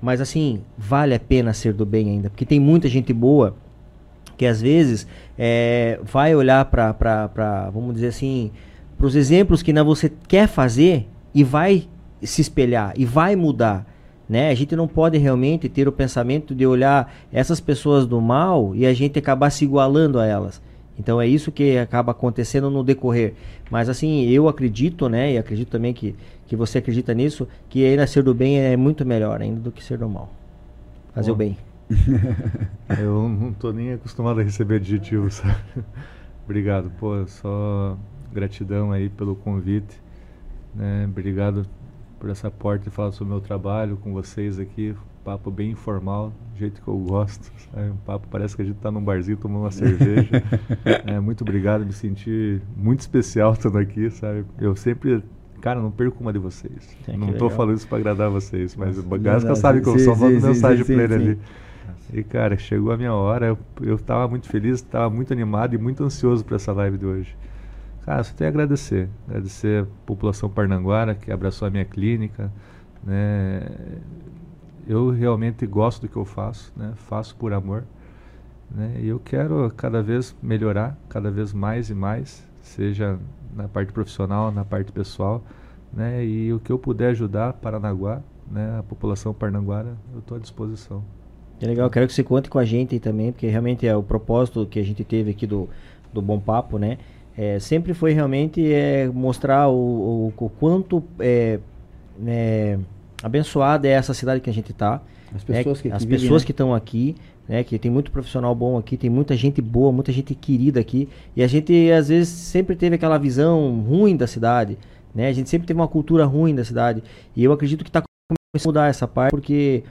mas assim, vale a pena ser do bem ainda, porque tem muita gente boa que às vezes é, vai olhar para, vamos dizer assim, para os exemplos que você quer fazer e vai se espelhar e vai mudar. Né? A gente não pode realmente ter o pensamento de olhar essas pessoas do mal e a gente acabar se igualando a elas. Então é isso que acaba acontecendo no decorrer. Mas assim, eu acredito, né? E acredito também que, que você acredita nisso, que ainda ser do bem é muito melhor ainda do que ser do mal. Fazer Bom. o bem. eu não tô nem acostumado a receber adjetivos. Obrigado, pô, só gratidão aí pelo convite. Né? Obrigado por essa porta e falar sobre o meu trabalho com vocês aqui. Papo bem informal, do jeito que eu gosto. Sabe? Um papo parece que a gente está num barzinho tomando uma cerveja. é, muito obrigado, me senti muito especial estando aqui, sabe? Eu sempre Cara, não perco uma de vocês. não estou falando isso para agradar vocês, mas o Gasca sabe que eu só mando mensagem para ele ali. E cara, chegou a minha hora, eu, eu tava muito feliz, tava muito animado e muito ansioso para essa live de hoje. Cara, só tenho a agradecer. Agradecer a população parnanguara que abraçou a minha clínica. Né? Eu realmente gosto do que eu faço, né? faço por amor. Né? E eu quero cada vez melhorar, cada vez mais e mais, seja na parte profissional, na parte pessoal. Né? E o que eu puder ajudar Paranaguá, né? a população parnanguara, eu estou à disposição. É legal, quero que você conte com a gente aí também, porque realmente é o propósito que a gente teve aqui do, do Bom Papo, né? É, sempre foi realmente é, mostrar o, o, o quanto é, é, abençoada é essa cidade que a gente está. As né? pessoas que, as que pessoas né? que estão aqui, né? Que tem muito profissional bom aqui, tem muita gente boa, muita gente querida aqui. E a gente às vezes sempre teve aquela visão ruim da cidade, né? A gente sempre teve uma cultura ruim da cidade. E eu acredito que está começando a mudar essa parte, porque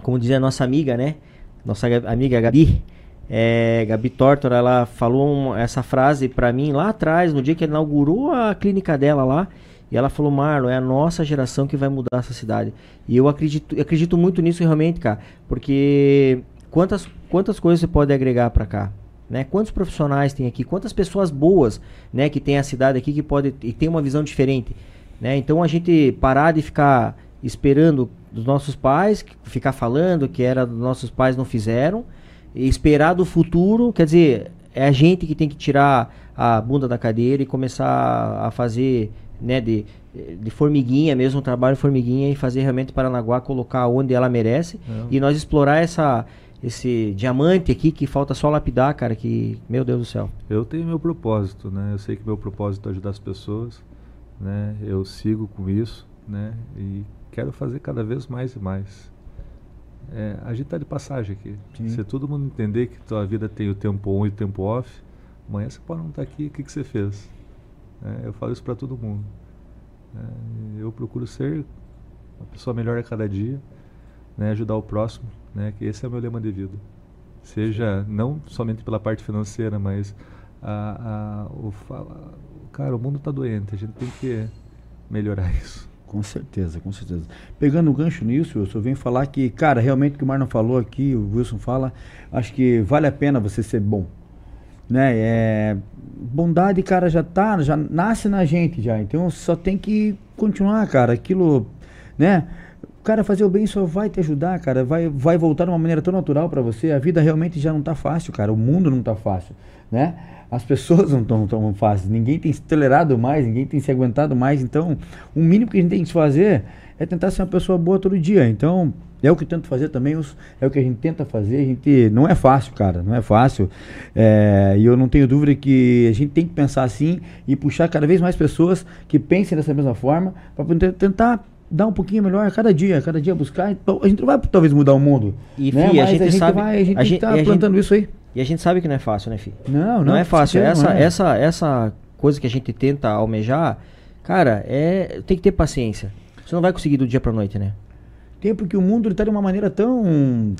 como dizia a nossa amiga, né? Nossa amiga Gabi, é, Gabi Tortora, ela falou um, essa frase para mim lá atrás, no dia que ela inaugurou a clínica dela lá. E ela falou, Marlon, é a nossa geração que vai mudar essa cidade. E eu acredito, acredito muito nisso realmente, cara. Porque quantas, quantas coisas você pode agregar para cá? Né? Quantos profissionais tem aqui? Quantas pessoas boas né, que tem a cidade aqui que pode e tem uma visão diferente? Né? Então a gente parar de ficar esperando dos nossos pais, ficar falando que era dos nossos pais não fizeram, e esperar do futuro, quer dizer, é a gente que tem que tirar a bunda da cadeira e começar a fazer, né, de, de formiguinha mesmo, um trabalho formiguinha e fazer realmente Paranaguá colocar onde ela merece e nós explorar essa esse diamante aqui que falta só lapidar, cara, que meu Deus do céu. Eu tenho meu propósito, né? Eu sei que meu propósito é ajudar as pessoas, né? Eu sigo com isso, né? E quero fazer cada vez mais e mais. É, a gente está de passagem aqui. Sim. Se todo mundo entender que tua vida tem o tempo on e o tempo off, amanhã você pode não estar tá aqui, o que, que você fez? É, eu falo isso para todo mundo. É, eu procuro ser uma pessoa melhor a cada dia, né, ajudar o próximo, né, que esse é o meu lema de vida. Seja não somente pela parte financeira, mas a, a, o, cara, o mundo está doente, a gente tem que melhorar isso. Com certeza, com certeza. Pegando o gancho nisso, eu só venho falar que, cara, realmente o que o Marlon falou aqui, o Wilson fala, acho que vale a pena você ser bom. Né? É, bondade, cara, já tá, já nasce na gente já. Então só tem que continuar, cara. Aquilo, né? Cara fazer o bem só vai te ajudar, cara. Vai, vai voltar de uma maneira tão natural para você. A vida realmente já não tá fácil, cara. O mundo não tá fácil, né? as pessoas não estão tão fáceis, ninguém tem se tolerado mais, ninguém tem se aguentado mais. Então, o mínimo que a gente tem que fazer é tentar ser uma pessoa boa todo dia. Então, é o que eu tento fazer também, é o que a gente tenta fazer. A gente não é fácil, cara, não é fácil. É, e eu não tenho dúvida que a gente tem que pensar assim e puxar cada vez mais pessoas que pensem dessa mesma forma para tentar dar um pouquinho melhor a cada dia, cada dia buscar. A gente não vai talvez mudar o mundo. E né? Fih, a gente, a gente sabe, vai, a gente, a gente tá plantando gente, isso aí. E a gente sabe que não é fácil, né, filho? Não, não. Não é fácil. essa, é. essa, essa coisa que a gente tenta almejar, cara, é tem que ter paciência. Você não vai conseguir do dia pra noite, né? Tem porque o mundo está de uma maneira tão.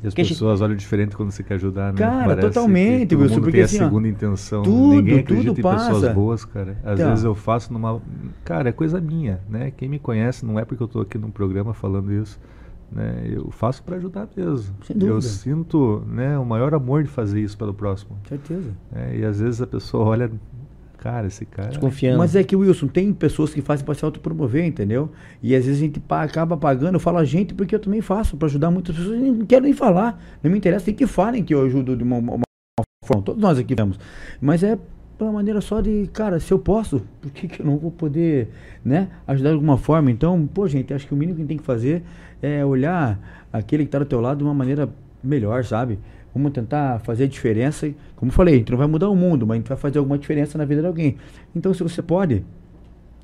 E as pessoas gente... olham diferente quando você quer ajudar, né? Cara, Parece totalmente, Wilson. Mundo porque tem assim, a segunda ó, intenção. Tudo, Ninguém acredita tudo em passa. pessoas boas, cara. Às então. vezes eu faço numa. Cara, é coisa minha, né? Quem me conhece, não é porque eu estou aqui num programa falando isso. Né? Eu faço para ajudar mesmo. Eu sinto né, o maior amor de fazer isso pelo próximo. Certeza. É, e às vezes a pessoa olha, cara, esse cara. Desconfiando. Mas é que, Wilson, tem pessoas que fazem para se autopromover, entendeu? E às vezes a gente acaba pagando, eu falo a gente porque eu também faço para ajudar muitas pessoas e não quero nem falar. Não me interessa, tem que falem que eu ajudo de uma, uma forma. Todos nós aqui temos. Mas é pela maneira só de, cara, se eu posso, por que, que eu não vou poder, né, ajudar de alguma forma? Então, pô, gente, acho que o mínimo que a gente tem que fazer é olhar aquele que está do teu lado de uma maneira melhor, sabe? Vamos tentar fazer a diferença. Como eu falei, a gente não vai mudar o mundo, mas a gente vai fazer alguma diferença na vida de alguém. Então, se você pode,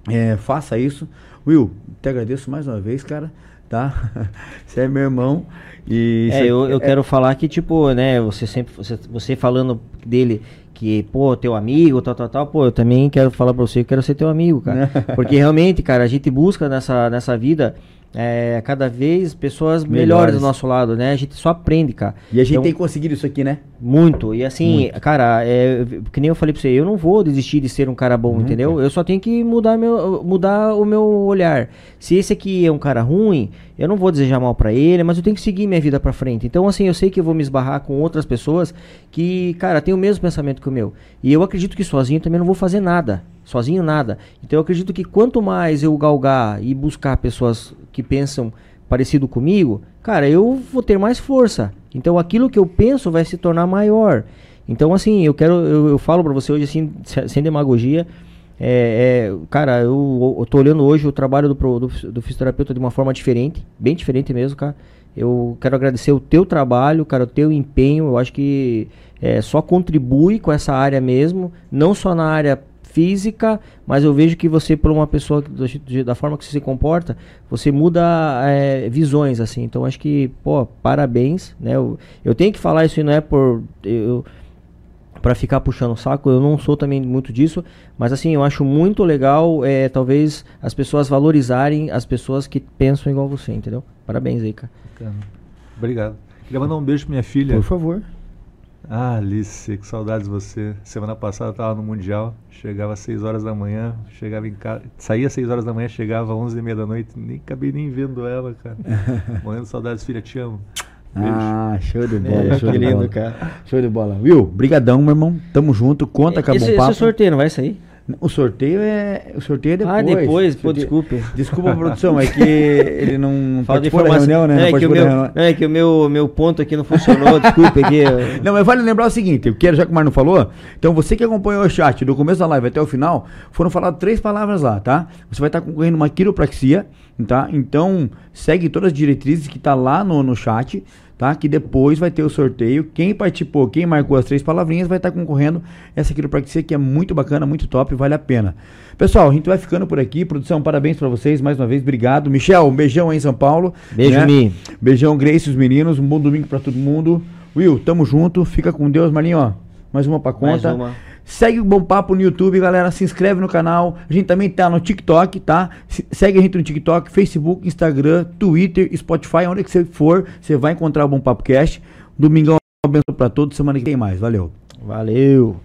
é, faça isso. Will, te agradeço mais uma vez, cara. Tá? você é meu irmão. E é, eu, eu é... quero falar que, tipo, né, você sempre, você, você falando dele que, pô, teu amigo, tal, tal, tal, pô, eu também quero falar pra você que quero ser teu amigo, cara. Porque realmente, cara, a gente busca nessa, nessa vida é, cada vez pessoas melhores. melhores. do nosso lado, né? A gente só aprende, cara. E a gente então, tem conseguido isso aqui, né? Muito. E assim, muito. cara, é, que nem eu falei pra você, eu não vou desistir de ser um cara bom, entendeu? Eu só tenho que mudar, meu, mudar o meu olhar. Se esse aqui é um cara ruim, eu não vou desejar mal para ele, mas eu tenho que seguir minha vida para frente. Então, assim, eu sei que eu vou me esbarrar com outras pessoas que, cara, tem o mesmo pensamento psicológico meu. E eu acredito que sozinho também não vou fazer nada. Sozinho nada. Então eu acredito que quanto mais eu galgar e buscar pessoas que pensam parecido comigo, cara, eu vou ter mais força. Então aquilo que eu penso vai se tornar maior. Então assim, eu quero, eu, eu falo para você hoje assim, sem demagogia, é, é, cara, eu, eu tô olhando hoje o trabalho do, do, do fisioterapeuta de uma forma diferente, bem diferente mesmo, cara. Eu quero agradecer o teu trabalho, cara, o teu empenho. Eu acho que é, só contribui com essa área mesmo, não só na área física, mas eu vejo que você, por uma pessoa da forma que você se comporta, você muda é, visões, assim. Então acho que, pô, parabéns, né? Eu, eu tenho que falar isso e não é por eu, para ficar puxando o saco, eu não sou também muito disso, mas assim, eu acho muito legal, é, talvez as pessoas valorizarem as pessoas que pensam igual você, entendeu? Parabéns aí, cara. Obrigado. Queria mandar um beijo pra minha filha. Por favor. Ah, Alice, que saudades de você. Semana passada eu tava no Mundial, chegava às 6 horas da manhã, chegava em casa, saía às 6 horas da manhã, chegava às 11 e meia da noite, nem acabei nem vendo ela, cara. Morrendo de saudades, filha, te amo. Ah, show de bola, é, show de lindo, bola. cara. Show de bola. Will, brigadão, meu irmão. Tamo junto, conta com a Bom Papo. Esse sorteio não vai sair? O sorteio é. O sorteio é depois. Ah, depois, pô, desculpe. Desculpa, produção, é que ele não Fala de reunião, né? Não, é, que o meu, é que o meu, meu ponto aqui não funcionou, desculpe aqui. Não, mas vale lembrar o seguinte, eu quero, já que o Marno falou, então você que acompanhou o chat do começo da live até o final, foram faladas três palavras lá, tá? Você vai estar concorrendo uma quiropraxia, tá? Então, segue todas as diretrizes que tá lá no, no chat tá? Que depois vai ter o sorteio. Quem participou, quem marcou as três palavrinhas vai estar tá concorrendo essa quiropraxia que é muito bacana, muito top, vale a pena. Pessoal, a gente vai ficando por aqui. Produção, parabéns para vocês mais uma vez. Obrigado. Michel, um beijão aí em São Paulo. Beijo, né? Mi. Beijão, Grace, os meninos. Um bom domingo para todo mundo. Will, tamo junto. Fica com Deus, Marinho, ó. Mais uma pra conta. Mais uma. Segue o Bom Papo no YouTube, galera. Se inscreve no canal. A gente também tá no TikTok, tá? Segue a gente no TikTok, Facebook, Instagram, Twitter, Spotify, onde que você for, você vai encontrar o Bom Papo Cast. Domingão abençoe pra todos. Semana que tem mais. Valeu. Valeu.